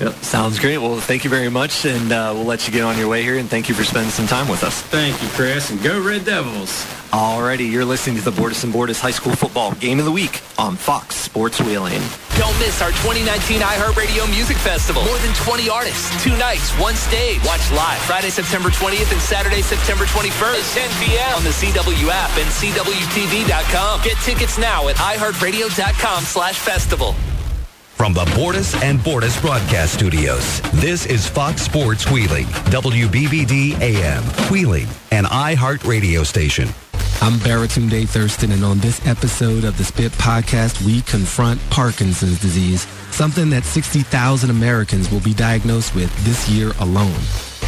Yep, sounds great. Well, thank you very much, and uh, we'll let you get on your way here, and thank you for spending some time with us. Thank you, Chris, and go Red Devils. Alrighty, you're listening to the Bordas and Bordas High School Football Game of the Week on Fox Sports Wheeling. Don't miss our 2019 iHeartRadio Music Festival. More than 20 artists, two nights, one stage. Watch live Friday, September 20th and Saturday, September 21st at 10 p.m. on the CW app and CWTV.com. Get tickets now at iHeartRadio.com slash festival. From the Bordas and Bordas broadcast studios, this is Fox Sports Wheeling, WBBD AM, Wheeling, an iHeart radio station. I'm Baratunde Thurston, and on this episode of the Spit Podcast, we confront Parkinson's disease, something that 60,000 Americans will be diagnosed with this year alone.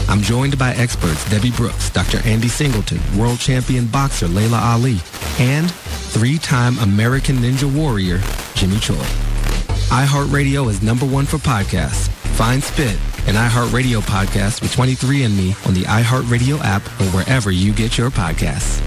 I'm joined by experts Debi Brooks, Dr. Andy Singleton, world champion boxer Laila Ali, and three-time American Ninja Warrior Jimmy Choi. iHeartRadio is number one for podcasts. Find Spit, an iHeartRadio podcast with 23andMe on the iHeartRadio app or wherever you get your podcasts.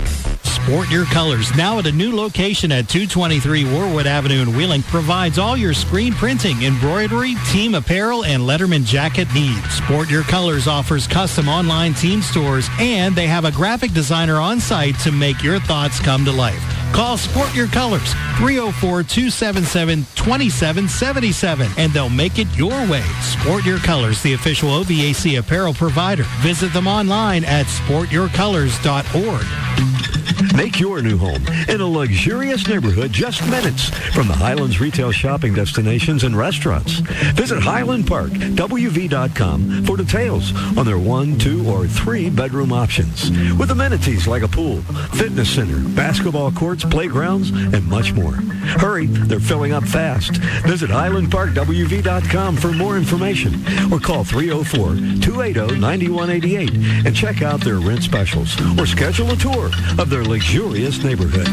Sport Your Colors, now at a new location at 223 Warwood Avenue in Wheeling, provides all your screen printing, embroidery, team apparel, and Letterman jacket needs. Sport Your Colors offers custom online team stores, and they have a graphic designer on site to make your thoughts come to life. Call Sport Your Colors, 304-277-2777, and they'll make it your way. Sport Your Colors, the official OVAC apparel provider. Visit them online at sportyourcolors.org. Make your new home in a luxurious neighborhood just minutes from the Highlands retail shopping destinations and restaurants. Visit Highland Park, WV.com for details on their one, two, or three bedroom options with amenities like a pool, fitness center, basketball courts, playgrounds, and much more. Hurry, they're filling up fast. Visit HighlandParkWV.com for more information or call 304-280-9188 and check out their rent specials or schedule a tour of their luxurious neighborhood.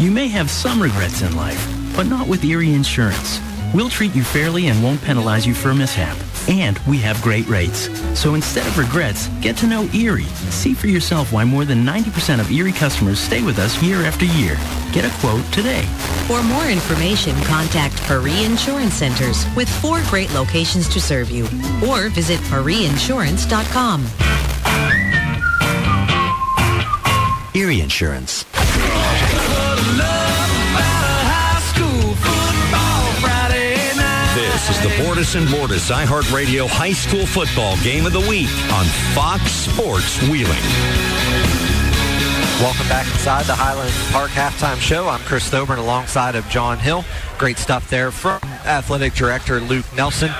You may have some regrets in life, but not with Erie Insurance. We'll treat you fairly and won't penalize you for a mishap. And we have great rates. So instead of regrets, get to know Erie. See for yourself why more than 90% of Erie customers stay with us year after year. Get a quote today. For more information, contact Paris Insurance Centers with four great locations to serve you. Or visit parisinsurance.com. Erie Insurance. This is the Bordas and Bordas iHeartRadio High School Football Game of the Week on Fox Sports Wheeling. Welcome back inside the Highland Park halftime show. I'm Chris Thoburn alongside of John Hill. Great stuff there from athletic director Luke Nelson.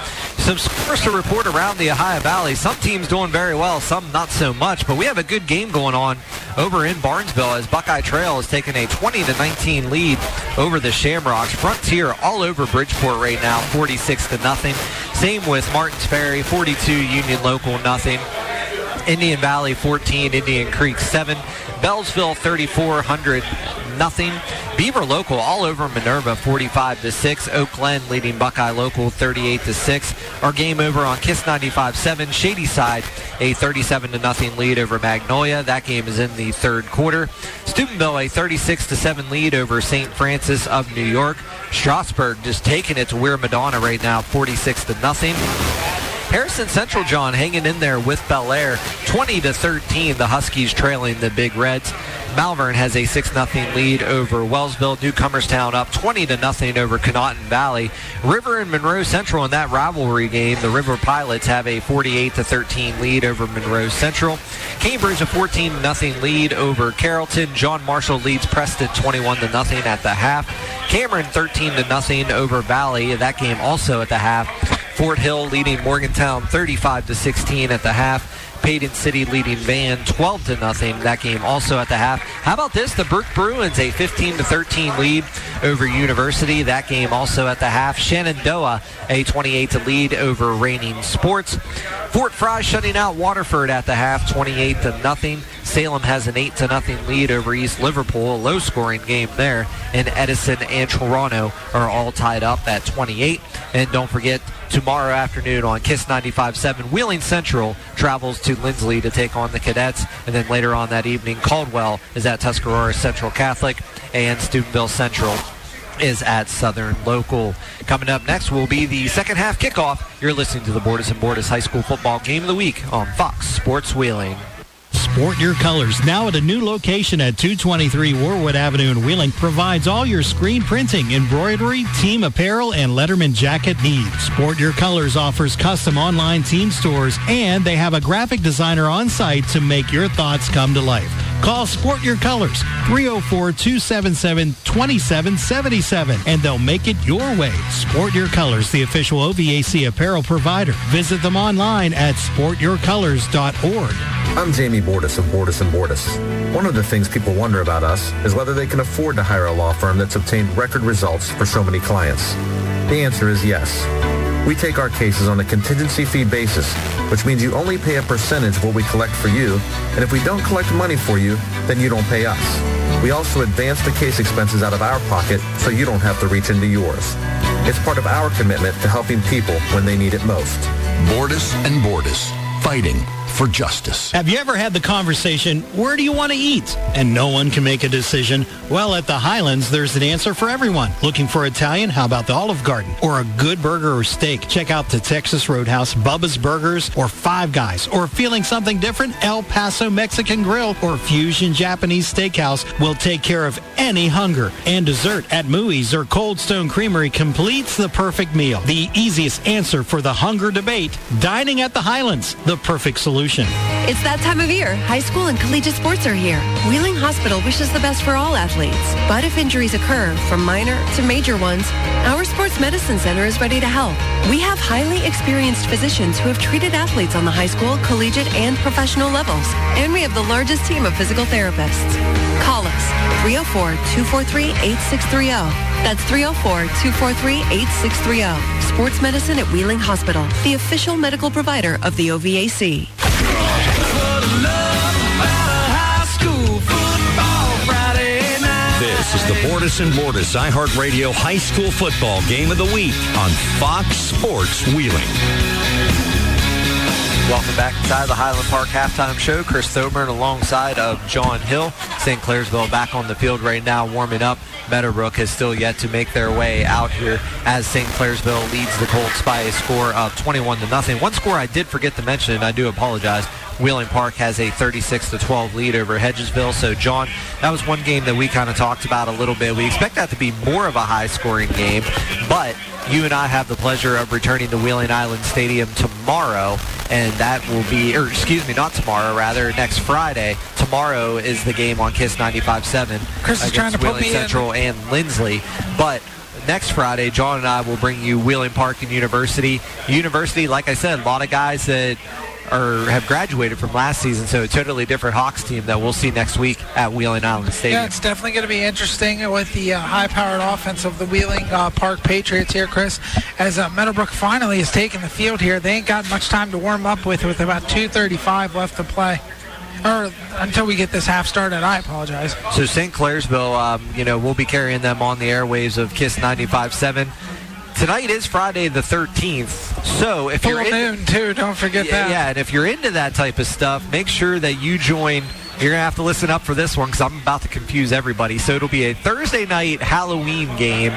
Some scores to report around the Ohio Valley. Some teams doing very well, some not so much. But we have a good game going on over in Barnesville as Buckeye Trail has taken a 20 to 19 lead over the Shamrocks. Frontier all over Bridgeport right now, 46 to nothing. Same with Martins Ferry, 42 Union Local nothing. Indian Valley 14, Indian Creek 7, Beallsville 3400 nothing. Beaver Local all over Minerva 45 to 6. Oak Glen leading Buckeye Local 38 to 6. Our game over on Kiss 95-7. Shadyside a 37 to nothing lead over Magnolia. That game is in the third quarter. Steubenville a 36 to 7 lead over St. Francis of New York. Strasburg just taking it to Weir Madonna right now 46 to nothing. Harrison Central, John, hanging in there with Bellaire. 20 to 13, the Huskies trailing the Big Reds. Malvern has a 6-0 lead over Wellsville. Newcomerstown up 20 to nothing over Conotton Valley. River and Monroe Central in that rivalry game. The River Pilots have a 48 to 13 lead over Monroe Central. Cambridge a 14 0 lead over Carrollton. John Marshall leads Preston 21 to nothing at the half. Cameron 13 to nothing over Valley. That game also at the half. Fort Hill leading Morgantown 35 to 16 at the half. Paden City leading Van 12 to nothing. That game also at the half. How about this? The Brooke Bruins a 15 to 13 lead over University. That game also at the half. Shenandoah a 28 to lead over Reigning Sports. Fort Frye shutting out Waterford at the half, 28 to nothing. Salem has an 8 to nothing lead over East Liverpool, a low scoring game there. And Edison and Toronto are all tied up at 28. And don't forget, tomorrow afternoon on Kiss 95.7, Wheeling Central travels to Linsly to take on the Cadets. And then later on that evening, Caldwell is at Tuscarawas Central Catholic and Steubenville Central is at Southern Local. Coming up next will be the second half kickoff. You're listening to the Bordas and Bordas High School Football Game of the Week on Fox Sports Wheeling. Sport Your Colors, now at a new location at 223 Warwood Avenue in Wheeling, provides all your screen printing, embroidery, team apparel, and Letterman jacket needs. Sport Your Colors offers custom online team stores, and they have a graphic designer on site to make your thoughts come to life. Call Sport Your Colors, 304-277-2777, and they'll make it your way. Sport Your Colors, the official OVAC apparel provider. Visit them online at sportyourcolors.org. I'm Jamie Bordas of Bordas and Bordas. One of the things people wonder about us is whether they can afford to hire a law firm that's obtained record results for so many clients. The answer is yes. We take our cases on a contingency fee basis, which means you only pay a percentage of what we collect for you, and if we don't collect money for you, then you don't pay us. We also advance the case expenses out of our pocket so you don't have to reach into yours. It's part of our commitment to helping people when they need it most. Bordas and Bordas, fighting for justice. Have you ever had the conversation, where do you want to eat? And no one can make a decision? Well, at the Highlands, there's an answer for everyone. Looking for Italian? How about the Olive Garden? Or a good burger or steak? Check out the Texas Roadhouse, Bubba's Burgers, or Five Guys. Or feeling something different? El Paso Mexican Grill or Fusion Japanese Steakhouse will take care of any hunger. And dessert at Mooey's or Cold Stone Creamery completes the perfect meal. The easiest answer for the hunger debate, dining at the Highlands, the perfect solution. It's that time of year. High school and collegiate sports are here. Wheeling Hospital wishes the best for all athletes. But if injuries occur, from minor to major ones, our sports medicine center is ready to help. We have highly experienced physicians who have treated athletes on the high school, collegiate, and professional levels. And we have the largest team of physical therapists. Call us 304-243-8630. That's 304-243-8630. Sports medicine at Wheeling Hospital, the official medical provider of the OVAC. This is the Bordas and Bordas iHeartRadio High School Football Game of the Week on Fox Sports Wheeling. Welcome back inside the Highland Park halftime show. Chris Thoburn alongside of John Hill. St. Clairsville back on the field right now, warming up. Meadowbrook has still yet to make their way out here as St. Clairsville leads the Colts by a score of 21 to nothing. One score I did forget to mention, and I do apologize. Wheeling Park has a 36 to 12 lead over Hedgesville. So, John, that was one game that we kind of talked about a little bit. We expect that to be more of a high-scoring game, but you and I have the pleasure of returning to Wheeling Island Stadium tomorrow, and that will be, or excuse me, not tomorrow, rather next Friday. Tomorrow is the game on Kiss 95.7 Chris is against trying to put Wheeling me in. Central and Linsly, but. Next Friday, John and I will bring you Wheeling Park and University. University, like I said, a lot of guys that are have graduated from last season, so a totally different Hawks team that we'll see next week at Wheeling Island Stadium. Yeah, it's definitely going to be interesting with the uh, high-powered offense of the Wheeling uh, Park Patriots here, Chris. As uh, Meadowbrook finally has taken the field here, they ain't got much time to warm up with, with about 2:35 left to play, or until we get this half started. I apologize. So St. Clairsville, um, you know, we'll be carrying them on the airwaves of Kiss 95.7. Tonight is Friday the 13th, so if Full you're in, noon too. Don't forget yeah, that. yeah, and if you're into that type of stuff, make sure that you join. You're gonna have to listen up for this one because I'm about to confuse everybody. So it'll be a Thursday night Halloween game.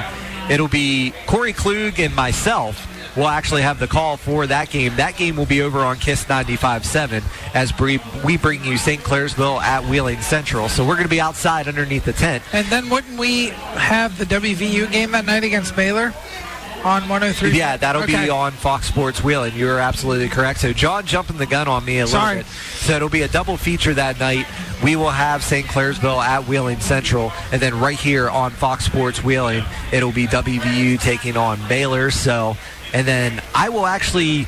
It'll be Corey Klug and myself will actually have the call for that game. That game will be over on Kiss 95.7 as we we bring you St. Clairsville at Wheeling Central. So we're going to be outside underneath the tent. And then wouldn't we have the WVU game that night against Baylor on 103? Yeah, that'll Okay. be on Fox Sports Wheeling. You're absolutely correct. So John jumping the gun on me a little Sorry. bit. So it'll be a double feature that night. We will have St. Clairsville at Wheeling Central, and then right here on Fox Sports Wheeling, it'll be WVU taking on Baylor. So, and then I will actually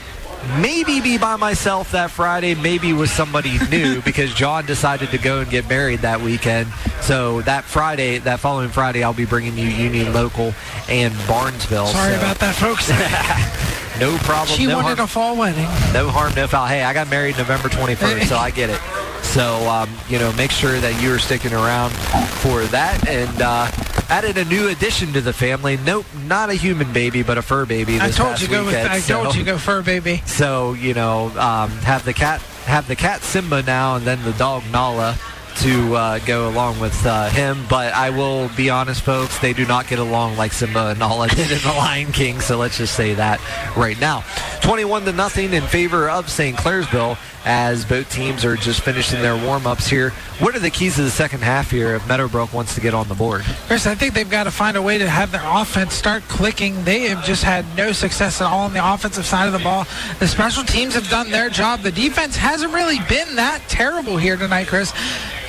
maybe be by myself that Friday, maybe with somebody new because John decided to go and get married that weekend. So that Friday, that following Friday, I'll be bringing you Union Local and Barnesville. Sorry So- about that, folks. no problem. she no wanted harm, a fall wedding. no harm, no foul. Hey, I got married November 21st, so I get it. So, um, you know, make sure that you are sticking around for that. And uh, added a new addition to the family. Nope, not a human baby, but a fur baby. I told past you go with. I told So- you go fur baby. So, you know, um, have the cat have the cat Simba now, and then the dog Nala to uh, go along with uh, him. But I will be honest, folks, they do not get along like Simba and Nala did in The Lion King. So let's just say that right now. 21 to nothing in favor of St. Clairsville as both teams are just finishing their warm-ups here. What are the keys to the second half here if Meadowbrook wants to get on the board? Chris, I think they've got to find a way to have their offense start clicking. They have just had no success at all on the offensive side of the ball. The special teams have done their job. The defense hasn't really been that terrible here tonight, Chris.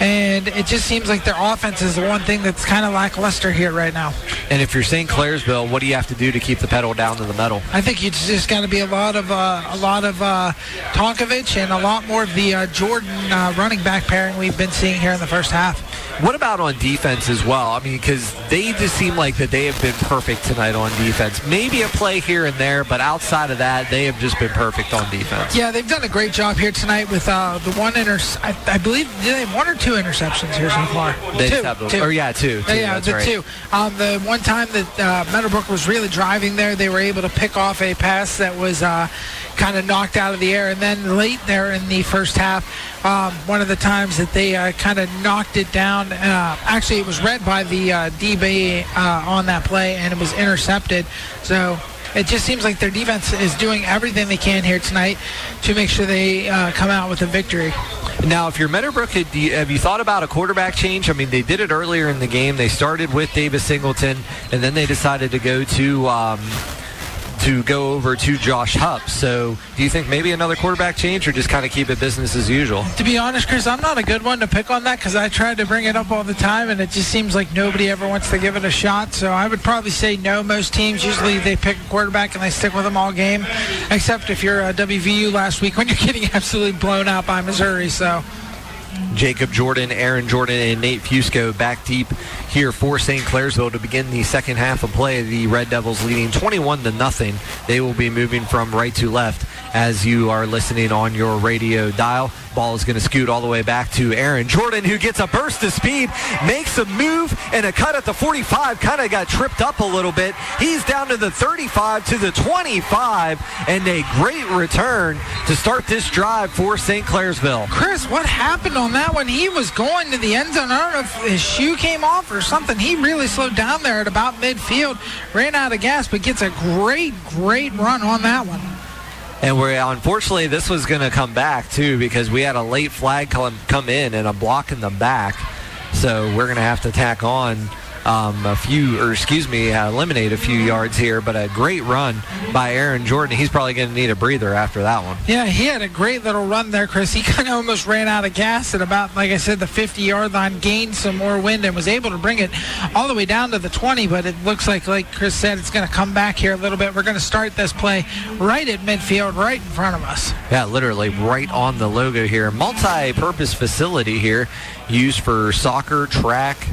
And it just seems like their offense is the one thing that's kind of lackluster here right now. And if you're St. Clairsville, what do you have to do to keep the pedal down to the metal? I think it's just got to be a lot of uh, a lot of uh, Tonkovich and a lot more of the Jordan uh, running back pairing we've been seeing here in the first half. What about on defense as well? I mean, because they just seem like that they have been perfect tonight on defense. Maybe a play here and there, but outside of that, they have just been perfect on defense. Yeah, they've done a great job here tonight with uh, the one inter. I, I believe did they have one or two interceptions here so far. They two, have two. or yeah, two, two, yeah, the right. two. Um, the one time that uh, Meadowbrook was really driving there, they were able to pick off a pass that was uh, kind of knocked out of the air, and then late there in the first half, um, one of the times that they uh, kind of knocked it down. Uh, actually, it was read by the uh, DB uh, on that play, and it was intercepted. So it just seems like their defense is doing everything they can here tonight to make sure they uh, come out with a victory. Now, if you're Meadowbrook, have you, thought about a quarterback change? I mean, they did it earlier in the game. They started with Davis Singleton, and then they decided to go to um, to go over to Josh Hupp. So, do you think maybe another quarterback change, or just kind of keep it business as usual? To be honest, Chris, I'm not a good one to pick on that because I tried to bring it up all the time, and it just seems like nobody ever wants to give it a shot. So I would probably say no. Most teams usually they pick a quarterback and they stick with them all game, except if you're a WVU last week when you're getting absolutely blown out by Missouri. So. Jacob Jordan, Aaron Jordan, and Nate Fusco back deep here for St. Clairsville to begin the second half of play. The Red Devils leading 21 to nothing. They will be moving from right to left as you are listening on your radio dial. Ball is going to scoot all the way back to Aaron Jordan, who gets a burst of speed, makes a move, and a cut at the 45. Kind of got tripped up a little bit. He's down to the 35 to the 25, and a great return to start this drive for St. Clairsville. Chris, what happened on that one? He was going to the end zone. I don't know if his shoe came off or something. He really slowed down there at about midfield, ran out of gas, but gets a great, great run on that one. And we're unfortunately this was going to come back too because we had a late flag come come in and a block in the back, so we're going to have to tack on um, a few, or excuse me, uh, eliminate a few yards here. But a great run by Aaron Jordan. He's probably going to need a breather after that one. Yeah, he had a great little run there, Chris. He kind of almost ran out of gas at about, like I said, the 50-yard line, gained some more wind, and was able to bring it all the way down to the 20. But it looks like, like Chris said, it's going to come back here a little bit. We're going to start this play right at midfield, right in front of us. Yeah, literally right on the logo here. Multi-purpose facility here, used for soccer, track,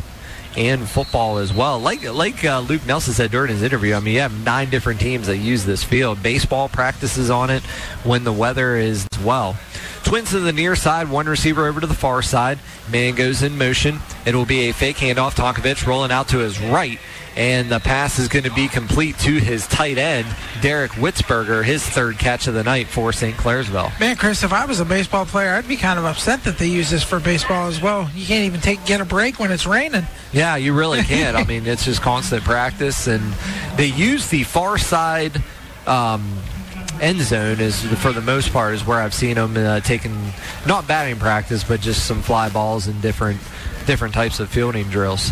and football as well. Like like uh, Luke Nelson said during his interview, I mean, you have nine different teams that use this field. Baseball practices on it when the weather is well. Twins to the near side, one receiver over to the far side. Man goes in motion. It will be a fake handoff. Tonkovich rolling out to his right, and the pass is going to be complete to his tight end, Derek Witzberger, his third catch of the night for St. Clairsville. Man, Chris, if I was a baseball player, I'd be kind of upset that they use this for baseball as well. You can't even take get a break when it's raining. Yeah, you really can't. I mean, it's just constant practice, and they use the far side um, end zone is for the most part is where I've seen them uh, taking not batting practice, but just some fly balls and different different types of fielding drills.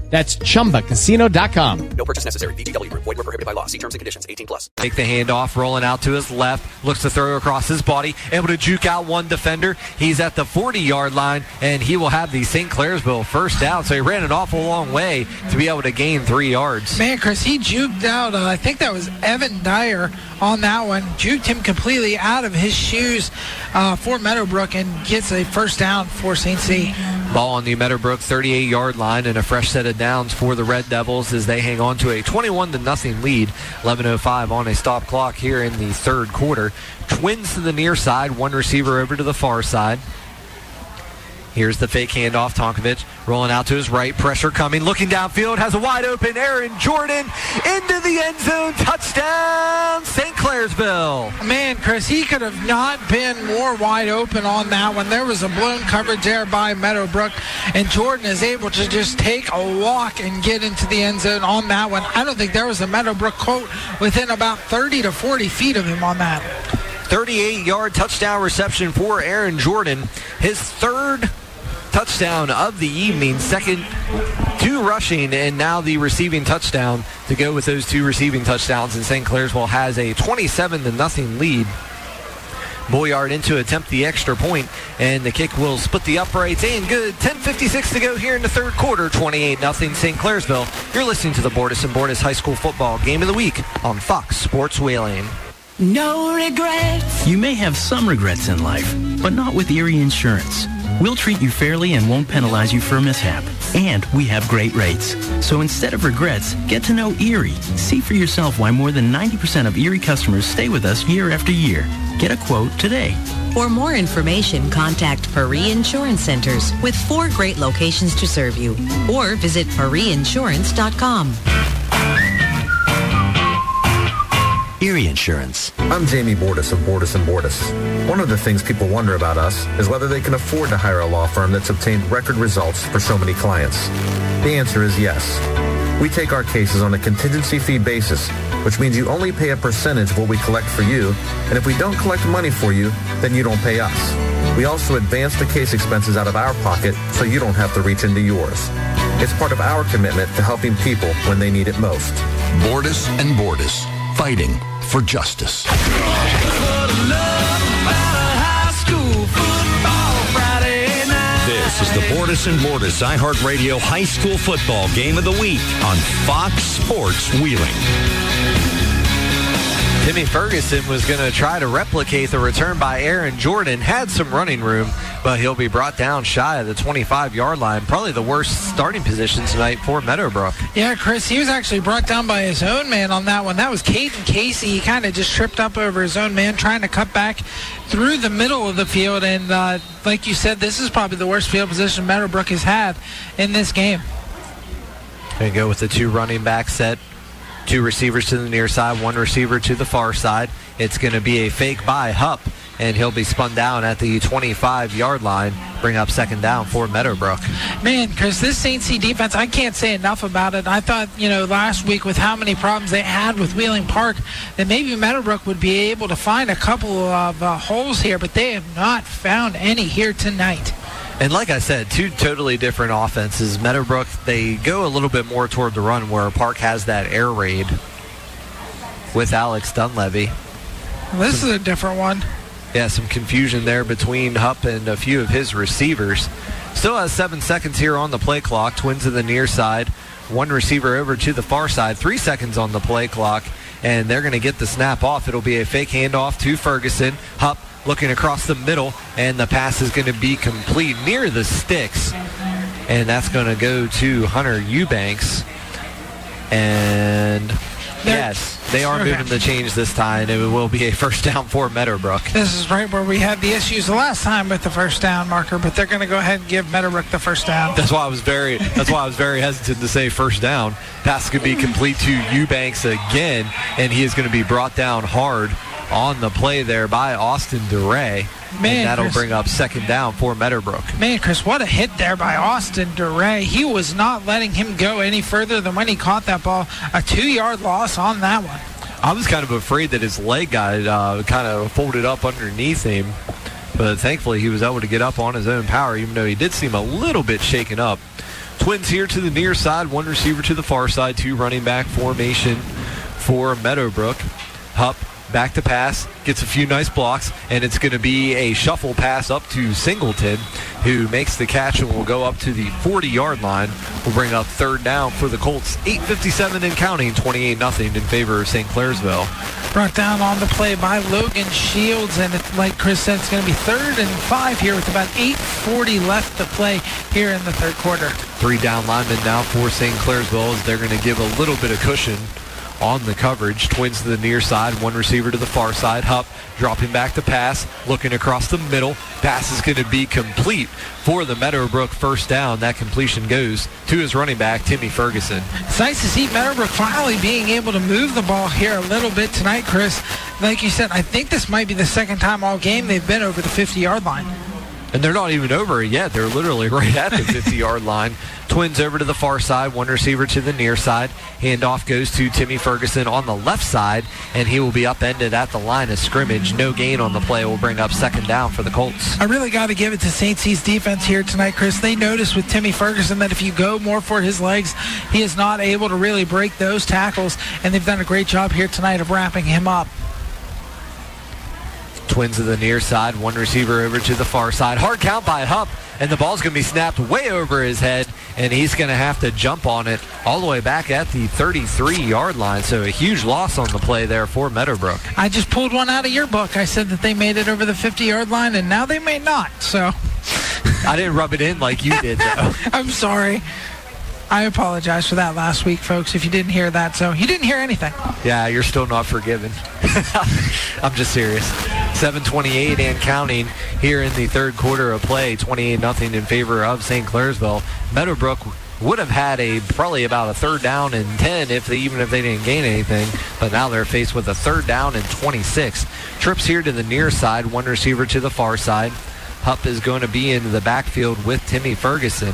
That's chumbacasino.com. No purchase necessary. VGW Group. Void were prohibited by law. See terms and conditions. 18 plus. Take the handoff, rolling out to his left, looks to throw across his body, able to juke out one defender. He's at the 40-yard line, and he will have the St. Clairsville first down. So he ran an awful long way to be able to gain three yards. Man, Chris, he juked out. Uh, I think that was Evan Dyer on that one. Juked him completely out of his shoes uh, for Meadowbrook and gets a first down for St. C. Ball on the Meadowbrook 38-yard line and a fresh set of downs for the Red Devils as they hang on to a 21 to nothing lead. 11:05 on a stop clock here in the third quarter. Twins to the near side, one receiver over to the far side. Here's the fake handoff. Tonkovich rolling out to his right. Pressure coming. Looking downfield. Has a wide open Aaron Jordan into the end zone. Touchdown, St. Clairsville. Man, Chris, he could have not been more wide open on that one. There was a blown coverage there by Meadowbrook, and Jordan is able to just take a walk and get into the end zone on that one. I don't think there was a Meadowbrook quote within about 30 to 40 feet of him on that. 38 yard touchdown reception for Aaron Jordan. His third touchdown of the evening, second two rushing, and now the receiving touchdown to go with those two receiving touchdowns. And St. Clairsville has a 27 to nothing lead. Bolyard in to attempt the extra point, and the kick will split the uprights and good. 10.56 to go here in the third quarter, 28 0 St. Clairsville. You're listening to the Bordas and Bordas High School Football Game of the Week on Fox Sports Wheeling. No regrets. You may have some regrets in life, but not with Erie Insurance. We'll treat you fairly and won't penalize you for a mishap. And we have great rates. So instead of regrets, get to know Erie. See for yourself why more than 90% of Erie customers stay with us year after year. Get a quote today. For more information, contact Paris Insurance Centers with four great locations to serve you. Or visit parisinsurance.com. Erie Insurance. I'm Jamie Bordas of Bordas and Bordas. One of the things people wonder about us is whether they can afford to hire a law firm that's obtained record results for so many clients. The answer is yes. We take our cases on a contingency fee basis, which means you only pay a percentage of what we collect for you, and if we don't collect money for you, then you don't pay us. We also advance the case expenses out of our pocket so you don't have to reach into yours. It's part of our commitment to helping people when they need it most. Bordas and Bordas, fighting for justice. This is the Bordas and Bordas iHeartRadio High School Football Game of the Week on Fox Sports Wheeling. Timmy Ferguson was going to try to replicate the return by Aaron Jordan. Had some running room, but he'll be brought down shy of the 25-yard line. Probably the worst starting position tonight for Meadowbrook. Yeah, Chris, he was actually brought down by his own man on that one. That was Caden Casey. He kind of just tripped up over his own man, trying to cut back through the middle of the field. And uh, like you said, this is probably the worst field position Meadowbrook has had in this game. They go with the two running back set. Two receivers to the near side, one receiver to the far side. It's going to be a fake by Hupp, and he'll be spun down at the 25-yard line. Bring up second down for Meadowbrook. Man, Chris, this St. C defense, I can't say enough about it. I thought, you know, last week with how many problems they had with Wheeling Park, that maybe Meadowbrook would be able to find a couple of uh, holes here, but they have not found any here tonight. And like I said, two totally different offenses. Meadowbrook, they go a little bit more toward the run, where Park has that air raid with Alex Dunleavy. This is a different one. Yeah, some confusion there between Hupp and a few of his receivers. Still has seven seconds here on the play clock. Twins to the near side. One receiver over to the far side. Three seconds on the play clock. And they're going to get the snap off. It'll be a fake handoff to Ferguson. Hupp looking across the middle. And the pass is going to be complete near the sticks. And that's going to go to Hunter Eubanks. And yes. They are Okay. moving the change this time. It will be a first down for Meadowbrook. This is right where we had the issues the last time with the first down marker, but they're going to go ahead and give Meadowbrook the first down. That's why I was very. That's why I was very hesitant to say first down. Pass could be complete to Eubanks again, and he is going to be brought down hard on the play there by Austin DeRay. Man, and that'll Chris. bring up second down for Meadowbrook. Man, Chris, what a hit there by Austin DeRay. He was not letting him go any further than when he caught that ball. A two-yard loss on that one. I was kind of afraid that his leg got uh, kind of folded up underneath him, but thankfully he was able to get up on his own power, even though he did seem a little bit shaken up. Twins here to the near side, one receiver to the far side, two running back formation for Meadowbrook. Hupp back to pass, gets a few nice blocks, and it's going to be a shuffle pass up to Singleton, who makes the catch and will go up to the 40-yard line. Will bring up third down for the Colts. 8:57 and counting, 28 nothing in favor of St. Clairsville. Brought down on the play by Logan Shields, and it, like Chris said, it's going to be third and five here with about 8.40 left to play here in the third quarter. Three down linemen now for St. Clairsville as they're going to give a little bit of cushion on the coverage. Twins to the near side, one receiver to the far side. Hupp dropping back to pass, looking across the middle. Pass is going to be complete for the Meadowbrook first down. That completion goes to his running back, Timmy Ferguson. It's nice to see Meadowbrook finally being able to move the ball here a little bit tonight, Chris. Like you said, I think this might be the second time all game they've been over the 50-yard line. And they're not even over it yet. They're literally right at the 50-yard line. Twins over to the far side, one receiver to the near side. Handoff goes to Timmy Ferguson on the left side, and he will be upended at the line of scrimmage. No gain on the play will bring up second down for the Colts. I really got to give it to St. C's defense here tonight, Chris. They noticed with Timmy Ferguson that if you go more for his legs, he is not able to really break those tackles, and they've done a great job here tonight of wrapping him up. Twins to the near side, one receiver over to the far side. Hard count by Hupp, and the ball's going to be snapped way over his head, and he's going to have to jump on it all the way back at the 33-yard line. So a huge loss on the play there for Meadowbrook. I just pulled one out of your book. I said that they made it over the 50-yard line, and now they may not. So I didn't rub it in like you did, though. I'm sorry. I apologize for that last week, folks, if you didn't hear that. So you didn't hear anything. Yeah, you're still not forgiven. I'm just serious. 728 and counting here in the third quarter of play. 28 nothing in favor of St. Clairsville. Meadowbrook would have had a probably about a third down and 10 if they even if they didn't gain anything but now they're faced with a third down and 26 trips here to the near side one receiver to the far side Hupp is going to be in the backfield with Timmy Ferguson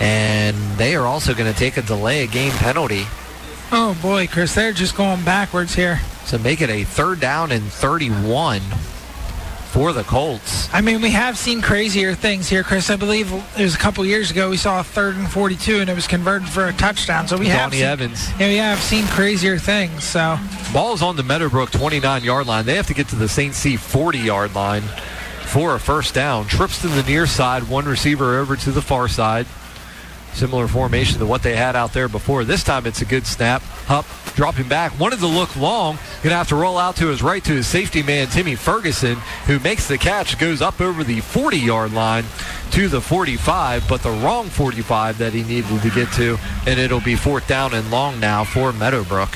and they are also going to take a delay of game penalty Oh boy, Chris, they're just going backwards here. to make it a third down and 31 for the Colts. I mean, we have seen crazier things here, Chris. I believe it was a couple years ago we saw a third and 42 and it was converted for a touchdown. So we have Donnie seen, Evans. Yeah, we have seen crazier things. So Ball's on the Meadowbrook 29 yard line. They have to get to the St. C 40 yard line for a first down. Trips to the near side, one receiver over to the far side. Similar formation to what they had out there before. This time it's a good snap. Hupp dropping back. Wanted to look long. Gonna have to roll out to his right to his safety man, Timmy Ferguson, who makes the catch, goes up over the 40 yard line to the 45, but the wrong 45 that he needed to get to. And it'll be fourth down and long now for Meadowbrook.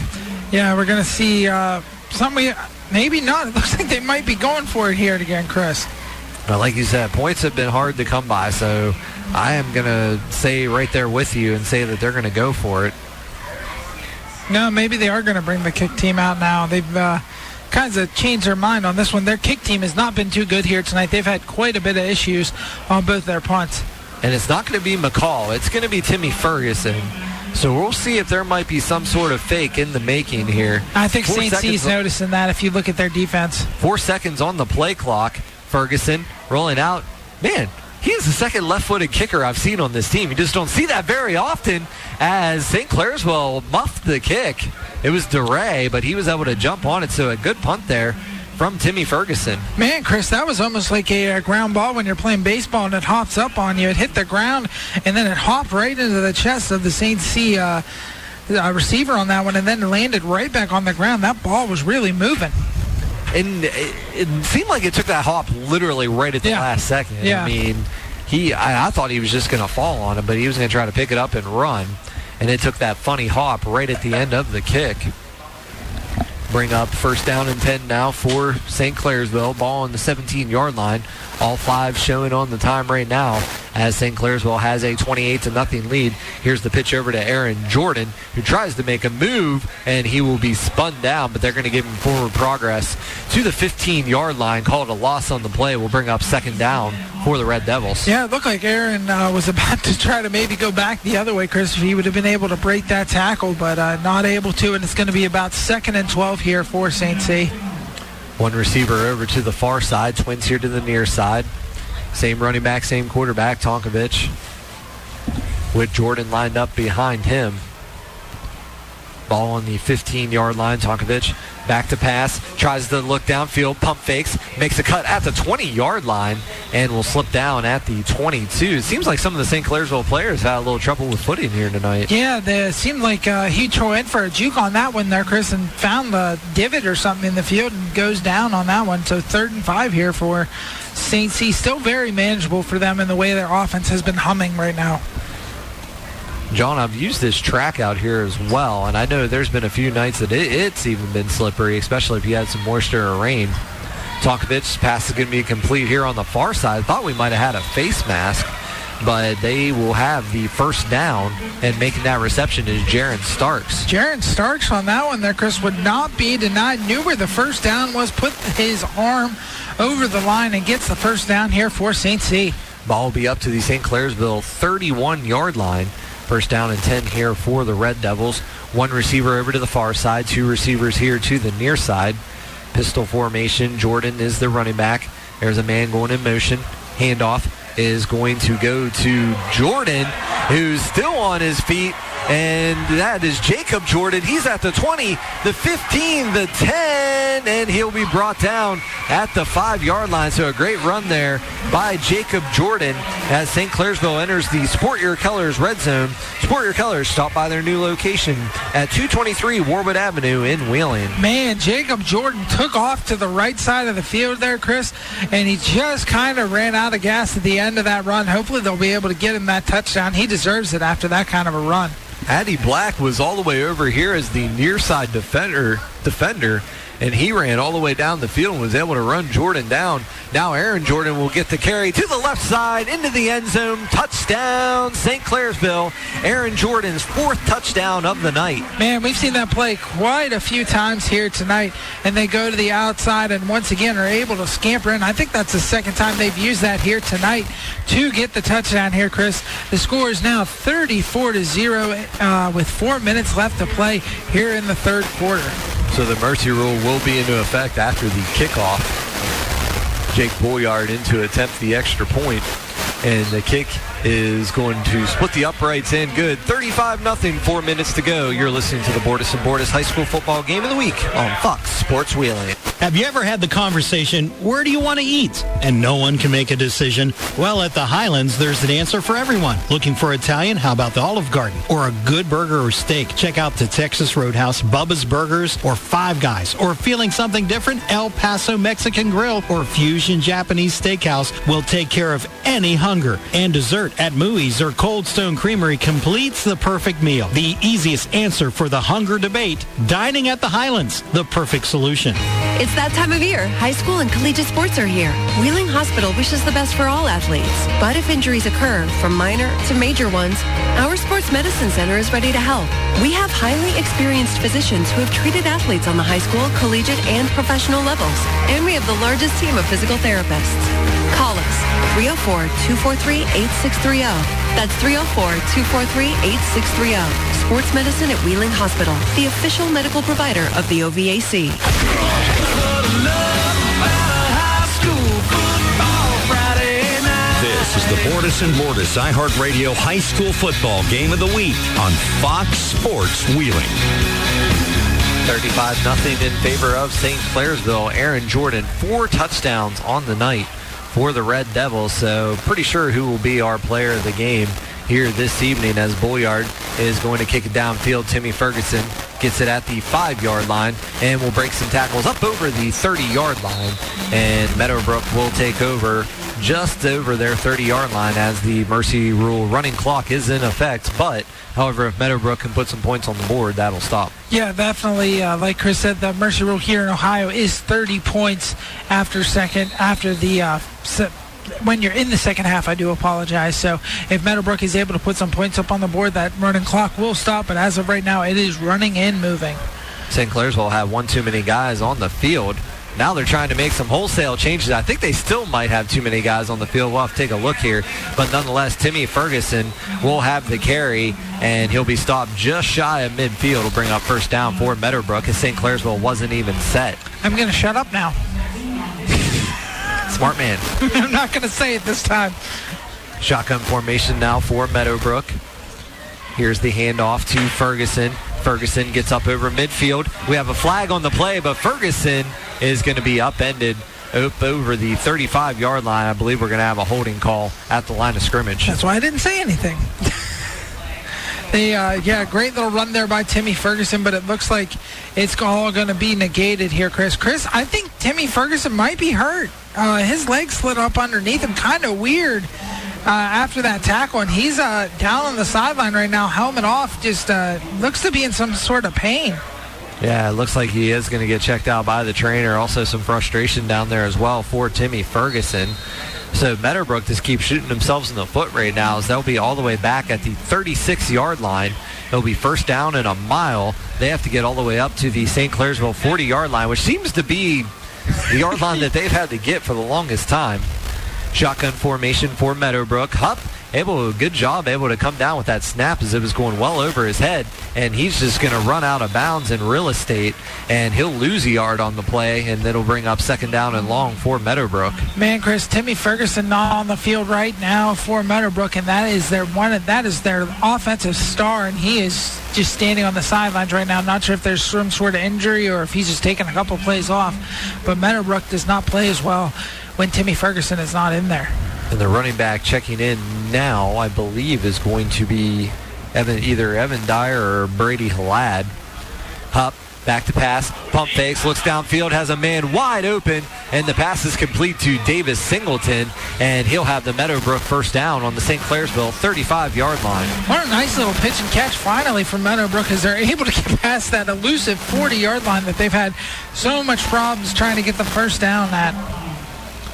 yeah, we're gonna see uh, some. we- Maybe not. It looks like they might be going for it here again, Chris. But like you said, points have been hard to come by, so I am going to say right there with you and say that they're going to go for it. No, maybe they are going to bring the kick team out now. They've uh, kind of changed their mind on this one. Their kick team has not been too good here tonight. They've had quite a bit of issues on both their punts. And it's not going to be McCall, it's going to be Timmy Ferguson. So we'll see if there might be some sort of fake in the making here. I think Four St. C's seconds- noticing that if you look at their defense. Four seconds on the play clock. Ferguson rolling out. Man, he is the second left-footed kicker I've seen on this team. You just don't see that very often as St. Clairsville muffed the kick. It was DeRay, but he was able to jump on it. So a good punt there from Timmy Ferguson. Man, Chris, that was almost like a, uh ground ball when you're playing baseball and it hops up on you. It hit the ground and then it hopped right into the chest of the St. C uh, uh, receiver on that one and then landed right back on the ground. That ball was really moving. And it, it seemed like it took that hop literally right at the last second. Yeah. I mean, he I, I thought he was just going to fall on it, but he was going to try to pick it up and run. and it took that funny hop right at the end of the kick. Bring up first down and 10 now for St. Clairsville. Ball on the 17-yard line. All five showing on the time right now as St. Clairsville has a 28 to nothing lead. Here's the pitch over to Aaron Jordan, who tries to make a move, and he will be spun down, but they're going to give him forward progress to the 15-yard line. Called a loss on the play. Will bring up second down for the Red Devils. Yeah, it looked like Aaron uh, was about to try to maybe go back the other way, Chris. He would have been able to break that tackle, but uh, not able to, and it's going to be about second and 12 here for St. C. One receiver over to the far side. Twins here to the near side. Same running back, same quarterback, Tonkovich. With Jordan lined up behind him. Ball on the 15-yard line. Tonkovich back to pass. Tries to look downfield. Pump fakes. Makes a cut at the 20-yard line and will slip down at the 22. It seems like some of the St. Clairsville players had a little trouble with footing here tonight. Yeah, it seemed like uh, he went for a juke on that one there, Chris, and found the divot or something in the field and goes down on that one. So third and five here for St. C. Still very manageable for them in the way their offense has been humming right now. John, I've used this track out here as well, and I know there's been a few nights that it, it's even been slippery, especially if you had some moisture or rain. Tonkovich pass is going to be complete here on the far side. Thought we might have had a face mask, but they will have the first down, and making that reception is Jaron Starks. Jaron Starks on that one there, Chris, would not be denied. Knew where the first down was, put his arm over the line and gets the first down here for St. C. Ball will be up to the St. Clairsville 31-yard line. First down and 10 here for the Red Devils. One receiver over to the far side, two receivers here to the near side. Pistol formation. Jordan is the running back. There's a man going in motion. Handoff is going to go to Jordan, who's still on his feet. And that is Jacob Jordan. He's at the 20, the 15, the 10, and he'll be brought down at the five-yard line. So a great run there by Jacob Jordan as St. Clairsville enters the Sport Your Colors red zone. Sport Your Colors, stop by their new location at 223 Warwood Avenue in Wheeling. Man, Jacob Jordan took off to the right side of the field there, Chris, and he just kind of ran out of gas at the end of that run. Hopefully they'll be able to get him that touchdown. He deserves it after that kind of a run. Addy Black was all the way over here as the near side defender, defender, and he ran all the way down the field and was able to run Jordan down. Now Aaron Jordan will get the carry to the left side into the end zone. Touchdown, St. Clairsville. Aaron Jordan's fourth touchdown of the night. Man, we've seen that play quite a few times here tonight, and they go to the outside and once again are able to scamper in. I think that's the second time they've used that here tonight to get the touchdown here, Chris. The score is now 34 to 0 uh, with four minutes left to play here in the third quarter. So the mercy rule will be into effect after the kickoff. Jake Bolyard in to attempt the extra point, and the kick is going to split the uprights and good. 35 nothing. four minutes to go. You're listening to the Bordas and Bordas High School Football Game of the Week on Fox Sports Wheeling. Have you ever had the conversation, where do you want to eat? And no one can make a decision? Well, at the Highlands, there's an answer for everyone. Looking for Italian? How about the Olive Garden? Or a good burger or steak? Check out the Texas Roadhouse, Bubba's Burgers, or Five Guys. Or feeling something different? El Paso Mexican Grill or Fusion Japanese Steakhouse will take care of any hunger. And dessert at Mooey's or Cold Stone Creamery completes the perfect meal. The easiest answer for the hunger debate, dining at the Highlands, the perfect solution. It's that time of year. High school and collegiate sports are here. Wheeling Hospital wishes the best for all athletes. But if injuries occur, from minor to major ones, our sports medicine center is ready to help. We have highly experienced physicians who have treated athletes on the high school, collegiate, and professional levels. And we have the largest team of physical therapists. Call us 304-243-8630. That's 304-243-8630. Sports medicine at Wheeling Hospital, the official medical provider of the OVAC. This is the Bordas and Bordas iHeartRadio High School Football Game of the Week on Fox Sports Wheeling. 35 nothing in favor of St. Clairsville. Aaron Jordan, four touchdowns on the night for the Red Devils. So pretty sure who will be our player of the game here this evening as Bolyard is going to kick it downfield. Timmy Ferguson gets it at the five-yard line and will break some tackles up over the 30-yard line. And Meadowbrook will take over just over their 30-yard line as the Mercy Rule running clock is in effect. But, however, if Meadowbrook can put some points on the board, that'll stop. Yeah, definitely. Uh, like Chris said, the Mercy Rule here in Ohio is 30 points after second after the uh, se- when you're in the second half. I do apologize. So if Meadowbrook is able to put some points up on the board, that running clock will stop. But as of right now, it is running and moving. St. Clairsville have one too many guys on the field. Now they're trying to make some wholesale changes. I think they still might have too many guys on the field. We'll have to take a look here. But nonetheless, Timmy Ferguson will have the carry, and he'll be stopped just shy of midfield. Will bring up first down for Meadowbrook, as St. Clairsville wasn't even set. I'm going to shut up now. Smart man. I'm not going to say it this time. Shotgun formation now for Meadowbrook. Here's the handoff to Ferguson. Ferguson gets up over midfield. We have a flag on the play, but Ferguson is going to be upended up over the 35-yard line. I believe we're going to have a holding call at the line of scrimmage. That's why I didn't say anything. they, uh, yeah, great little run there by Timmy Ferguson, but it looks like it's all going to be negated here, Chris. Chris, I think Timmy Ferguson might be hurt. Uh, his leg slid up underneath him, kind of weird. Uh, after that tackle, and he's uh, down on the sideline right now, helmet off. Just uh, looks to be in some sort of pain. Yeah, it looks like he is going to get checked out by the trainer. Also, some frustration down there as well for Timmy Ferguson. So Meadowbrook just keeps shooting themselves in the foot right now as they'll be all the way back at the 36-yard line. It'll be first down in a mile. They have to get all the way up to the St. Clairsville 40-yard line, which seems to be the yard line that they've had to get for the longest time. Shotgun formation for Meadowbrook. Hupp able, good job, able to come down with that snap as it was going well over his head, and he's just going to run out of bounds in real estate, and he'll lose a yard on the play, and that'll bring up second down and long for Meadowbrook. Man, Chris, Timmy Ferguson not on the field right now for Meadowbrook, and that is their one. That is their offensive star, and he is just standing on the sidelines right now. I'm Not sure if there's some sort of injury or if he's just taking a couple plays off, but Meadowbrook does not play as well when Timmy Ferguson is not in there. And the running back checking in now, I believe, is going to be Evan, either Evan Dyer or Brady Halad. Hupp, back to pass, pump fakes, looks downfield, has a man wide open, and the pass is complete to Davis Singleton, and he'll have the Meadowbrook first down on the St. Clairsville 35-yard line. What a nice little pitch and catch finally from Meadowbrook as they're able to get past that elusive 40-yard line that they've had so much problems trying to get the first down at.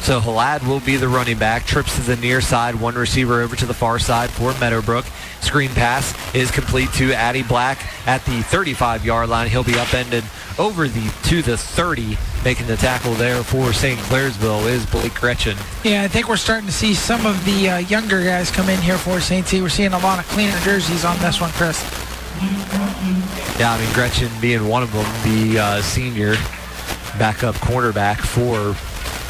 So Halad will be the running back. Trips to the near side. One receiver over to the far side for Meadowbrook. Screen pass is complete to Addy Black at the 35-yard line. He'll be upended over the to the 30. Making the tackle there for St. Clairsville is Blake Gretchen. Yeah, I think we're starting to see some of the uh, younger guys come in here for St. C. We're seeing a lot of cleaner jerseys on this one, Chris. Yeah, I mean Gretchen being one of them, the uh, senior backup cornerback for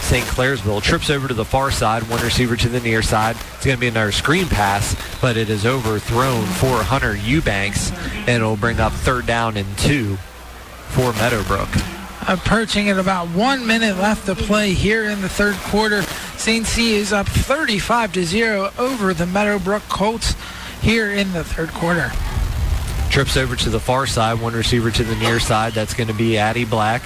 St. Clairsville. Trips over to the far side, one receiver to the near side. It's going to be another screen pass, but it is overthrown for Hunter Eubanks, and it'll bring up third down and two for Meadowbrook. Approaching at about one minute left to play here in the third quarter. St. C is up 35 to 0 over the Meadowbrook Colts here in the third quarter. Trips over to the far side, one receiver to the near side. That's going to be Addy Black.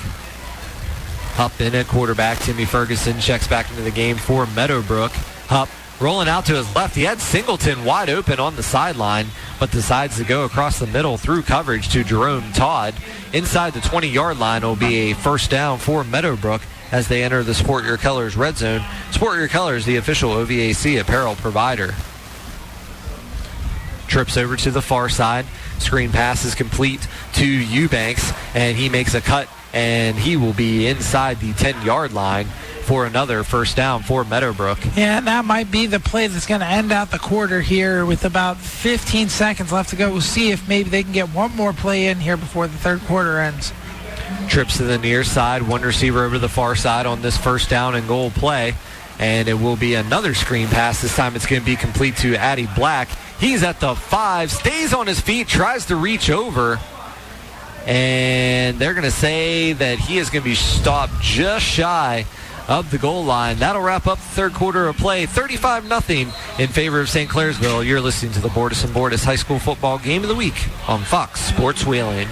Hupp in at quarterback. Timmy Ferguson checks back into the game for Meadowbrook. Hupp rolling out to his left. He had Singleton wide open on the sideline, but decides to go across the middle through coverage to Jerome Todd. Inside the 20-yard line will be a first down for Meadowbrook as they enter the Sport Your Colors red zone. Sport Your Colors, the official OVAC apparel provider. Trips over to the far side. Screen pass is complete to Eubanks, and he makes a cut, and he will be inside the 10-yard line for another first down for Meadowbrook. Yeah, and that might be the play that's going to end out the quarter here with about 15 seconds left to go. We'll see if maybe they can get one more play in here before the third quarter ends. Trips to the near side, one receiver over the far side on this first down and goal play. And it will be another screen pass. This time it's going to be complete to Addy Black. He's at the five, stays on his feet, tries to reach over. And they're going to say that he is going to be stopped just shy of the goal line. That'll wrap up the third quarter of play. 35 0 in favor of St. Clairsville. You're listening to the Bordas and Bordas High School Football Game of the Week on Fox Sports Wheeling.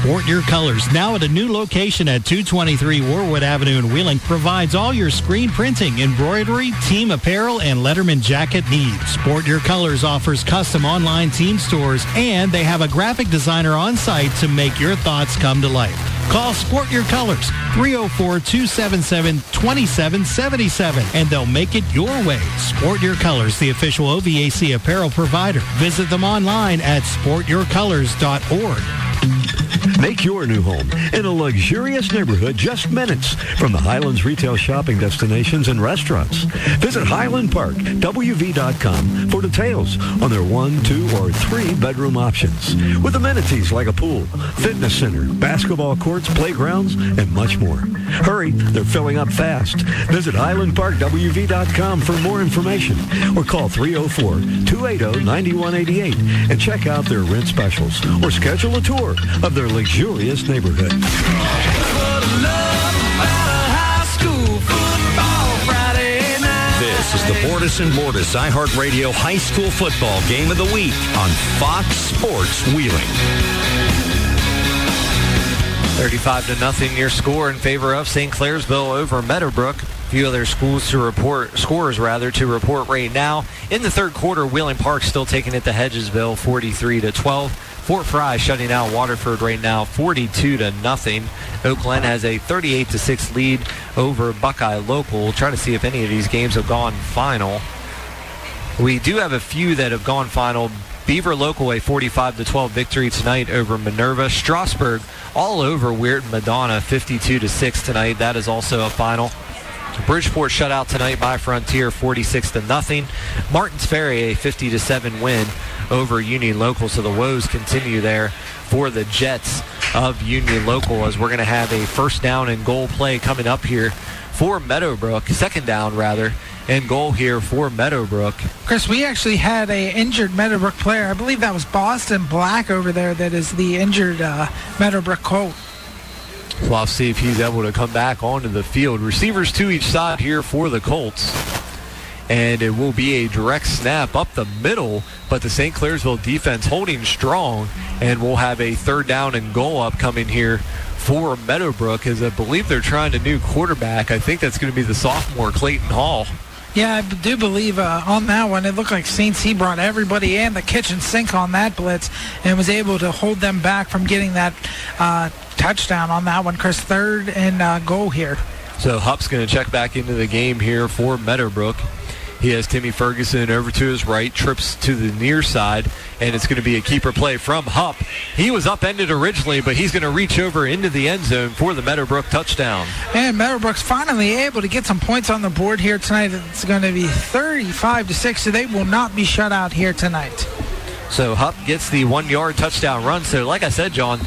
Sport Your Colors, now at a new location at 223 Warwood Avenue in Wheeling, provides all your screen printing, embroidery, team apparel, and Letterman jacket needs. Sport Your Colors offers custom online team stores, and they have a graphic designer on site to make your thoughts come to life. Call Sport Your Colors, 304-277-2777, and they'll make it your way. Sport Your Colors, the official OVAC apparel provider. Visit them online at sportyourcolors.org. Make your new home in a luxurious neighborhood just minutes from the Highlands retail shopping destinations and restaurants. Visit Highland Park, WV.com for details on their one, two, or three bedroom options with amenities like a pool, fitness center, basketball courts, playgrounds, and much more. Hurry, they're filling up fast. Visit HighlandParkWV.com for more information or call 304-280-9188 and check out their rent specials or schedule a tour of their luxurious neighborhood. This is the Bordas and Bordas iHeartRadio High School Football Game of the Week on Fox Sports Wheeling. 35 to nothing your score in favor of St. Clairsville over Meadowbrook. A few other schools to report, scores rather, to report right now. In the third quarter, Wheeling Park still taking it to Hedgesville 43 to 12. Fort Frye shutting out Waterford right now 42 to nothing. Oak Glen has a 38 to 6 lead over Buckeye Local. We'll try to see if any of these games have gone final. We do have a few that have gone final. Beaver Local a 45 to 12 victory tonight over Minerva. Strasburg all over Weird Madonna 52 to 6 tonight. That is also a final. Bridgeport shut out tonight by Frontier 46 to nothing. Martins Ferry a 50 to 7 win over Union Local. So the woes continue there for the Jets of Union Local as we're going to have a first down and goal play coming up here for Meadowbrook. Second down rather and goal here for Meadowbrook. Chris, we actually had a injured Meadowbrook player. I believe that was Boston Black over there. That is the injured uh, Meadowbrook Colt. So I'll see if he's able to come back onto the field. Receivers to each side here for the Colts. And it will be a direct snap up the middle, but the St. Clairsville defense holding strong. And we'll have a third down and goal upcoming here for Meadowbrook as I believe they're trying a new quarterback. I think that's going to be the sophomore Clayton Hall. Yeah, I do believe uh, on that one, it looked like St. C brought everybody in the kitchen sink on that blitz and was able to hold them back from getting that uh, touchdown on that one. Chris, third and uh, goal here. So Hupp's going to check back into the game here for Meadowbrook. He has Timmy Ferguson over to his right, trips to the near side, and it's going to be a keeper play from Hupp. He was upended originally, but he's going to reach over into the end zone for the Meadowbrook touchdown. And Meadowbrook's finally able to get some points on the board here tonight. It's going to be 35 to 6, so they will not be shut out here tonight. So Hupp gets the one-yard touchdown run. So like I said, John.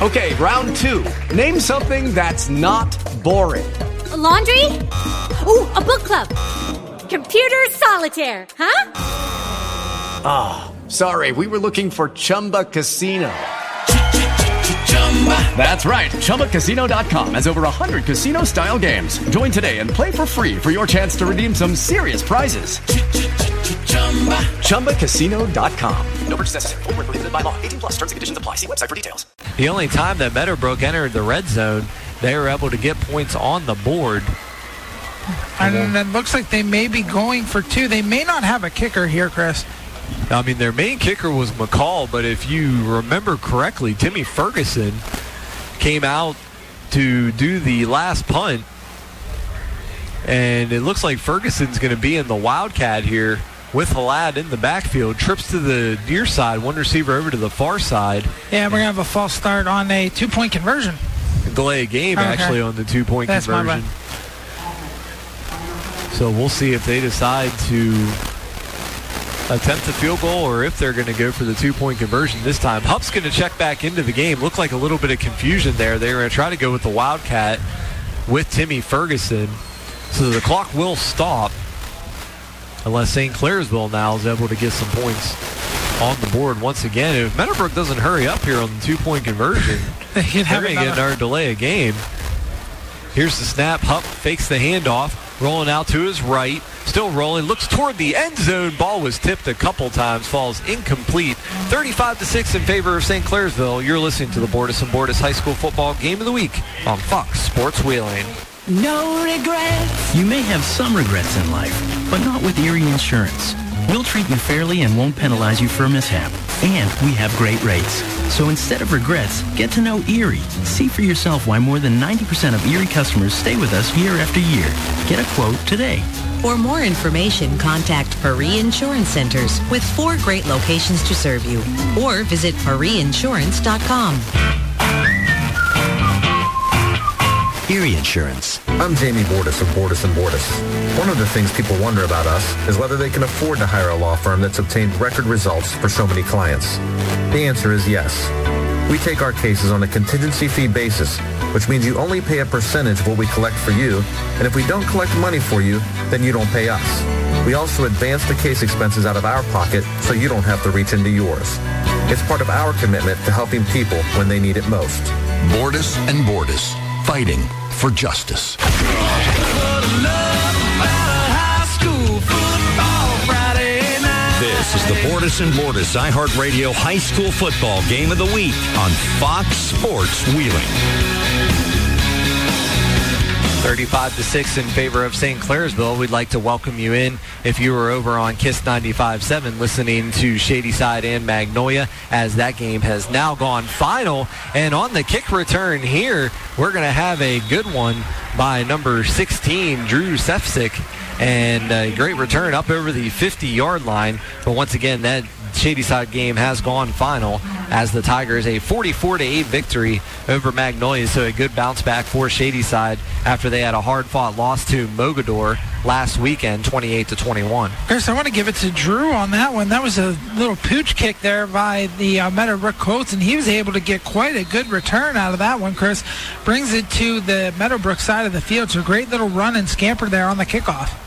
Okay, round two. Name something that's not boring. A laundry? Ooh, a book club. Computer solitaire, huh? Ah, oh, sorry, we were looking for Chumba Casino. That's right. ChumbaCasino.com has over 100 casino style games. Join today and play for free for your chance to redeem some serious prizes. ChumbaCasino.com. No purchase necessary. Full prohibited by law. 18 plus terms and conditions apply. See website for details. The only time that Meadowbrook entered the red zone, they were able to get points on the board. And it looks like they may be going for two. They may not have a kicker here, Chris. I mean, their main kicker was McCall, but if you remember correctly, Timmy Ferguson came out to do the last punt. And it looks like Ferguson's going to be in the Wildcat here with Halad in the backfield. Trips to the near side, one receiver over to the far side. Yeah, we're going to have a false start on a two-point conversion. Delay a game, okay. actually, on the two-point That's conversion. So we'll see if they decide to attempt a field goal or if they're going to go for the two-point conversion this time. Hupp's going to check back into the game. Looked like a little bit of confusion there. They were going to try to go with the Wildcat with Timmy Ferguson. So the clock will stop unless St. Clairsville now is able to get some points on the board once again. If Meadowbrook doesn't hurry up here on the two-point conversion, they are going to get another delay of game. Here's the snap. Hupp fakes the handoff, rolling out to his right. Still rolling. Looks toward the end zone. Ball was tipped a couple times. Falls incomplete. 35 to 6 in favor of St. Clairsville. You're listening to the Bordas and Bordas High School Football Game of the Week on Fox Sports Wheeling. No regrets. You may have some regrets in life, but not with Erie Insurance. We'll treat you fairly and won't penalize you for a mishap. And we have great rates. So instead of regrets, get to know Erie. See for yourself why more than 90% of Erie customers stay with us year after year. Get a quote today. For more information, contact Paris Insurance Centers with four great locations to serve you. Or visit parisinsurance.com. Erie Insurance. I'm Jamie Bordas of Bordas and Bordas. One of the things people wonder about us is whether they can afford to hire a law firm that's obtained record results for so many clients. The answer is yes. We take our cases on a contingency fee basis, which means you only pay a percentage of what we collect for you, and if we don't collect money for you, then you don't pay us. We also advance the case expenses out of our pocket so you don't have to reach into yours. It's part of our commitment to helping people when they need it most. Bordas and Bordas, fighting for justice. This is the Bordas and Bordas iHeartRadio High School Football Game of the Week on Fox Sports Wheeling. 35 to 6 in favor of St. Clairsville. We'd like to welcome you in if you were over on Kiss 95.7 listening to Shadyside and Magnolia as that game has now gone final. And on the kick return here, we're going to have a good one by number 16, Drew Sefcik. And a great return up over the 50-yard line. But once again, that Shadyside game has gone final as the Tigers a 44-8 victory over Magnolia. So a good bounce back for Shadyside after they had a hard fought loss to Mogadore last weekend, 28 to 21. Chris, I want to give it to Drew on that one. That was a little pooch kick there by the uh, Meadowbrook Colts, and he was able to get quite a good return out of that one, Chris. Brings it to the Meadowbrook side of the field. So a great little run and scamper there on the kickoff.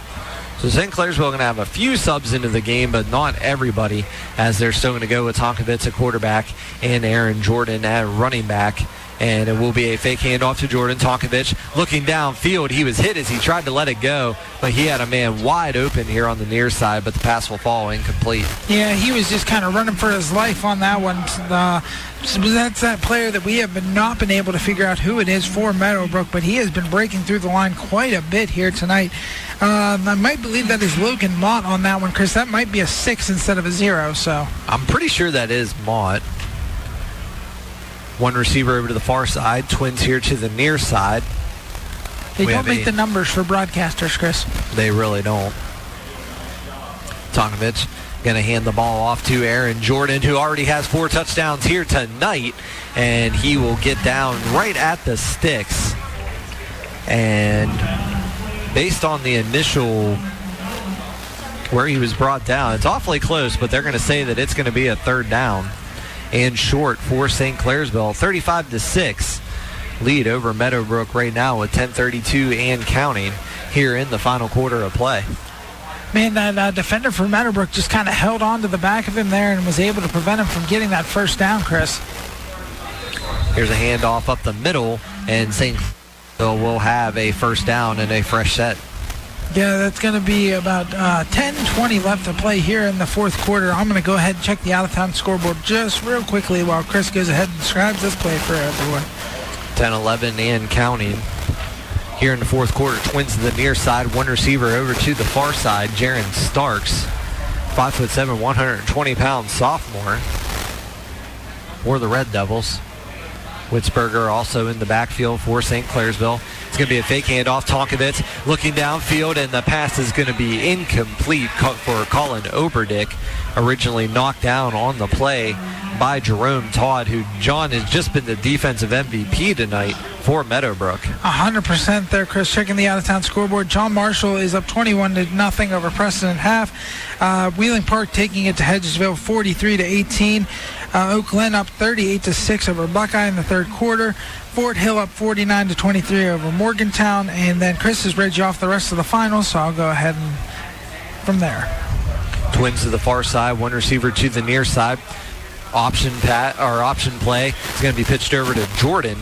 So St. Clairsville going to have a few subs into the game, but not everybody, as they're still going to go with Tonkovich at quarterback and Aaron Jordan at running back. And it will be a fake handoff to Jordan Tonkovich. Looking downfield, he was hit as he tried to let it go, but he had a man wide open here on the near side, but the pass will fall incomplete. Yeah, he was just kind of running for his life on that one. Uh, that's that player that we have been not been able to figure out who it is for Meadowbrook, but he has been breaking through the line quite a bit here tonight. Um, I might believe that is Logan Mott on that one, Chris. That might be a six instead of a zero. So I'm pretty sure that is Mott. One receiver over to the far side, twins here to the near side. they We don't make the numbers for broadcasters, Chris. They really don't. Tonkovich going to hand the ball off to Aaron Jordan, who already has four touchdowns here tonight, and he will get down right at the sticks. And based on the initial where he was brought down, it's awfully close, but they're going to say that it's going to be a third down and short for St. Clairsville, 35 to six lead over Meadowbrook right now with 10:32 and counting here in the final quarter of play. Man, that uh, defender for Meadowbrook just kind of held on to the back of him there and was able to prevent him from getting that first down, Chris. Here's a handoff up the middle, and St. Clairsville will have a first down and a fresh set. Yeah, that's going to be about uh, 10 20 left to play here in the fourth quarter. I'm going to go ahead and check the out of town scoreboard just real quickly while Chris goes ahead and describes this play for everyone. 10-11 and counting. Here in the fourth quarter, twins to the near side, one receiver over to the far side, Jaron Starks, five foot seven, 120 pound sophomore, for the Red Devils. Witzberger also in the backfield for St. Clairsville. It's going to be a fake handoff. Tonkovich looking downfield, and the pass is going to be incomplete for Colin Oberdick. Originally knocked down on the play by Jerome Todd, who John has just been the defensive MVP tonight for Meadowbrook. 100% there, Chris. Checking the out of town scoreboard. John Marshall is up 21 to nothing over Preston at half. Uh, Wheeling Park taking it to Hedgesville 43 to 18. Uh, Oak Glen up 38 to 6 over Buckeye in the third quarter. Fort Hill up 49 to 23 over Morgantown. And then Chris has read you off the rest of the finals, so I'll go ahead and from there. Twins to the far side, one receiver to the near side. Option pat or option play is going to be pitched over to Jordan,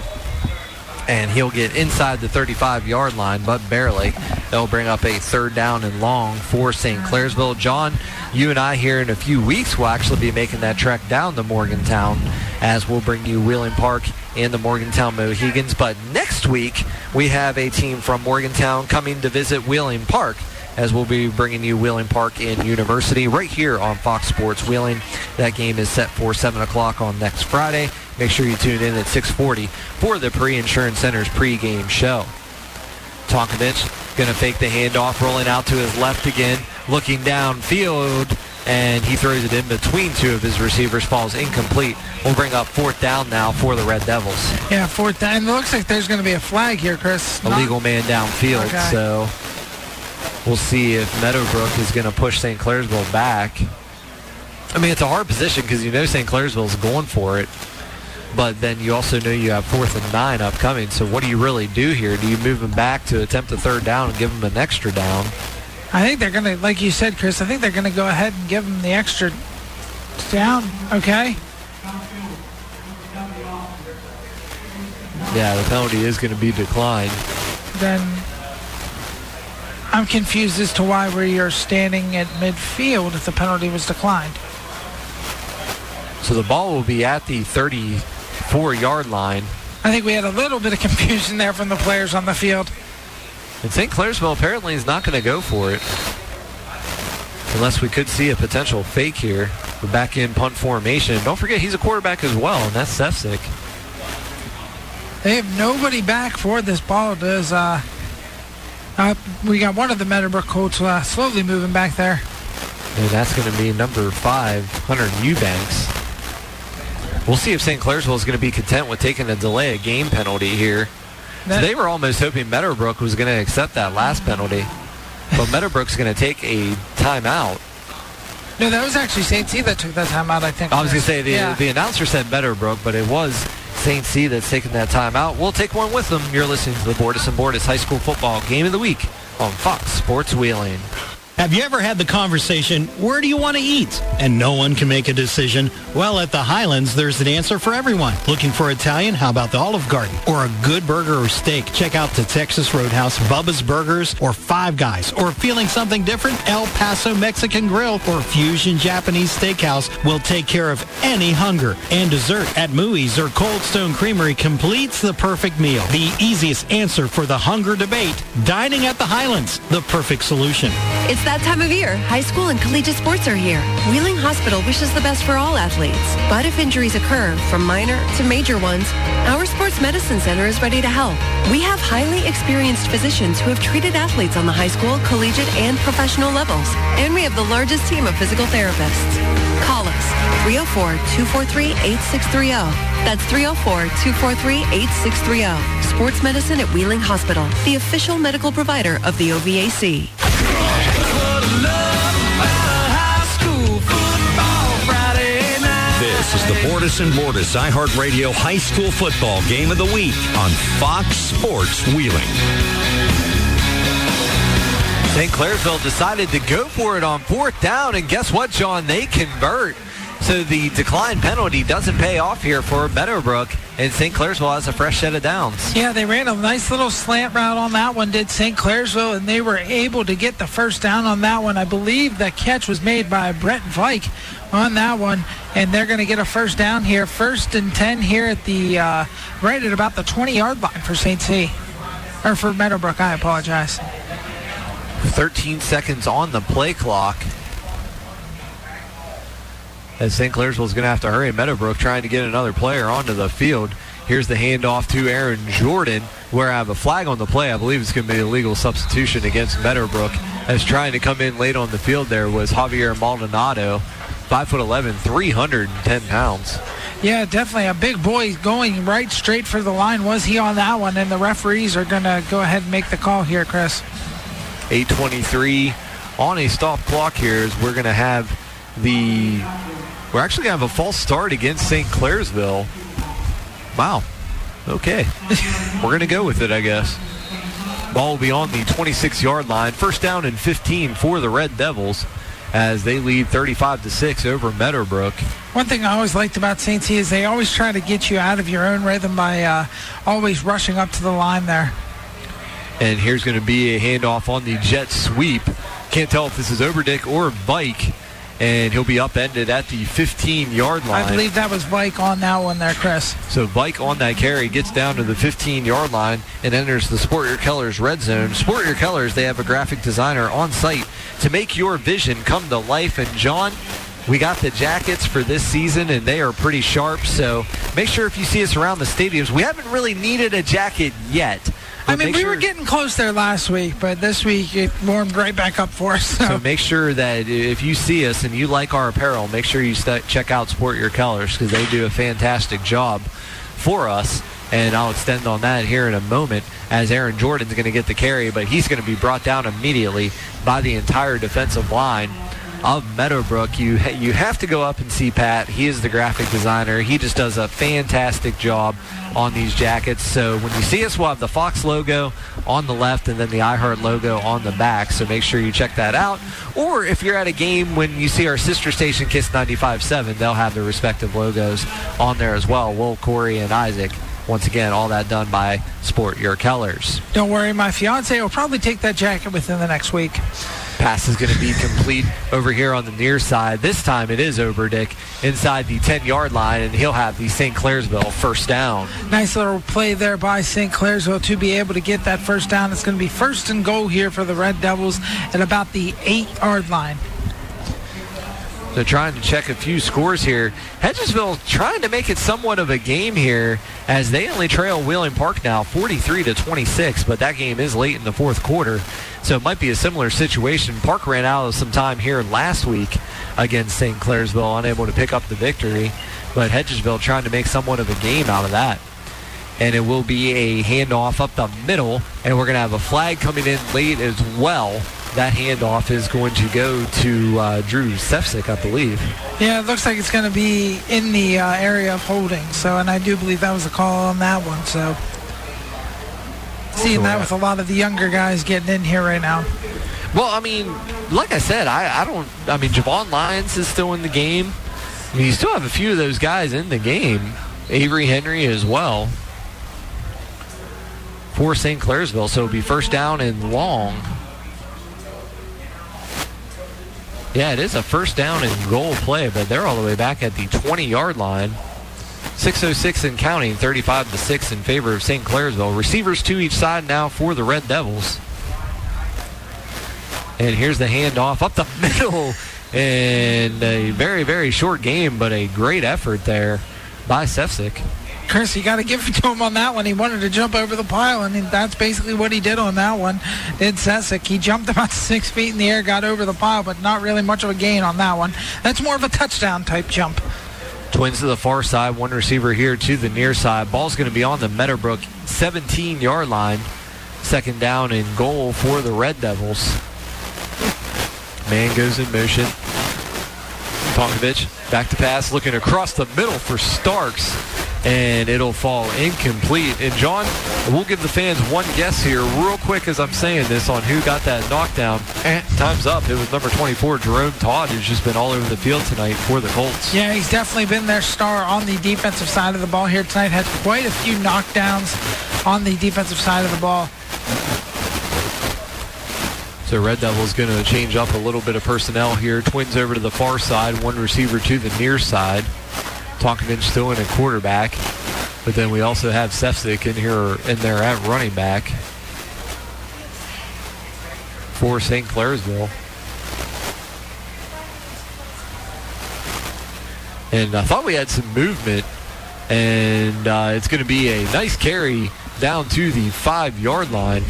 and he'll get inside the 35-yard line, but barely. They'll bring up a third down and long for St. Clairsville. John, you and I here in a few weeks will actually be making that trek down to Morgantown as we'll bring you Wheeling Park and the Morgantown Mohigans. But next week, we have a team from Morgantown coming to visit Wheeling Park as we'll be bringing you Wheeling Park in University right here on Fox Sports Wheeling. That game is set for 7 o'clock on next Friday. Make sure you tune in at 640 for the Paris Insurance Center's pregame show. Tonkovich going to fake the handoff, rolling out to his left again, looking downfield, and he throws it in between two of his receivers, falls incomplete. We'll bring up fourth down now for the Red Devils. Yeah, fourth down. It looks like there's going to be a flag here, Chris. A legal man downfield, Okay. so we'll see if Meadowbrook is going to push St. Clairsville back. I mean, it's a hard position because you know St. Clairsville is going for it, but then you also know you have fourth and nine upcoming. So what do you really do here? Do you move them back to attempt a third down and give them an extra down? I think they're going to, like you said, Chris, I think they're going to go ahead and give him the extra down. Okay. Yeah, the penalty is going to be declined. Then I'm confused as to why we are standing at midfield if the penalty was declined. So the ball will be at the 34-yard line. I think we had a little bit of confusion there from the players on the field. And St. Clairsville apparently is not going to go for it. Unless we could see a potential fake here. The back in punt formation. Don't forget he's a quarterback as well, and that's Sefcik. They have nobody back for this ball. Does uh, uh, we got one of the Meadowbrook Colts uh, slowly moving back there. And that's going to be number five, Hunter Eubanks. We'll see if St. Clairsville is going to be content with taking a delay a game penalty here. So they were almost hoping Meadowbrook was going to accept that last penalty. But Meadowbrook's going to take a timeout. No, that was actually St. C that took that timeout. I think. I was going to say the, Yeah. the announcer said Meadowbrook, but it was St. C that's taking that timeout. We'll take one with them. You're listening to the Bordas and Bordas High School Football Game of the Week on Fox Sports Wheeling. Have you ever had the conversation, where do you want to eat? And no one can make a decision? Well, at the Highlands, there's an answer for everyone. Looking for Italian? How about the Olive Garden? Or a good burger or steak? Check out the Texas Roadhouse, Bubba's Burgers, or Five Guys. Or feeling something different? El Paso Mexican Grill or Fusion Japanese Steakhouse will take care of any hunger. And dessert at Mooey's or Cold Stone Creamery completes the perfect meal. The easiest answer for the hunger debate. Dining at the Highlands, the perfect solution. It's that time of year. High school and collegiate sports are here. Wheeling Hospital wishes the best for all athletes. But if injuries occur, from minor to major ones, our sports medicine center is ready to help. We have highly experienced physicians who have treated athletes on the high school, collegiate, and professional levels. And we have the largest team of physical therapists. Call us 304-243-8630. That's 304-243-8630. Sports medicine at Wheeling Hospital, the official medical provider of the OVAC. The Bordas and Bordas iHeartRadio High School Football Game of the Week on Fox Sports Wheeling. St. Clairsville decided to go for it on fourth down, and guess what, John? They convert. So the decline penalty doesn't pay off here for Meadowbrook, and St. Clairsville has a fresh set of downs. Yeah, they ran a nice little slant route on that one, did St. Clairsville, and they were able to get the first down on that one. I believe the catch was made by Brett Vike on that one, and they're going to get a first down here. First and 10 here at the, uh, right at about the 20-yard line for St. C. Or for Meadowbrook, I apologize. 13 seconds on the play clock. As St. Clairsville is going to have to hurry. Meadowbrook trying to get another player onto the field. Here's the handoff to Aaron Jordan, where I have a flag on the play. I believe it's going to be a legal substitution against Meadowbrook. As trying to come in late on the field there was Javier Maldonado, 5'11", 310 pounds. Yeah, definitely a big boy going right straight for the line. Was he on that one? And the referees are going to go ahead and make the call here, Chris. 823 on a stop clock here is we're going to have the we're actually going to have a false start against St. Clairsville. Wow. Okay. we're going to go with it, I guess. Ball will be on the 26-yard line. First down and 15 for the Red Devils as they lead 35 to 6 over Meadowbrook. One thing I always liked about St. C is they always try to get you out of your own rhythm by uh, always rushing up to the line there. And here's going to be a handoff on the jet sweep. Can't tell if this is Oberdick or Vike. And he'll be upended at the 15 yard line. I believe that was Vike on that one there, Chris. So Vike on that carry gets down to the 15-yard line and enters the Sport Your Colors red zone. Sport Your Colors, they have a graphic designer on site to make your vision come to life. And John, we got the jackets for this season, and they are pretty sharp. So make sure if you see us around the stadiums, we haven't really needed a jacket yet. I mean, we sure- were getting close there last week, but this week it warmed right back up for us. So. So make sure that if you see us and you like our apparel, make sure you st- check out Sport Your Colors because they do a fantastic job for us. And I'll extend on that here in a moment as Aaron Jordan's going to get the carry, but he's going to be brought down immediately by the entire defensive line of Meadowbrook. You ha- you have to go up and see Pat. He is the graphic designer. He just does a fantastic job on these jackets. So when you see us, we'll have the Fox logo on the left and then the iHeart logo on the back. So make sure you check that out. Or if you're at a game when you see our sister station Kiss 95.7, they'll have their respective logos on there as well. Will, Corey, and Isaac. Once again, all that done by Sport Your Colors. Don't worry, my fiance will probably take that jacket within the next week. Pass is going to be complete over here on the near side. This time it is Oberdick inside the 10 yard line, and he'll have the St. Clairsville first down. Nice little play there by St. Clairsville to be able to get that first down. It's going to be first and goal here for the Red Devils at about the eight yard line. So trying to check a few scores here. Hedgesville trying to make it somewhat of a game here as they only trail Wheeling Park now 43 to 26, but that game is late in the fourth quarter. So it might be a similar situation. Park ran out of some time here last week against St. Clairsville, unable to pick up the victory, but Hedgesville trying to make somewhat of a game out of that. And it will be a handoff up the middle, and we're going to have a flag coming in late as well. That handoff is going to go to uh, Drew Sefcik, I believe. Yeah, it looks like it's going to be in the uh, area of holding. So, and I do believe that was a call on that one. So, seeing that with a lot of the younger guys getting in here right now. Well, I mean, like I said, I, I don't. I mean, Javon Lyons is still in the game. I mean, you still have a few of those guys in the game. Avery Henry as well for St. Clairsville. So it'll be first down and long. Yeah, it is a first down and goal play, but they're all the way back at the 20-yard line. 606 and counting, 35 to 6 in favor of St. Clairsville. Receivers to each side now for the Red Devils. And here's the handoff up the middle. And a very, very short game, but a great effort there by Sefcik. Chris, you got to give it to him on that one. He wanted to jump over the pile, and that's basically what he did on that one. Did Sefcik. He jumped about six feet in the air, got over the pile, but not really much of a gain on that one. That's more of a touchdown type jump. Twins to the far side, one receiver here to the near side. Ball's going to be on the Meadowbrook 17 yard line. Second down and goal for the Red Devils. Man goes in motion. Tonkovich back to pass, looking across the middle for Starks, and it'll fall incomplete. And John, we'll give the fans one guess here, real quick, as I'm saying this, on who got that knockdown. Eh, time's up. It was number 24, Jerome Todd, who's just been all over the field tonight for the Colts. Yeah, he's definitely been their star on the defensive side of the ball here tonight. Had quite a few knockdowns on the defensive side of the ball. So Red Devils going to change up a little bit of personnel here. Twins over to the far side, one receiver to the near side. Tonkovich still in a quarterback. But then we also have Sefcik in here in there at running back for St. Clairsville. And I thought we had some movement. And uh, it's going to be a nice carry down to the five-yard line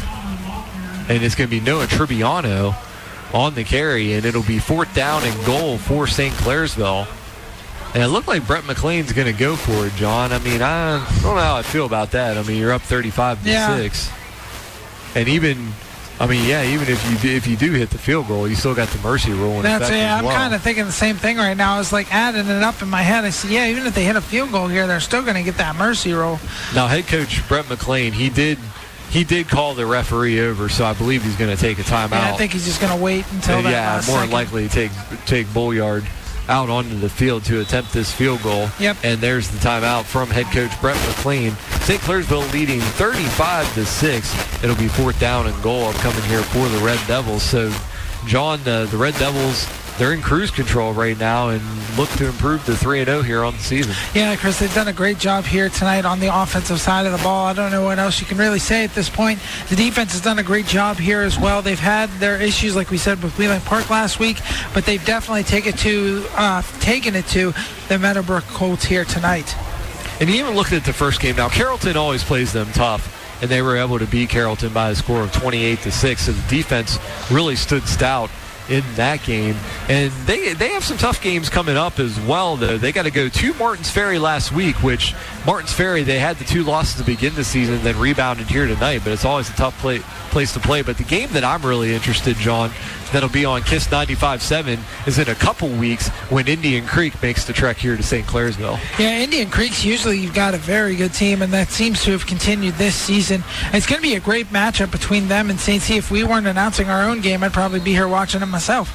and it's going to be Noah Tribbiano on the carry, and it'll be fourth down and goal for St. Clairsville. And it looked like Brett McLean's going to go for it, John. I mean, I don't know how I feel about that. I mean, you're up 35 to Yeah. six, and even, I mean, yeah, even if you do, if you do hit the field goal, you still got the mercy rule That's it. I'm well. kind of thinking the same thing right now. I was like adding it up in my head. I said, yeah, even if they hit a field goal here, they're still going to get that mercy roll. Now, head coach Brett McLean, he did. He did call the referee over, so I believe he's going to take a timeout. And I think he's just going to wait until Uh, that yeah, more second. likely take take Bolyard out onto the field to attempt this field goal. Yep. And there's the timeout from head coach Brett McLean. St. Clairsville leading 35 to six. it'll be fourth down and goal upcoming here for the Red Devils. So, John, uh, the Red Devils, they're in cruise control right now and look to improve to 3 0 here on the season. Yeah, Chris, they've done a great job here tonight on the offensive side of the ball. I don't know what else you can really say at this point. The defense has done a great job here as well. They've had their issues, like we said, with Wheeling Park last week, but they've definitely taken it to uh, taken it to the Meadowbrook Colts here tonight. And you even looked at the first game. Now, Carrollton always plays them tough. And they were able to beat Carrollton by a score of 28 to 6. So the defense really stood stout in that game. And they they have some tough games coming up as well, though. They got to go to Martins Ferry last week, which Martins Ferry, they had the two losses to begin the season, then rebounded here tonight. But it's always a tough play, place to play. But the game that I'm really interested, John, that'll be on KISS 95.7 is in a couple weeks when Indian Creek makes the trek here to St. Clairsville. Yeah, Indian Creek's usually you've got a very good team, and that seems to have continued this season. It's going to be a great matchup between them and St. C. If we weren't announcing our own game, I'd probably be here watching it myself.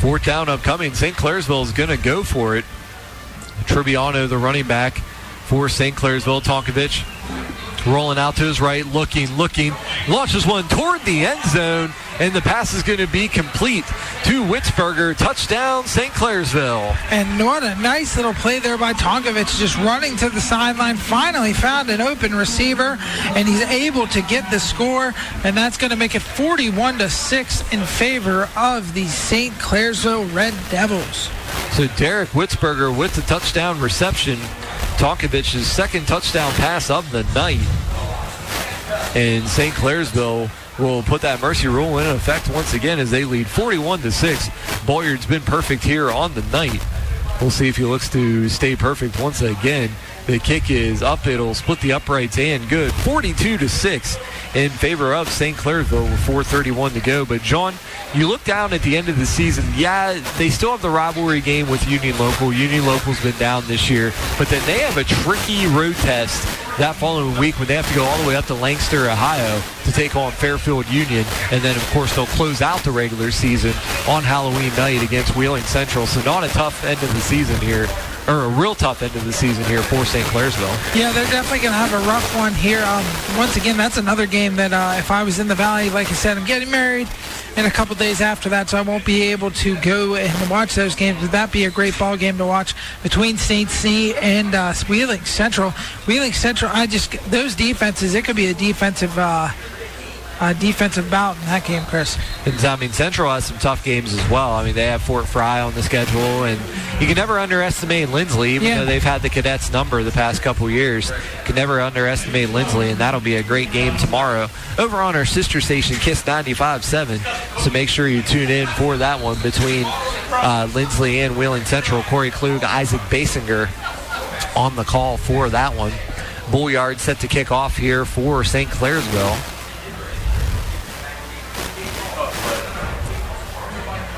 Fourth down upcoming. St. Clairsville is going to go for it. Tribiano, the running back for St. Clairsville. Tonkovich rolling out to his right, looking, looking, launches one toward the end zone, and the pass is going to be complete to Witzberger. Touchdown, St. Clairsville. And what a nice little play there by Tonkovich, just running to the sideline. Finally found an open receiver, and he's able to get the score, and that's going to make it 41 to six in favor of the St. Clairsville Red Devils. So Derek Witzberger with the touchdown reception. Tonkovich's second touchdown pass of the night. And St. Clairsville will put that mercy rule in effect once again as they lead 41 to 6. Bolyard's been perfect here on the night. We'll see if he looks to stay perfect once again. The kick is up. It'll split the uprights and good. 42 to 6 in favor of St. Clairsville with 4.31 to go. But, John, you look down at the end of the season, yeah, they still have the rivalry game with Union Local. Union Local's been down this year, but then they have a tricky road test that following week when they have to go all the way up to Lancaster, Ohio to take on Fairfield Union. And then, of course, they'll close out the regular season on Halloween night against Wheeling Central. So not a tough end of the season here or a real tough end of the season here for St. Clairsville. Yeah, they're definitely going to have a rough one here. Um, once again, that's another game that uh, if I was in the Valley, like I said, I'm getting married in a couple days after that, so I won't be able to go and watch those games. Would that be a great ball game to watch between St. C and uh, Wheeling Central? Wheeling Central, I just those defenses. It could be a defensive. Uh, uh, defensive bout in that game, Chris. And I mean, Central has some tough games as well. I mean, they have Fort Frye on the schedule, and you can never underestimate Linsly, even Yeah. though they've had the cadets number the past couple years. You can never underestimate Linsly, and that'll be a great game tomorrow over on our sister station, Kiss 95.7. So make sure you tune in for that one between uh, Linsly and Wheeling Central. Corey Klug, Isaac Basinger on the call for that one. Bolyard set to kick off here for St. Clairsville.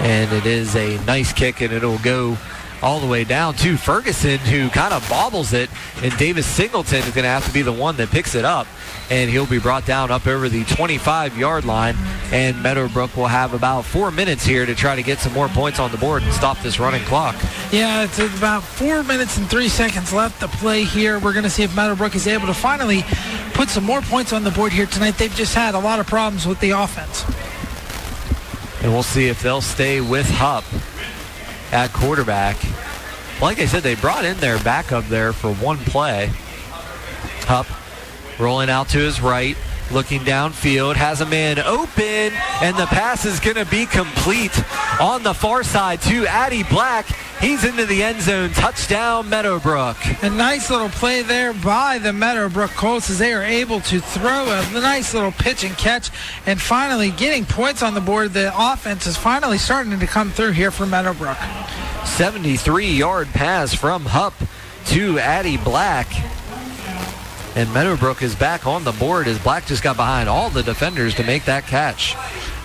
And it is a nice kick, and it'll go all the way down to Ferguson, who kind of bobbles it, and Davis Singleton is going to have to be the one that picks it up, and he'll be brought down up over the 25-yard line, and Meadowbrook will have about four minutes here to try to get some more points on the board and stop this running clock. Yeah, it's about four minutes and three seconds left to play here. We're going to see if Meadowbrook is able to finally put some more points on the board here tonight. They've just had a lot of problems with the offense. And we'll see if they'll stay with Hupp at quarterback. Like I said, they brought in their backup there for one play. Hupp rolling out to his right, looking downfield, has a man open, and the pass is going to be complete on the far side to Addy Black. He's into the end zone. Touchdown, Meadowbrook. A nice little play there by the Meadowbrook Colts as they are able to throw a nice little pitch and catch and finally getting points on the board. The offense is finally starting to come through here for Meadowbrook. 73 yard pass from Hupp to Addy Black. And Meadowbrook is back on the board as Black just got behind all the defenders to make that catch.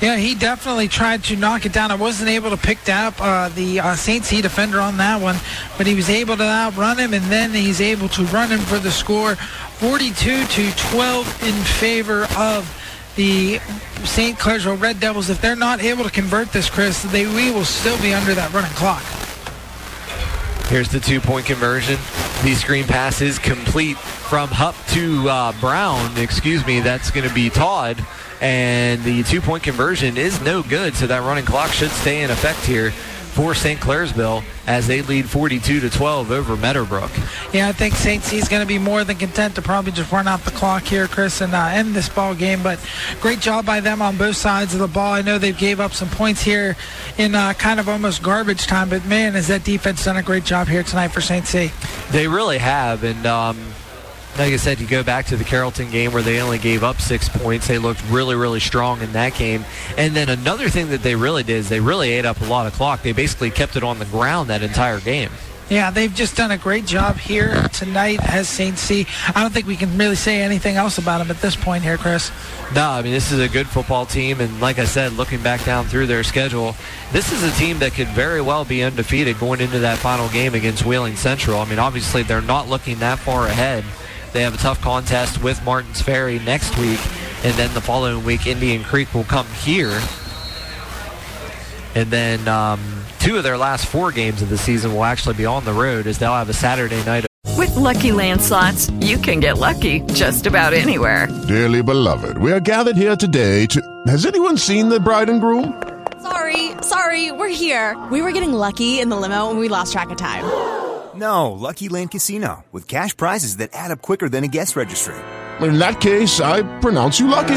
Yeah, he definitely tried to knock it down. I wasn't able to pick up uh, the uh, St. C defender on that one, but he was able to outrun him, and then he's able to run him for the score, 42 to 12 in favor of the St. Clairsville Red Devils. If they're not able to convert this, Chris, they we will still be under that running clock. Here's the two point conversion. The screen pass is complete from Hupp to uh, Brown. Excuse me, that's going to be Todd. And the two-point conversion is no good, so that running clock should stay in effect here for St. Clairsville as they lead 42 to 12 over Meadowbrook. Yeah, I think St. C's is going to be more than content to probably just run out the clock here, Chris, and uh, end this ball game. But great job by them on both sides of the ball. I know they gave up some points here in uh, kind of almost garbage time, but man, has that defense done a great job here tonight for St. C. They really have, and um, like I said, you go back to the Carrollton game where they only gave up six points. They looked really, really strong in that game. And then another thing that they really did is they really ate up a lot of clock. They basically kept it on the ground that entire game. Yeah, they've just done a great job here tonight as St. C. I don't think we can really say anything else about them at this point here, Chris. No, I mean, this is a good football team. And like I said, looking back down through their schedule, this is a team that could very well be undefeated going into that final game against Wheeling Central. I mean, obviously, they're not looking that far ahead. They have a tough contest with Martins Ferry next week, and then the following week, Indian Creek will come here. And then um, two of their last four games of the season will actually be on the road, as they'll have a Saturday night. With LuckyLand Slots, you can get lucky just about anywhere. Dearly beloved, we are gathered here today to. Has anyone seen the bride and groom? Sorry, sorry, we're here. We were getting lucky in the limo and we lost track of time. No, LuckyLand Casino, with cash prizes that add up quicker than a guest registry. In that case, I pronounce you lucky.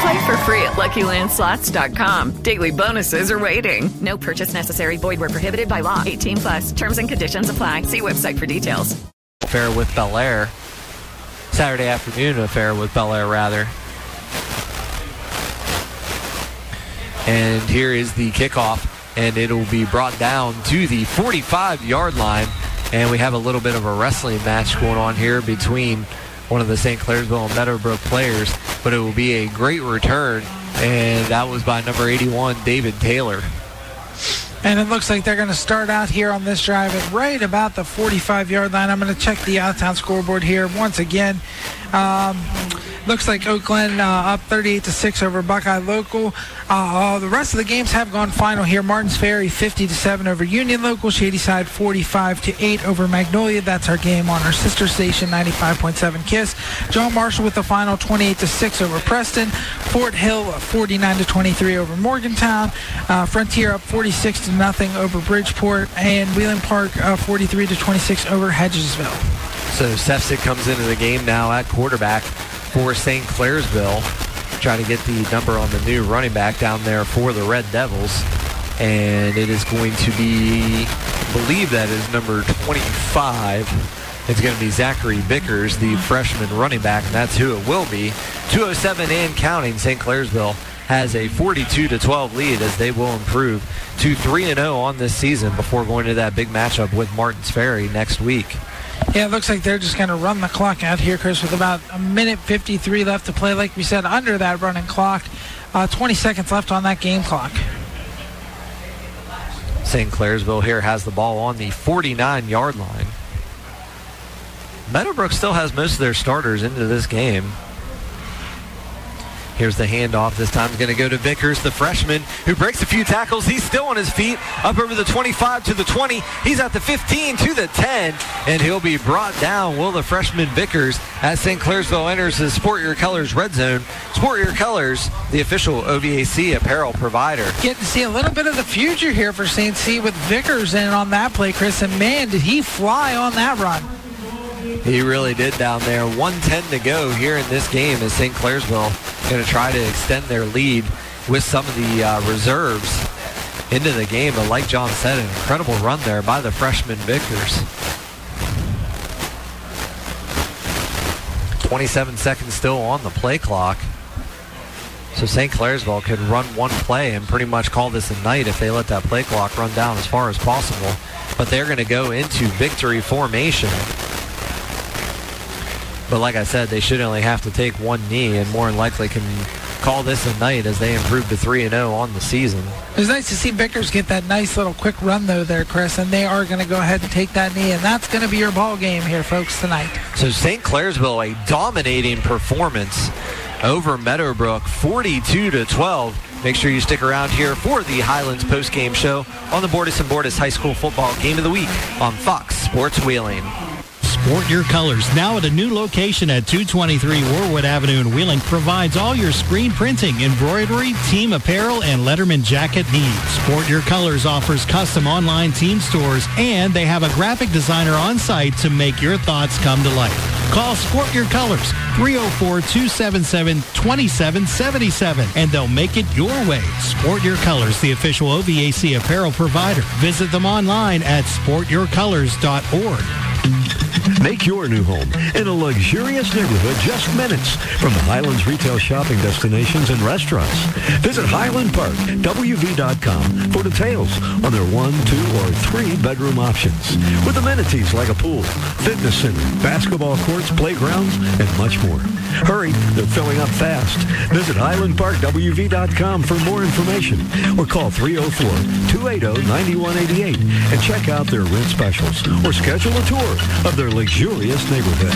Play for free at LuckyLandSlots.com. Daily bonuses are waiting. No purchase necessary. Void where prohibited by law. 18 plus. Terms and conditions apply. See website for details. Affair with Bellaire. Saturday afternoon affair with Bellaire, rather. And here is the kickoff, and it'll be brought down to the 45-yard line. And we have a little bit of a wrestling match going on here between one of the St. Clairsville and Meadowbrook players, but it will be a great return, and that was by number 81, David Taylor. And it looks like they're going to start out here on this drive at right about the 45-yard line. I'm going to check the out-of-town scoreboard here once again. Um, looks like Oak Glen uh, up 38 to six over Buckeye Local. Uh, the rest of the games have gone final here. Martins Ferry 50 to seven over Union Local. Shadyside 45 to eight over Magnolia. That's our game on our sister station 95.7 Kiss. John Marshall with the final 28 to six over Preston. Fort Hill 49 to 23 over Morgantown. Uh, Frontier up 46 to nothing over Bridgeport, and Wheeling Park uh, 43 to 26 over Hedgesville. So Sefcik comes into the game now at quarterback for St. Clairsville, trying to get the number on the new running back down there for the Red Devils. And it is going to be, I believe that is number 25. It's going to be Zachary Bickers, the freshman running back, and that's who it will be. 207 and counting, St. Clairsville has a 42 to 12 lead as they will improve to 3 0 on this season before going to that big matchup with Martins Ferry next week. Yeah, it looks like they're just going to run the clock out here, Chris, with about a minute 53 left to play. Like we said, under that running clock. Uh, 20 seconds left on that game clock. St. Clairsville here has the ball on the 49 yard line. Meadowbrook still has most of their starters into this game. Here's the handoff. This time going to go to Vickers, the freshman, who breaks a few tackles. He's still on his feet, up over the 25 to the 20. He's at the 15 to the 10, and he'll be brought down. Will the freshman Vickers as St. Clairsville enters the Sport Your Colors red zone. Sport Your Colors, the official OVAC apparel provider. Getting to see a little bit of the future here for St. C with Vickers in on that play, Chris. And man, did he fly on that run. He really did down there. 110 to go here in this game as St. Clairsville going to try to extend their lead with some of the uh, reserves into the game. But like John said, an incredible run there by the freshman Vickers. 27 seconds still on the play clock. So St. Clairsville could run one play and pretty much call this a night if they let that play clock run down as far as possible. But they're going to go into victory formation. But like I said, they should only have to take one knee and more than likely can call this a night as they improve to 3 and 0 on the season. It was nice to see Vickers get that nice little quick run, though, there, Chris, and they are going to go ahead and take that knee, and that's going to be your ball game here, folks, tonight. So St. Clairsville, a dominating performance over Meadowbrook, 42 to 12. Make sure you stick around here for the Highlands post-game show on the Bordas and Bordas High School Football Game of the Week on Fox Sports Wheeling. Sport Your Colors, now at a new location at 223 Warwood Avenue in Wheeling, provides all your screen printing, embroidery, team apparel, and Letterman jacket needs. Sport Your Colors offers custom online team stores, and they have a graphic designer on site to make your thoughts come to life. Call Sport Your Colors, 304-277-2777, and they'll make it your way. Sport Your Colors, the official OVAC apparel provider. Visit them online at sportyourcolors.org. Make your new home in a luxurious neighborhood just minutes from the Highlands retail shopping destinations and restaurants. Visit HighlandParkWV.com for details on their one, two, or three bedroom options with amenities like a pool, fitness center, basketball courts, playgrounds, and much more. Hurry, they're filling up fast. Visit HighlandParkWV.com for more information or call 304-280-9188 and check out their rent specials or schedule a tour of their luxurious neighborhood.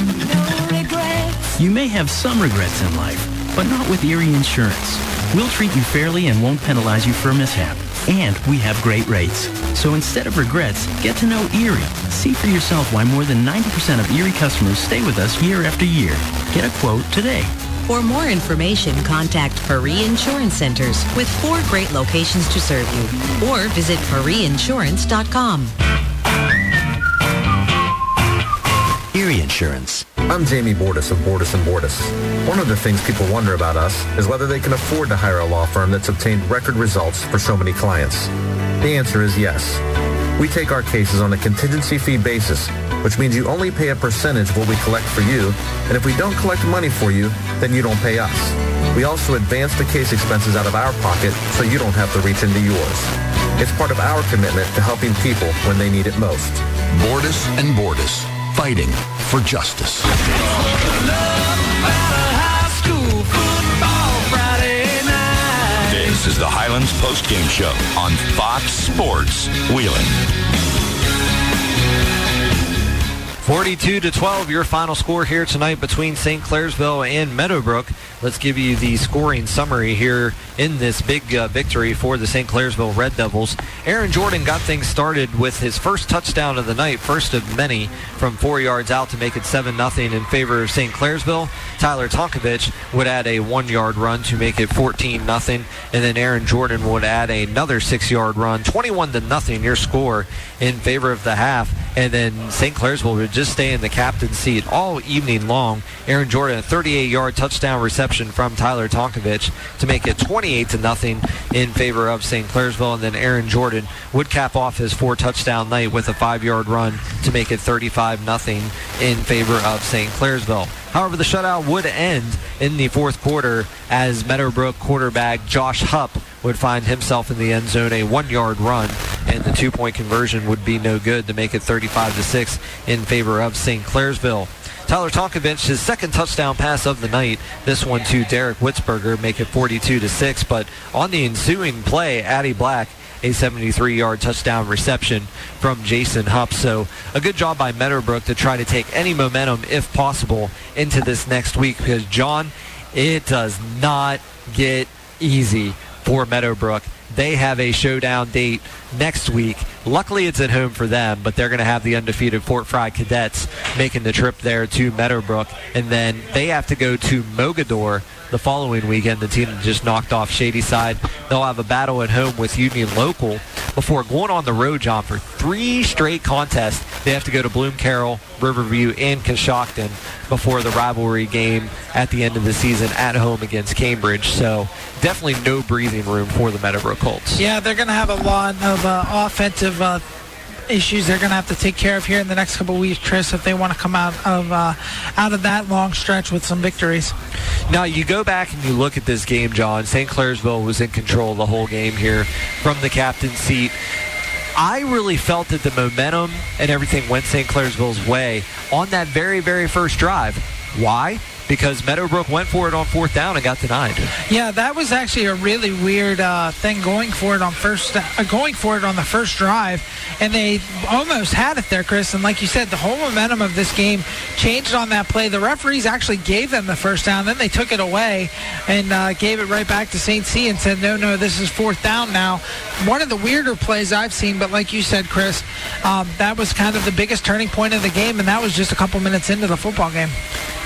You may have some regrets in life, but not with Erie Insurance. We'll treat you fairly and won't penalize you for a mishap. And we have great rates. So instead of regrets, get to know Erie. See for yourself why more than 90% of Erie customers stay with us year after year. Get a quote today. For more information, contact Paris Insurance Centers with four great locations to serve you. Or visit parisinsurance.com. Erie Insurance. I'm Jamie Bordas of Bordas and Bordas. One of the things people wonder about us is whether they can afford to hire a law firm that's obtained record results for so many clients. The answer is yes. We take our cases on a contingency fee basis, which means you only pay a percentage of what we collect for you, and if we don't collect money for you, then you don't pay us. We also advance the case expenses out of our pocket so you don't have to reach into yours. It's part of our commitment to helping people when they need it most. Bordas and Bordas, fighting for justice. This is the Highlands postgame show on Fox Sports Wheeling. 42 to 12, your final score here tonight between St. Clairsville and Meadowbrook. Let's give you the scoring summary here in this big uh, victory for the St. Clairsville Red Devils. Aaron Jordan got things started with his first touchdown of the night, first of many, from four yards out to make it 7 0 in favor of St. Clairsville. Tyler Tonkovich would add a one yard run to make it 14 0, and then Aaron Jordan would add another six yard run, 21 to nothing, your score in favor of the half. And then St. Clairsville would just stay in the captain's seat all evening long. Aaron Jordan, a 38 yard touchdown reception from Tyler Tonkovich to make it 28 to nothing in favor of St. Clairsville. And then Aaron Jordan would cap off his four touchdown night with a five yard run to make it 35 nothing in favor of St. Clairsville. However, the shutout would end in the fourth quarter as Meadowbrook quarterback Josh Hupp would find himself in the end zone a one-yard run, and the two-point conversion would be no good to make it 35 to six in favor of St. Clairsville. Tyler Tonkovich, his second touchdown pass of the night. This one to Derek Witzberger, make it 42 to six. But on the ensuing play, Addy Black a 73-yard touchdown reception from Jason Hupp. So a good job by Meadowbrook to try to take any momentum, if possible, into this next week because, John, it does not get easy for Meadowbrook. They have a showdown date next week. Luckily, it's at home for them, but they're going to have the undefeated Fort Frye Cadets making the trip there to Meadowbrook. And then they have to go to Mogadore the following weekend. The team just knocked off Shadyside. They'll have a battle at home with Union Local before going on the road, John, for three straight contests. They have to go to Bloom Carroll, Riverview, and Coshocton before the rivalry game at the end of the season at home against Cambridge. So definitely no breathing room for the Meadowbrook Colts. Yeah, they're going to have a lot of uh, offensive uh, issues they're going to have to take care of here in the next couple weeks, Chris, if they want to come out of uh, out of that long stretch with some victories. Now you go back and you look at this game, John. St. Clairsville was in control the whole game here from the captain's seat. I really felt that the momentum and everything went St. Clairsville's way on that very, very first drive. Why? Because Meadowbrook went for it on fourth down and got denied. Yeah, that was actually a really weird uh, thing going for it on first, uh, going for it on the first drive, and they almost had it there, Chris. And like you said, the whole momentum of this game changed on that play. The referees actually gave them the first down, then they took it away and uh, gave it right back to St. C and said, "No, no, this is fourth down now." One of the weirder plays I've seen, but like you said, Chris, um, that was kind of the biggest turning point of the game, and that was just a couple minutes into the football game.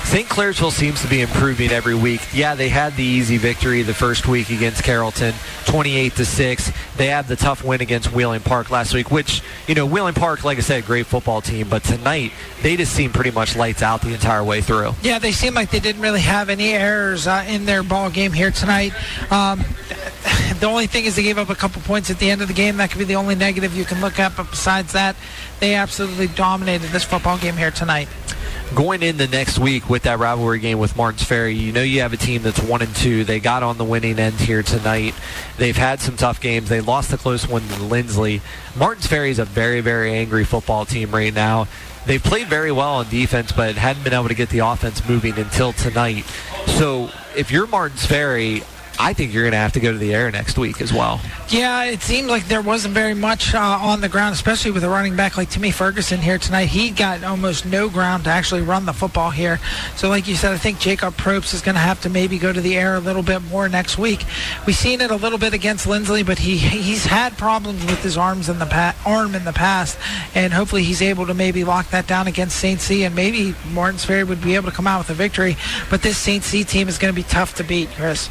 St. Clairsville seems to be improving every week. Yeah, they had the easy victory the first week against Carrollton, 28 to 6. They had the tough win against Wheeling Park last week, which, you know, Wheeling Park, like I said, great football team, but tonight they just seemed pretty much lights out the entire way through. Yeah, they seemed like they didn't really have any errors uh, in their ball game here tonight. Um, the only thing is they gave up a couple points at the end of the game. That could be the only negative you can look at, but besides that, they absolutely dominated this football game here tonight going in the next week with that rivalry game with Martins Ferry, you know you have a team that's one and two. They got on the winning end here tonight. They've had some tough games. They lost the close one to Linsly. Martins Ferry is a very, very angry football team right now. They've played very well on defense, but hadn't been able to get the offense moving until tonight. So if you're Martins Ferry, I think you're going to have to go to the air next week as well. Yeah, it seemed like there wasn't very much uh, on the ground, especially with a running back like Timmy Ferguson here tonight. He got almost no ground to actually run the football here. So, like you said, I think Jacob Probst is going to have to maybe go to the air a little bit more next week. We've seen it a little bit against Linsly, but he he's had problems with his arms in the pa- arm in the past, and hopefully he's able to maybe lock that down against St. C, and maybe Martins Ferry would be able to come out with a victory. But this St. C team is going to be tough to beat, Chris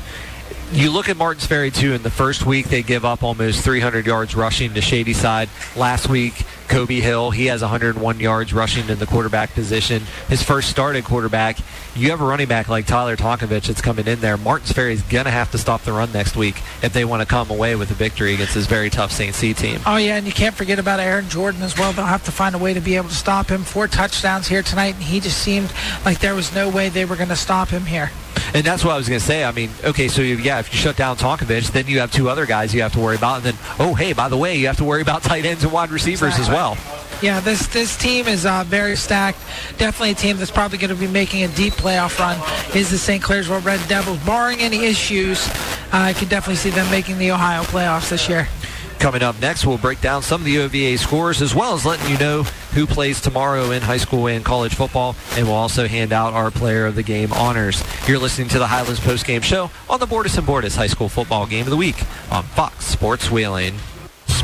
you look at Martins Ferry too. In the first week, they give up almost 300 yards rushing to Shadyside. Last week, Kobe Hill, he has 101 yards rushing in the quarterback position. His first start at quarterback. You have a running back like Tyler Tonkovich that's coming in there. Martins Ferry is going to have to stop the run next week if they want to come away with a victory against this very tough St. C team. Oh, yeah, and you can't forget about Aaron Jordan as well. They'll have to find a way to be able to stop him. Four touchdowns here tonight, and he just seemed like there was no way they were going to stop him here. And that's what I was going to say. I mean, okay, so yeah, if you shut down Tonkovich, then you have two other guys you have to worry about. And then, oh, hey, by the way, you have to worry about tight ends and wide receivers exactly. as well. Yeah, this this team is uh, very stacked. Definitely a team that's probably going to be making a deep playoff run. Is the St. Clairsville Red Devils, barring any issues, uh, I can definitely see them making the Ohio playoffs this year. Coming up next, we'll break down some of the OVA scores as well as letting you know who plays tomorrow in high school and college football, and we'll also hand out our Player of the Game honors. You're listening to the Highlands Post Game Show on the Bordas and Bordas High School Football Game of the Week on Fox Sports Wheeling.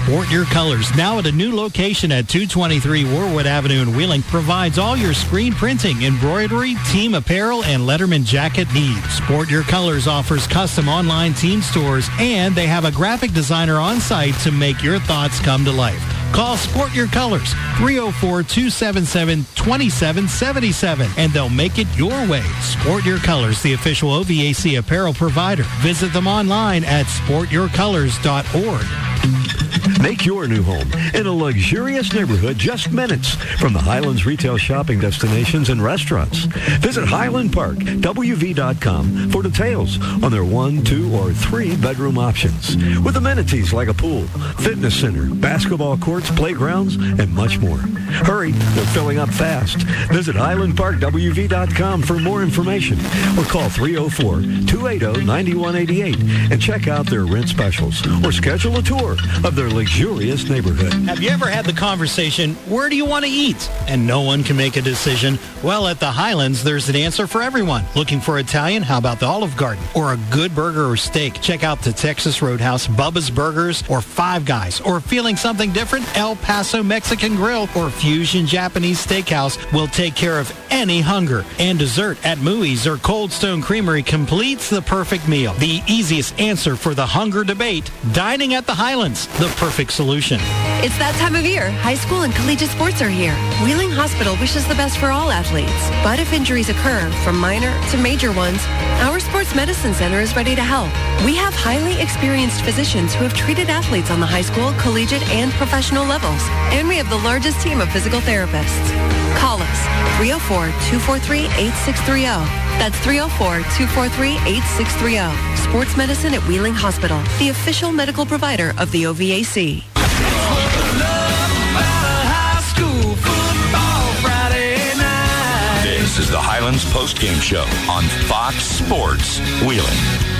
Sport Your Colors, now at a new location at 223 Warwood Avenue in Wheeling, provides all your screen printing, embroidery, team apparel, and Letterman jacket needs. Sport Your Colors offers custom online team stores, and they have a graphic designer on site to make your thoughts come to life. Call Sport Your Colors, 304-277-2777, and they'll make it your way. Sport Your Colors, the official OVAC apparel provider. Visit them online at sportyourcolors.org. Make your new home in a luxurious neighborhood just minutes from the Highlands retail shopping destinations and restaurants. Visit HighlandParkWV.com for details on their one, two, or three bedroom options with amenities like a pool, fitness center, basketball courts, playgrounds, and much more. Hurry, they're filling up fast. Visit HighlandParkWV.com for more information or call 304-280-9188 and check out their rent specials or schedule a tour of their luxurious neighborhood. Have you ever had the conversation, where do you want to eat? And no one can make a decision? Well, at the Highlands, there's an answer for everyone. Looking for Italian? How about the Olive Garden? Or a good burger or steak? Check out the Texas Roadhouse, Bubba's Burgers, or Five Guys. Or feeling something different? El Paso Mexican Grill or Fusion Japanese Steakhouse will take care of any hunger. And dessert at Mooey's or Cold Stone Creamery completes the perfect meal. The easiest answer for the hunger debate, dining at the Highlands, the perfect solution. It's that time of year. High school and collegiate sports are here. Wheeling Hospital wishes the best for all athletes. But if injuries occur, from minor to major ones, our Sports Medicine Center is ready to help. We have highly experienced physicians who have treated athletes on the high school, collegiate, and professional levels. And we have the largest team of physical therapists. Call us 304-243-8630. That's 304-243-8630. Sports Medicine at Wheeling Hospital, the official medical provider of the OVAC. This is the Highland Highlands postgame show on Fox Sports Wheeling.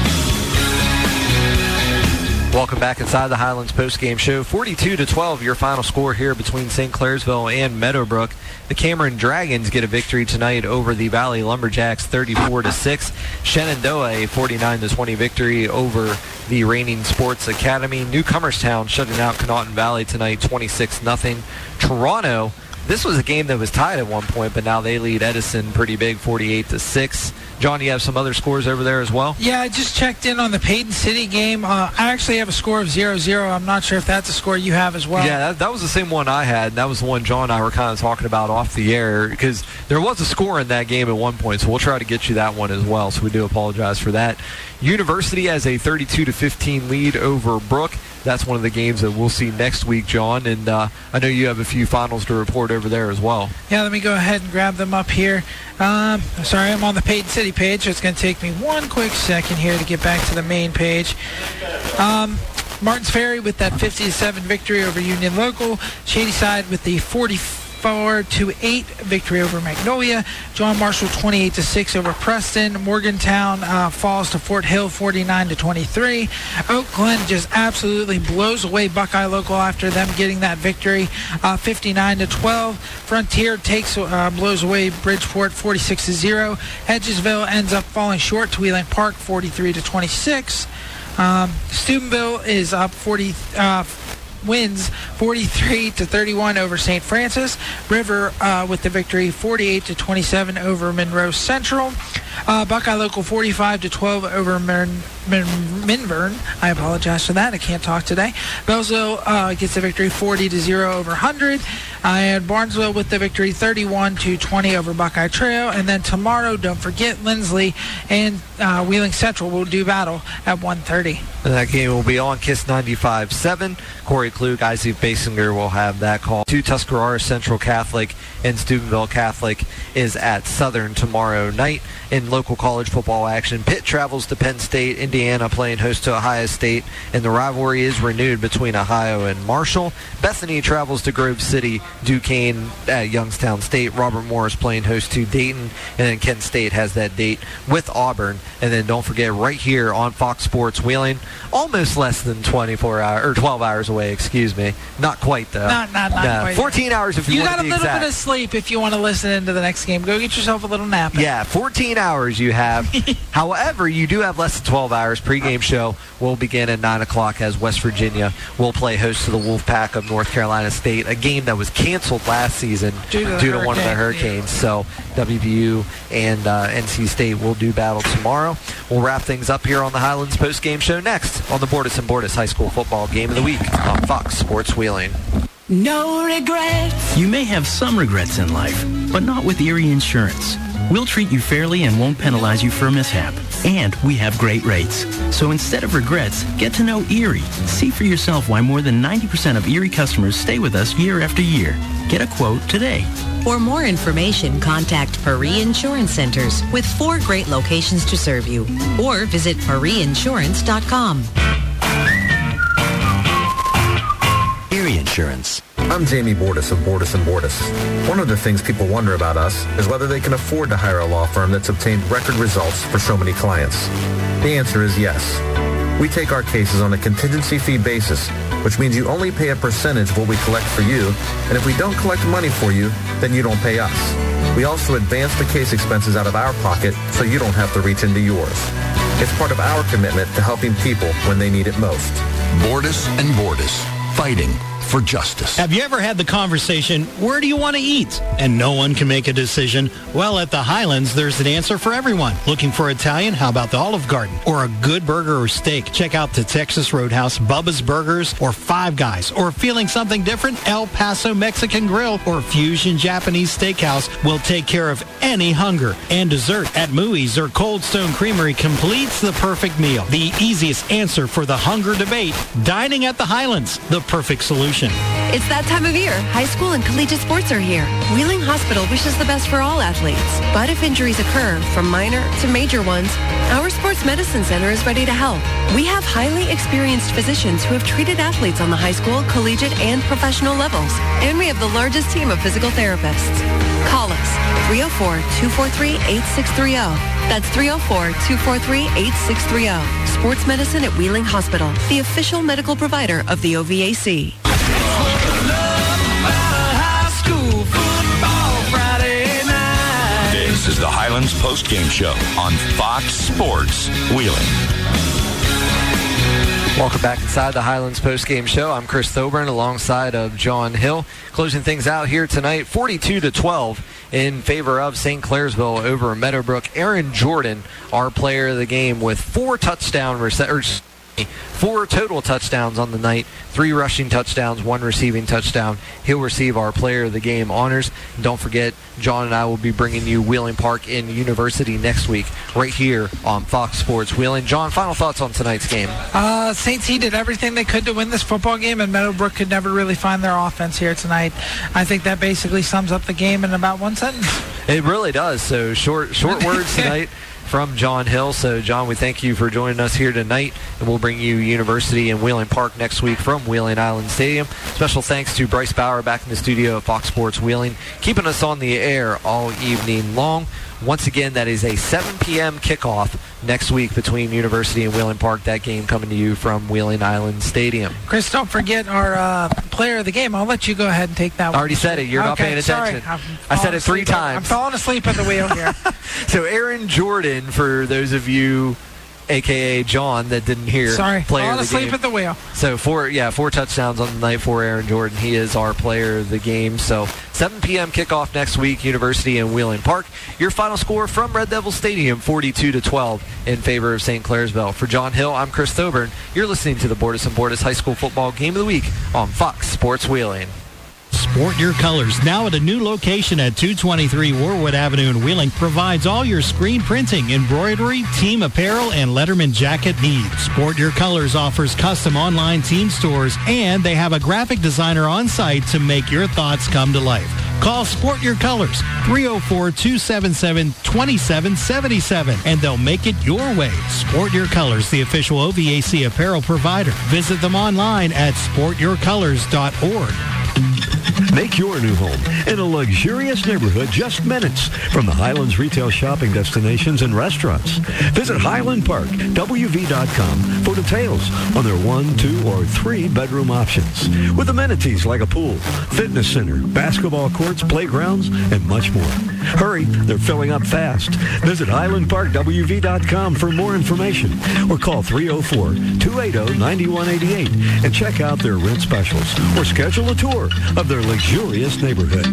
Welcome back inside the Highlands postgame show. 42 to 12, your final score here between St. Clairsville and Meadowbrook. The Cameron Dragons get a victory tonight over the Valley Lumberjacks, 34 to 6. Shenandoah a 49 to 20 victory over the reigning Sports Academy. Newcomerstown shutting out Conotton Valley tonight, 26 0 Toronto. This was a game that was tied at one point, but now they lead Edison pretty big, 48 to 6. John, you have some other scores over there as well? Yeah, I just checked in on the Paden City game. Uh, I actually have a score of 0-0. I'm not sure if that's a score you have as well. Yeah, that, that was the same one I had. And That was the one John and I were kind of talking about off the air because there was a score in that game at one point, so we'll try to get you that one as well. So we do apologize for that. University has a 32 to 15 lead over Brook. That's one of the games that we'll see next week, John. And uh, I know you have a few finals to report over there as well. Yeah, let me go ahead and grab them up here. Um, sorry, I'm on the Paden City page, so it's going to take me one quick second here to get back to the main page. Um, Martins Ferry with that 57 victory over Union Local. Shadyside with the 44 to 8 victory over Magnolia. John Marshall 28 to 6 over Preston. Morgantown uh, falls to Fort Hill 49 to 23. Oak Glen just absolutely blows away Buckeye Local after them getting that victory uh, 59 to 12. Frontier takes uh, blows away Bridgeport 46 to 0. Hedgesville ends up falling short to Wheeling Park 43 to 26. Um, Steubenville is up 40 uh, wins 43 to 31 over St. Francis. River uh, with the victory 48 to 27 over Monroe Central. Uh, Buckeye Local 45 to 12 over Min- Min- Minvern. I apologize for that. I can't talk today. Beallsville uh, gets the victory 40 to 0 over Hundred. and Barnesville with the victory 31 to 20 over Buckeye Trail. And then tomorrow, don't forget Linsly and uh, Wheeling Central will do battle at 1:30. And that game will be on Kiss 95.7. Corey Klug, Isaac Basinger will have that call. To Tuscarawas Central Catholic and Steubenville Catholic is at Southern tomorrow night in local college football action. Pitt travels to Penn State, Indiana playing host to Ohio State, and the rivalry is renewed between Ohio and Marshall. Bethany travels to Grove City, Duquesne at Youngstown State. Robert Morris playing host to Dayton, and then Kent State has that date with Auburn. And then don't forget, right here on Fox Sports Wheeling, almost less than 24 hours or 12 hours away. Excuse me, not quite though. Not, not, not No, quite. 14 hours if you, You want got to a little exact. bit of sleep if you want to listen into the next game. Go get yourself a little nap. Yeah, 14 hours you have. However, you do have less than 12 hours. Pregame show will begin at 9 o'clock as West Virginia will play host to the Wolfpack of North Carolina State, a game that was canceled last season Due to the one of the hurricane, hurricanes. So WVU and uh, NC State will do battle tomorrow. We'll wrap things up here on the Highlands postgame show next on the Bordas and Bordas High School Football Game of the Week Fox Sports Wheeling. No regrets. You may have some regrets in life, but not with Erie Insurance. We'll treat you fairly and won't penalize you for a mishap. And we have great rates. So instead of regrets, get to know Erie. See for yourself why more than 90% of Erie customers stay with us year after year. Get a quote today. For more information, contact Paris Insurance Centers with four great locations to serve you. Or visit parisinsurance.com. Insurance. I'm Jamie Bordas of Bordas and Bordas. One of the things people wonder about us is whether they can afford to hire a law firm that's obtained record results for so many clients. The answer is yes. We take our cases on a contingency fee basis, which means you only pay a percentage of what we collect for you, and if we don't collect money for you, then you don't pay us. We also advance the case expenses out of our pocket so you don't have to reach into yours. It's part of our commitment to helping people when they need it most. Bordas and Bordas, fighting for justice. Have you ever had the conversation, where do you want to eat? And no one can make a decision? Well, at the Highlands, there's an answer for everyone. Looking for Italian? How about the Olive Garden? Or a good burger or steak? Check out the Texas Roadhouse, Bubba's Burgers, or Five Guys. Or feeling something different? El Paso Mexican Grill or Fusion Japanese Steakhouse will take care of any hunger. And dessert at Mooey's or Cold Stone Creamery completes the perfect meal. The easiest answer for the hunger debate, dining at the Highlands, the perfect solution. It's that time of year. High school and collegiate sports are here. Wheeling Hospital wishes the best for all athletes. But if injuries occur, from minor to major ones, our sports medicine center is ready to help. We have highly experienced physicians who have treated athletes on the high school, collegiate, and professional levels. And we have the largest team of physical therapists. Call us 304-243-8630. That's 304-243-8630. Sports medicine at Wheeling Hospital, the official medical provider of the OVAC. This is the Highlands Post Game show on Fox Sports Wheeling. Welcome back inside the Highlands Post Game show. I'm Chris Thoburn alongside of John Hill. Closing things out here tonight, 42 to 12 in favor of St. Clairsville over Meadowbrook. Aaron Jordan, our player of the game, with four touchdown receptions Four total touchdowns on the night, three rushing touchdowns, one receiving touchdown. He'll receive our Player of the Game honors. And don't forget, John and I will be bringing you Wheeling Park in University next week, right here on Fox Sports Wheeling. John, final thoughts on tonight's game? Uh, St. C did everything they could to win this football game, and Meadowbrook could never really find their offense here tonight. I think that basically sums up the game in about one sentence. It really does. So short, short words tonight from John Hill. So, John, we thank you for joining us here tonight, and we'll bring you University and Wheeling Park next week from Wheeling Island Stadium. Special thanks to Bryce Bauer back in the studio at Fox Sports Wheeling, keeping us on the air all evening long. Once again, that is a 7 p.m. kickoff next week between University and Wheeling Park. That game coming to you from Wheeling Island Stadium. Chris, don't forget our uh, player of the game. I'll let you go ahead and take that one. I already said it. You're okay, not paying attention. Sorry. I said it three asleep. times. I'm falling asleep at the wheel here. so Aaron Jordan, for those of you, aka John, that didn't hear, Sorry, player falling asleep at the wheel. So four, yeah, four touchdowns on the night for Aaron Jordan. He is our player of the game. So 7 p.m. kickoff next week, University and Wheeling Park. Your final score from Red Devil Stadium, 42 to 12 in favor of St. Clairsville. For John Hill, I'm Chris Thoburn. You're listening to the Bordas and Bordas High School Football Game of the Week on Fox Sports Wheeling. Sport Your Colors, now at a new location at 223 Warwood Avenue in Wheeling, provides all your screen printing, embroidery, team apparel, and Letterman jacket needs. Sport Your Colors offers custom online team stores, and they have a graphic designer on site to make your thoughts come to life. Call Sport Your Colors, 304-277-2777, and they'll make it your way. Sport Your Colors, the official OVAC apparel provider. Visit them online at sportyourcolors.org. Make your new home in a luxurious neighborhood just minutes from the Highlands retail shopping destinations and restaurants. Visit HighlandParkWV.com for details on their one, two, or three bedroom options with amenities like a pool, fitness center, basketball courts, playgrounds, and much more. Hurry, they're filling up fast. Visit HighlandParkWV.com for more information or call 304-280-9188 and check out their rent specials or schedule a tour of their luxurious neighborhood.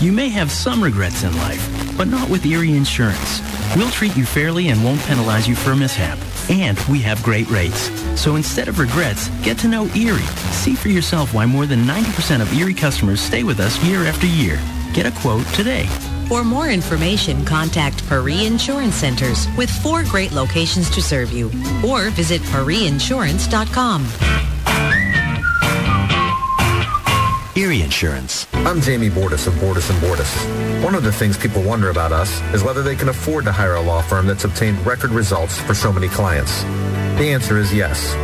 You may have some regrets in life, but not with Erie Insurance. We'll treat you fairly and won't penalize you for a mishap. And we have great rates. So instead of regrets, get to know Erie. See for yourself why more than 90% of Erie customers stay with us year after year. Get a quote today. For more information, contact Paris Insurance Centers with four great locations to serve you. Or visit parisinsurance.com. Erie Insurance. I'm Jamie Bordas of Bordas and Bordas. One of the things people wonder about us is whether they can afford to hire a law firm that's obtained record results for so many clients. The answer is yes.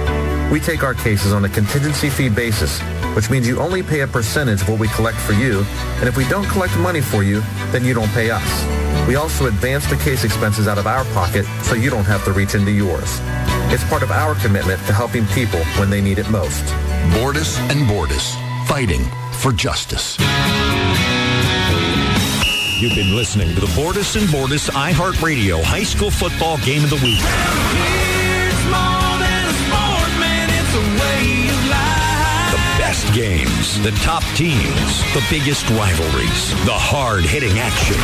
We take our cases on a contingency fee basis, which means you only pay a percentage of what we collect for you, and if we don't collect money for you, then you don't pay us. We also advance the case expenses out of our pocket so you don't have to reach into yours. It's part of our commitment to helping people when they need it most. Bordas and Bordas, fighting for justice. You've been listening to the Bordas and Bordas iHeartRadio High School Football Game of the Week. The best games, the top teams, the biggest rivalries, the hard-hitting action.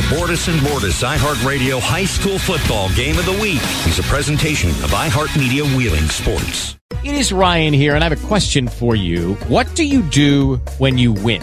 The Bordas and Bordas iHeartRadio High School Football Game of the Week is a presentation of iHeartMedia Wheeling Sports. It is Ryan here, and I have a question for you. What do you do when you win?